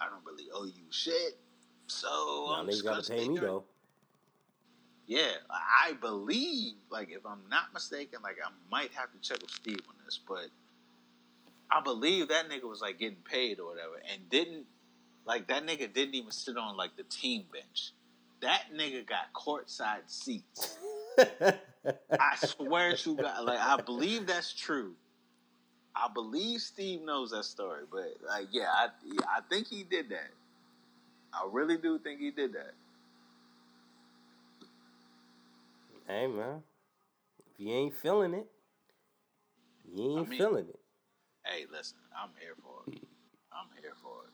I don't really owe you shit. So Y'all I'm just got gonna to pay me though. Yeah, I believe, like, if I'm not mistaken, like, I might have to check with Steve on this, but I believe that nigga was, like, getting paid or whatever, and didn't, like, that nigga didn't even sit on, like, the team bench. That nigga got courtside seats. I swear to God, like, I believe that's true. I believe Steve knows that story, but, like, yeah, I, I think he did that. I really do think he did that. hey man, if you ain't feeling it, you ain't I mean- feeling it. Hey, listen, I'm here for it. I'm here for it.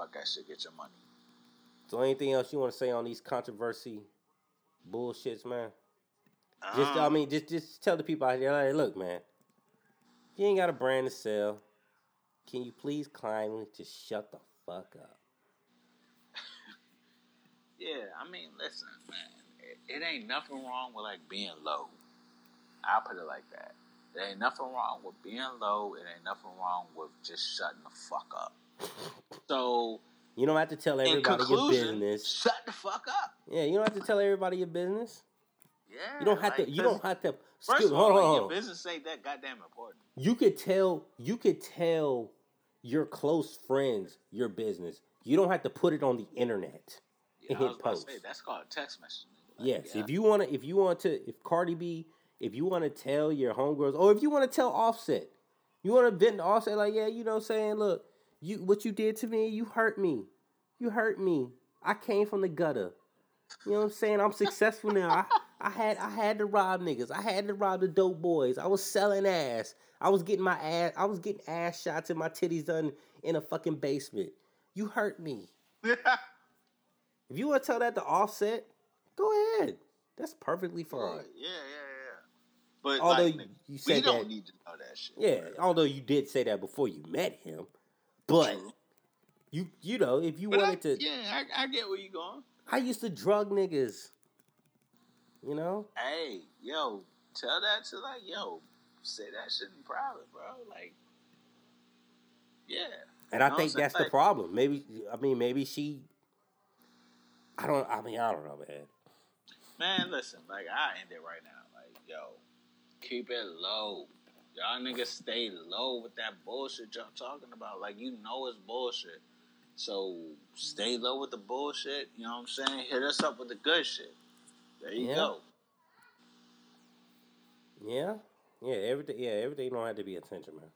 Fuck that shit. Get your money. So, anything else you want to say on these controversy bullshits, man? Just, I Um, mean, just, just tell the people out there, like, look, man, you ain't got a brand to sell, can you please kindly just shut the fuck up? yeah, I mean, listen, man, it, it ain't nothing wrong with like being low. I'll put it like that. There ain't nothing wrong with being low. It ain't nothing wrong with just shutting the fuck up. So, You don't have to tell everybody your business. shut the fuck up. Yeah, you don't have to tell everybody your business. Yeah, You don't have like, to. You don't have to. First Excuse- of all, hold on, like, hold your business ain't that goddamn important. You could tell. You could tell your close friends your business. You don't have to put it on the internet. Yeah, And hit was about to post. say that's called a text message. Like, Yes, yeah. if you want to, if you want to, if Cardi B, if you want to tell your homegirls, or if you want to tell Offset, you want to vent to Offset, like, yeah, you know, what I'm saying, look, you what you did to me, you hurt me, you hurt me. I came from the gutter. You know what I'm saying? I'm successful now. I, I had I had to rob niggas. I had to rob the dope boys. I was selling ass. I was getting my ass. I was getting ass shots and my titties done in a fucking basement. You hurt me. if you want to tell that to Offset, go ahead. That's perfectly fine. Yeah, yeah, yeah. But Although like, you- you we said don't that- need to know that shit. Yeah, although you did say that before you met him, but True. you you know if you But I, wanted to, yeah, I, I get where you're going. I used to drug niggas. You know, Hey, yo, tell that to like, yo, say that shit in private, bro. Like, yeah. and I No, think that's the problem. Maybe I mean maybe she. I don't. I mean I don't know, man. Man, listen, like I end it right now. Like, yo, keep it low. Y'all niggas stay low with that bullshit y'all talking about. Like, you know it's bullshit. So stay low with the bullshit. You know what I'm saying? Hit us up with the good shit. There you Yeah. go. Yeah, yeah. Everything. Yeah, everything don't have to be attention, man.